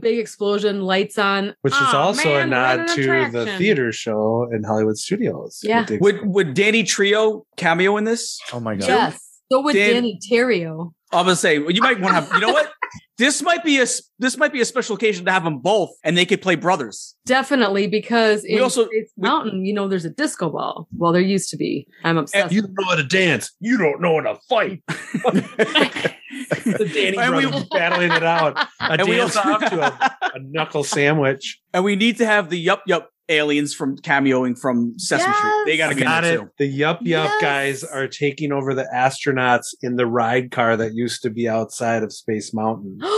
Big explosion, lights on. Which is also man, a nod what an to the theater show in Hollywood Studios. Yeah. with Would would Danny Terrio cameo in this? Oh my god. Yes. So would Dan- Danny Terrio. I'm gonna say you might want to have. You know what? This might be a s- this might be a special occasion to have them both, and they could play brothers. Definitely, because in also- Space Mountain, you know, there's a disco ball. Well, there used to be. I'm obsessed. you don't know how to dance. You don't know how to fight. the Danny And we- brothers battling it out. A And we also- off to a, a knuckle sandwich. And we need to have the Yup Yup aliens from cameoing from Sesame Street. They got to be Got it. too. The Yup Yup Yes. guys are taking over the astronauts in the ride car that used to be outside of Space Mountain.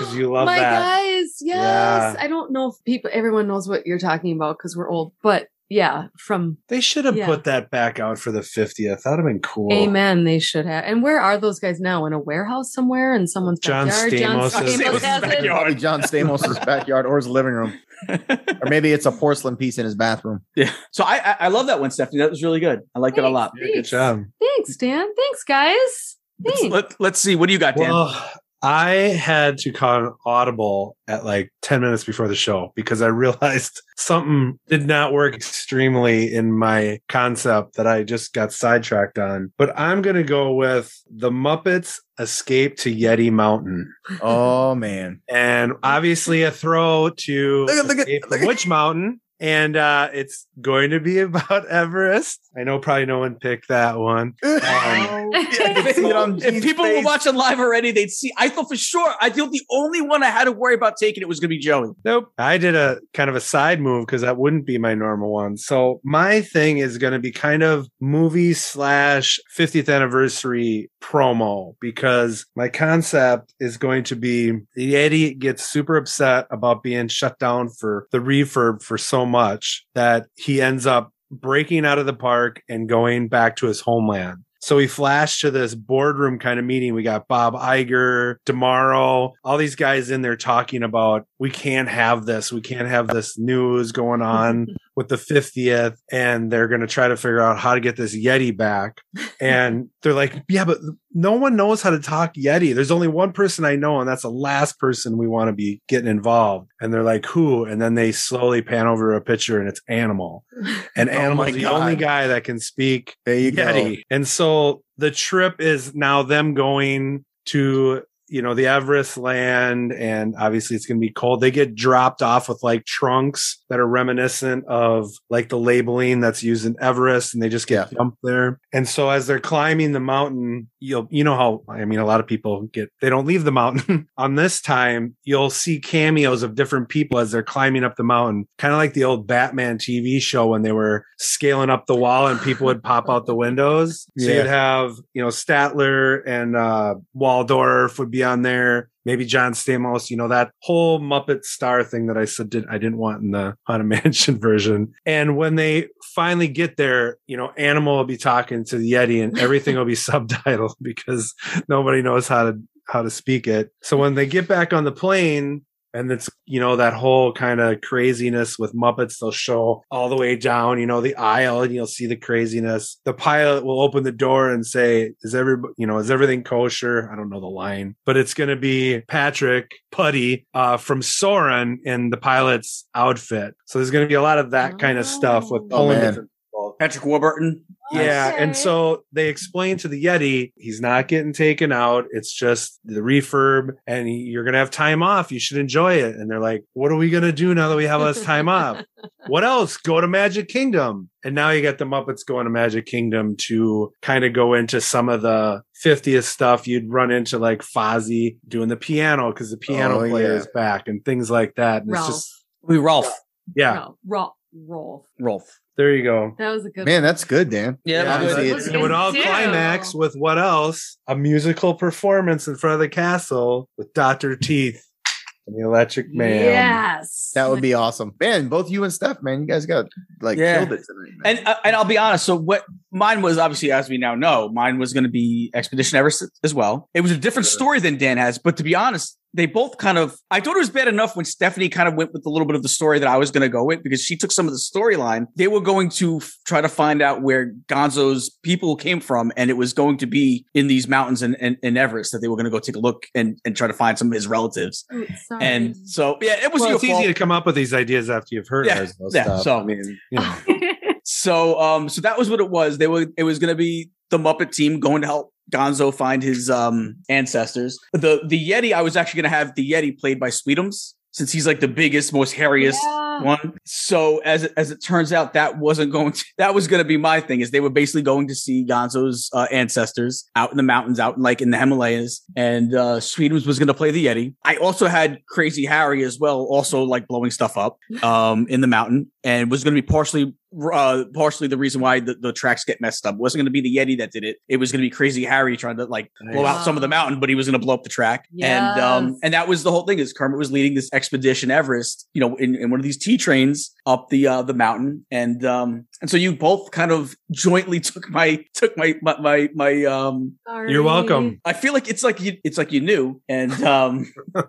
Because you love My that. guys, yes. Yeah. I don't know if people, everyone knows what you're talking about because we're old, but yeah, from They should have Yeah. put that back out for the 50th. That would have been cool. Amen, they should have. And where are those guys now? In a warehouse somewhere in someone's John backyard? Stamos' John Stamos' Stamos backyard. Probably John Stamos' backyard or his living room, or maybe it's a porcelain piece in his bathroom. Yeah. So I, I I love that one, Stephanie. That was really good. I like that a lot. Yeah, good job. Thanks, Dan. Thanks, guys. Let's, let, let's see. What do you got, Dan? Well, I had to call an audible at like 10 minutes before the show because I realized something did not work extremely in my concept that I just got sidetracked on. But I'm going to go with the Muppets Escape to Yeti Mountain. Oh, man. And obviously a throw to Look at- look at- look from Witch Mountain. And uh, it's going to be about Everest. I know probably no one picked that one. Um, if people were watching live already, they'd see. I thought for sure. I thought the only one I had to worry about taking it was going to be Joey. Nope. I did a kind of a side move because that wouldn't be my normal one. So my thing is going to be kind of movie slash 50th anniversary promo because my concept is going to be the Yeti gets super upset about being shut down for the refurb for so much that he ends up breaking out of the park and going back to his homeland. So we flash to this boardroom kind of meeting. We got Bob Iger, D'Amaro, all these guys in there talking about we can't have this. We can't have this news going on with the 50th. And they're going to try to figure out how to get this Yeti back. And they're like, yeah, but no one knows how to talk Yeti. There's only one person I know, and that's the last person we want to be getting involved. And they're like, who? And then they slowly pan over a picture and it's Animal. And Oh Animal's my the only guy that can speak There you go. Yeti. And so the trip is now them going to you know the Everest land and obviously it's going to be cold. They get dropped off with like trunks that are reminiscent of like the labeling that's used in Everest and they just get dumped there. And so as they're climbing the mountain, you'll you know how I mean a lot of people get they don't leave the mountain. On this time, you'll see cameos of different people as they're climbing up the mountain, kind of like the old Batman TV show when they were scaling up the wall and people would pop out the windows. So Yeah. you'd have, you know, Statler and uh Waldorf would be on there. Maybe John Stamos, you know, that whole Muppet star thing that I said did, I didn't want in the Haunted Mansion version. And when they finally get there, you know, Animal will be talking to the Yeti and everything will be subtitled because nobody knows how to how to speak it. So when they get back on the plane, and it's you know that whole kind of craziness with Muppets. They'll show all the way down, you know, the aisle, and you'll see the craziness. The pilot will open the door and say, "Is every you know is everything kosher?" I don't know the line, but it's going to be Patrick Puddy uh, from Soarin' in the pilot's outfit. So there's going to be a lot of that kind of stuff with Oh, pulling man. different. Patrick Warburton. Yeah, and so they explain to the Yeti he's not getting taken out. It's just the refurb, and you're gonna have time off. You should enjoy it. And they're like, "What are we gonna do now that we have less time off? What else? Go to Magic Kingdom." And now you get the Muppets going to Magic Kingdom to kind of go into some of the 50th stuff. You'd run into like Fozzie doing the piano because the oh, piano Oh, player yeah. is back and things like that. And Ralph. it's just We Rolf. yeah, No, Rolf. Rolf. Rolf. There you go. That was a good Man, that's good, Dan. Yeah, Yeah, that's Honestly, good. it's- And it would all Ew. climax with what else? A musical performance in front of the castle with Dr. Teeth and the Electric Man. Yes. That would be awesome. Man, both you and Steph, man, you guys got like Yeah. killed it tonight. Man. And uh, and I'll be honest. So what mine was obviously, as we now know, mine was going to be Expedition Everest as well. It was a different story than Dan has, but to be honest, they both kind of. I thought it was bad enough when Stephanie kind of went with a little bit of the story that I was going to go with because she took some of the storyline. They were going to f- try to find out where Gonzo's people came from, and it was going to be in these mountains in, in, in Everest that they were going to go take a look and and try to find some of his relatives. Ooh, sorry. And so yeah, it was Well, your it's fault. easy to come up with these ideas after you've heard Yeah, yeah, stuff. so- I mean, you know. So, um, so that was what it was. They were, it was going to be the Muppet team going to help Gonzo find his um ancestors. The the Yeti, I was actually going to have the Yeti played by Sweetums since he's like the biggest, most hairiest Yeah. one. So as it- as it turns out, that wasn't going to. That was going to be my thing. Is they were basically going to see Gonzo's uh, ancestors out in the mountains, out in like in the Himalayas, and uh, Sweetums was going to play the Yeti. I also had Crazy Harry as well, also like blowing stuff up um in the mountain, and was going to be partially uh partially the reason why the, the tracks get messed up. It wasn't going to be the Yeti that did it. It was going to be Crazy Harry trying to like blow out some of the mountain, but he was going to blow up the track. And um and that was the whole thing is Kermit was leading this expedition Everest, you know, in, in one of these T trains up the uh the mountain. And um and so you both kind of jointly took my took my my my, my um Sorry. You're welcome. I feel like it's like you it's like you knew. And um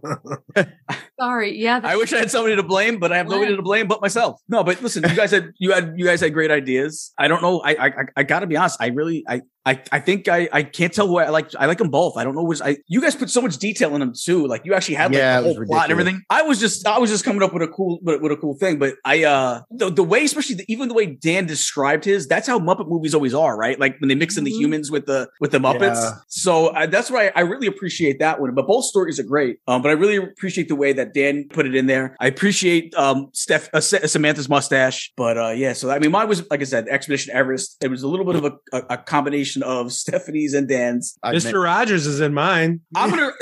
Sorry. Yeah. I wish I had somebody to blame, but I have nobody to blame but myself. No, but listen, you guys had you had you guys had great ideas. I don't know. I I I got to be honest. I really I I, I think I, I can't tell who I like. I like them both. I don't know which I. You guys put so much detail in them too. Like you actually had like Yeah, the whole plot and everything. I was just I was just coming up with a cool with, with a cool thing. But I uh the, the way especially the, even the way Dan described his that's how Muppet movies always are, right? Like when they mix in the humans with the with the Muppets. Yeah. So uh, that's why I, really appreciate that one. But both stories are great. Um, but I really appreciate the way that Dan put it in there. I appreciate um Steph uh, Samantha's mustache. But uh yeah, so I mean mine was like I said, Expedition Everest. It was a little bit of a, a, a combination of Stephanie's and Dan's. Mr. Rogers is in mine. I'm gonna.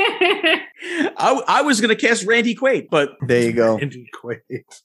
I, I was gonna cast Randy Quaid, but there you go. Randy Quaid.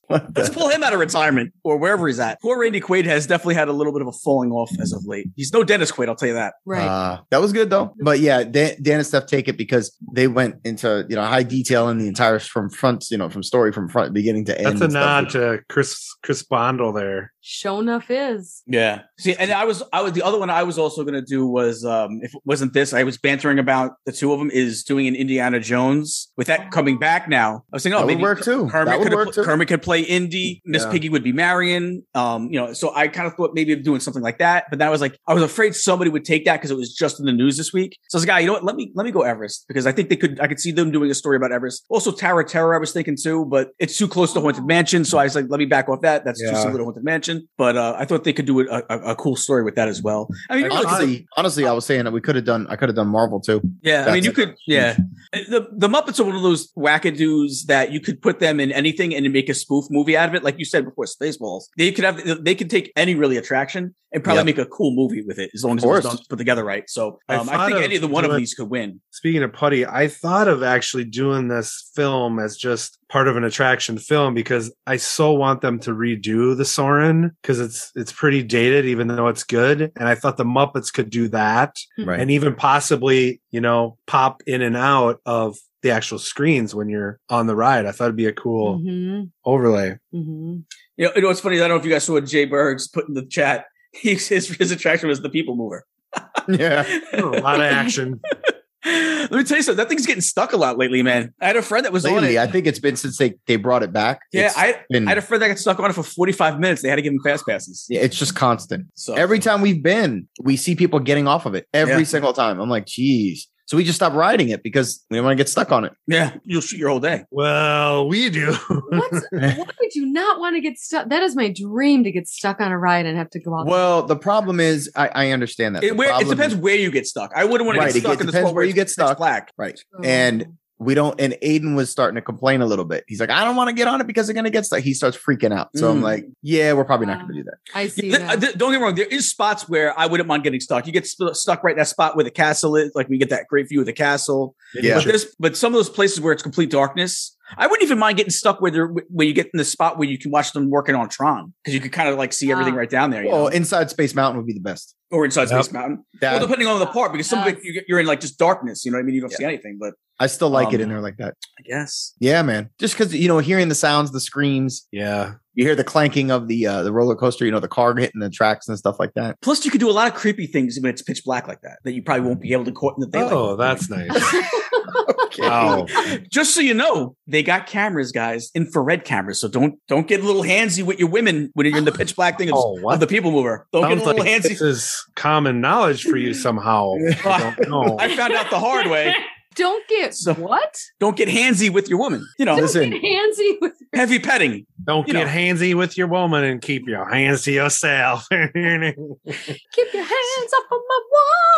Let's pull him out of retirement or wherever he's at. Poor Randy Quaid has definitely had a little bit of a falling off as of late. He's no Dennis Quaid, I'll tell you that. Uh, that was good though. But yeah, Dan, Dan and Steph take it because they went into you know high detail in the entire from front, you know, from story from front beginning to end. That's a and stuff. nod to Chris Chris Bondle there. Show enough is. Yeah. See, and I was, I was the other one I was also going to do was, um, if it wasn't this, I was bantering about the two of them is doing an Indiana Jones with that coming back now. I was thinking, oh, That would maybe work too. Kermit That would could work too. Kermit could play Indy. Miss Yeah. Piggy would be Marion. Um, you know, so I kind of thought maybe of doing something like that, but I was like, I was afraid somebody would take that because it was just in the news this week. So I was like, ah, you know what? Let me let me go Everest because I think they could. I could see them doing a story about Everest. Also, Tower Terror. I was thinking too, but it's too close to Haunted Mansion, so I was like, let me back off that. That's too Yeah. similar to Haunted Mansion. But uh, I thought they could do a, a, a cool story with that as well. I mean, honestly, honestly, I was saying that we could have done. I could have done Marvel too. yeah, I mean, you it. could, yeah. The the Muppets are one of those wackadoos that you could put them in anything and make a spoof movie out of it. Like you said before, Spaceballs. They could have, they could take any really attraction and probably Yep. make a cool movie with it as long as it was done, put together right. So I um, I, thought think of any of the one of these could win. Speaking of Puddy, I thought of actually doing this film as just part of an attraction film because I so want them to redo the Soarin' because it's it's pretty dated, even though it's good. And I thought the Muppets could do that, Right. and even possibly, you know, pop in and out of the actual screens when you're on the ride. I thought it'd be a cool Mm-hmm. overlay. Mm-hmm. You know, you know what's funny? I don't know if you guys saw what J-Bergs put in the chat. His, his attraction was the people mover. Yeah. a lot of action. Let me tell you something. That thing's getting stuck a lot lately, man. I had a friend that was on Lately, it. I think it's been since they they brought it back. yeah, I, been- I had a friend that got stuck on it for 45 minutes. They had to give him fast passes. Yeah, it's just constant. So Every time we've been, we see people getting off of it every Yeah. single time. I'm like, geez. So we just stopped riding it because we don't want to get stuck on it. Yeah, you'll shoot your whole day. Well, we do. What's, why would you not want to get stuck? That is my dream to get stuck on a ride and have to go out. Well, the problem is, I, I understand that. It, where, it depends is- where you get stuck. I wouldn't want to Right, get it stuck in the depends spot where you get stuck. Black. Right. Oh. And we don't, and Aiden was starting to complain a little bit. He's like, I don't want to get on it because they're going to get stuck. He starts freaking out. So I'm Mm. like, yeah, we're probably not going to do that. I see Th- that. th- don't get me wrong. There is spots where I wouldn't mind getting stuck. You get sp- stuck right in that spot where the castle is. Like we get that great view of the castle. Yeah. But this, but some of those places where it's complete darkness, I wouldn't even mind getting stuck where they're where you get in the spot where you can watch them working on Tron because you could kind of like see everything Ah. right down there. You Well, know? inside Space Mountain would be the best. or inside Yep. Space Mountain. That- well, depending on the part, because some of it you get- you're in like just darkness. You know what I mean? You don't see anything. But I still like it Um, in there like that. I guess Yeah, man. Just because you know, hearing the sounds, the screams, Yeah. you hear the clanking of the uh, the roller coaster. You know, the car hitting the tracks and stuff like that. Plus, you could do a lot of creepy things when it's pitch black like that that you probably won't be able to caught in the daylight. Oh, that's nice. Okay. Wow. Just so you know, they got cameras, guys, infrared cameras. So don't don't get a little handsy with your women when you're in the pitch black thing of, Oh, of the people mover. Don't Sounds get a little like handsy. this is common knowledge for you somehow. I don't know. I found out the hard way. Don't get So- what? Don't get handsy with your woman. You know, Don't Listen. get handsy with heavy petting. Don't get know. handsy with your woman and keep your hands to yourself. keep your hands off of my woman.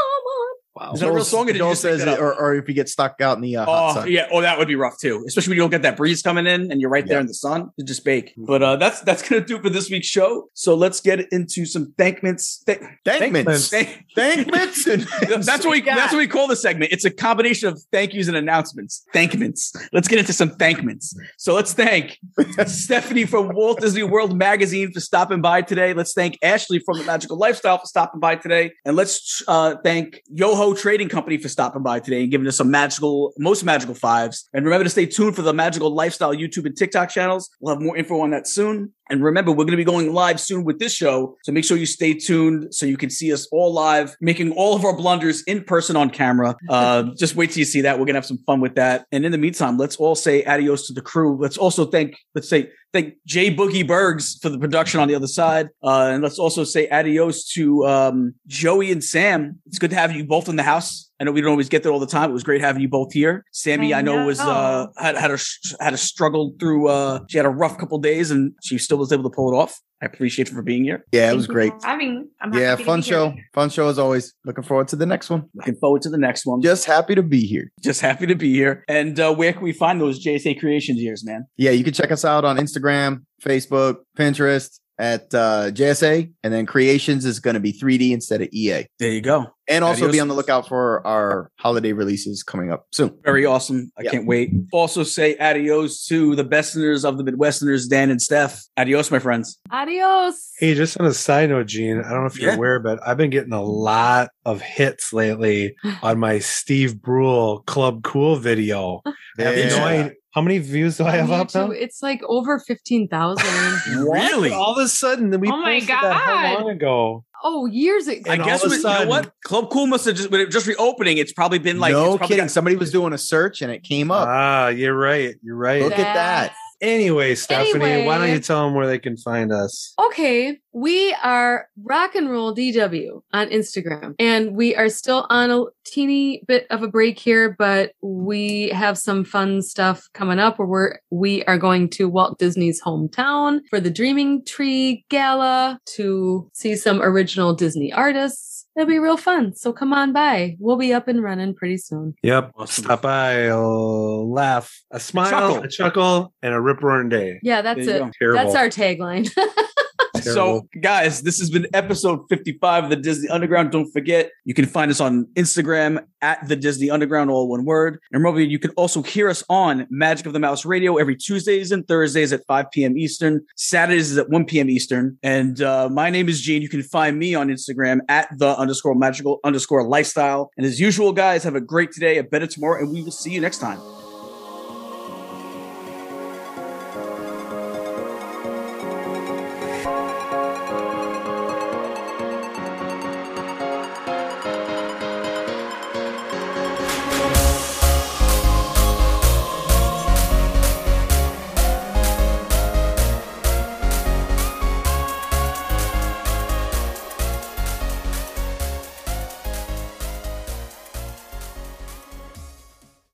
Wow. Is that a real song or Joel says, it, or, or if you get stuck out in the uh, hot Oh sun. yeah, oh that would be rough too, especially when you don't get that breeze coming in and you're right there in the sun. You just bake. But uh, that's that's gonna do it for this week's show. So let's get into some thankments. Th- Thankments. thank- Thankments. and- that's what we that's what we call the segment. It's a combination of thank yous and announcements. Thankments. Let's get into some thankments. So let's thank Stephanie from Walt Disney World Magazine for stopping by today. Let's thank Ashley from the Magical Lifestyle for stopping by today, and let's uh, thank Yo-Ho Trading Company for stopping by today and giving us some magical, most magical fives. And remember to stay tuned for the Magical Lifestyle YouTube and TikTok channels. We'll have more info on that soon. And remember, we're going to be going live soon with this show. So make sure you stay tuned so you can see us all live, making all of our blunders in person on camera. Uh, just wait till you see that. We're going to have some fun with that. And in the meantime, let's all say adios to the crew. Let's also thank, let's say, thank Jay Boogie Bergs for the production on the other side. Uh, and let's also say adios to um, Joey and Sam. It's good to have you both in the house. I know we don't always get there all the time. It was great having you both here. Sammy, I, I know, was uh, had had a had a struggle through. Uh, she had a rough couple days, and she still was able to pull it off. I appreciate her for being here. Yeah, it Thank was great. for Having, I'm Yeah, happy to fun be here. show. Fun show as always. Looking forward to the next one. Looking forward to the next one. Just happy to be here. Just happy to be here. And uh, where can we find those JSA Creations years, man? Yeah, you can check us out on Instagram, Facebook, Pinterest at uh, JSA, and then Creations is going to be 3D instead of EA. There you go. And also Adios. be on the lookout for our holiday releases coming up soon. Very awesome. I Yeah. can't wait. Also say adios to the besterners of the Midwesterners, Dan and Steph. Adios, my friends. Adios. Hey, just on a side note, Gene, I don't know if you're Yeah. aware, but I've been getting a lot of hits lately on my Steve Brule Club Cool video. I Yeah. no How many views do I have On up now? It's like over 15,000. Really? All of a sudden, then we Oh my posted that how God. long ago? Oh, years ago. I And all guess of a with, you know what? Club Cool must have just, with it just reopening, it's probably been like, no it's probably kidding. got- Somebody was doing a search and it came up. Ah, you're right. You're right. Look at that. Anyway, Stephanie, why don't you tell them where they can find us? Okay, we are rock and roll DW on Instagram, and we are still on a teeny bit of a break here, but we have some fun stuff coming up where we're we are going to Walt Disney's hometown for the Dreaming Tree Gala to see some original Disney artists. It'll be real fun. So come on by. We'll be up and running pretty soon. Yep. Awesome. Stop by, a laugh, a smile, chuckle. a chuckle, and a rip roaring day. Yeah, that's There it. That's our tagline. So, guys, this has been episode 55 of the Disney Underground. Don't forget, you can find us on Instagram at the Disney Underground, all one word. And remember, you can also hear us on Magic of the Mouse Radio every Tuesdays and Thursdays at 5 p.m. Eastern. Saturdays is at 1 p.m. Eastern. And uh, my name is Gene. You can find me on Instagram at the underscore magical underscore lifestyle. And as usual, guys, have a great today, a better tomorrow, and we will see you next time.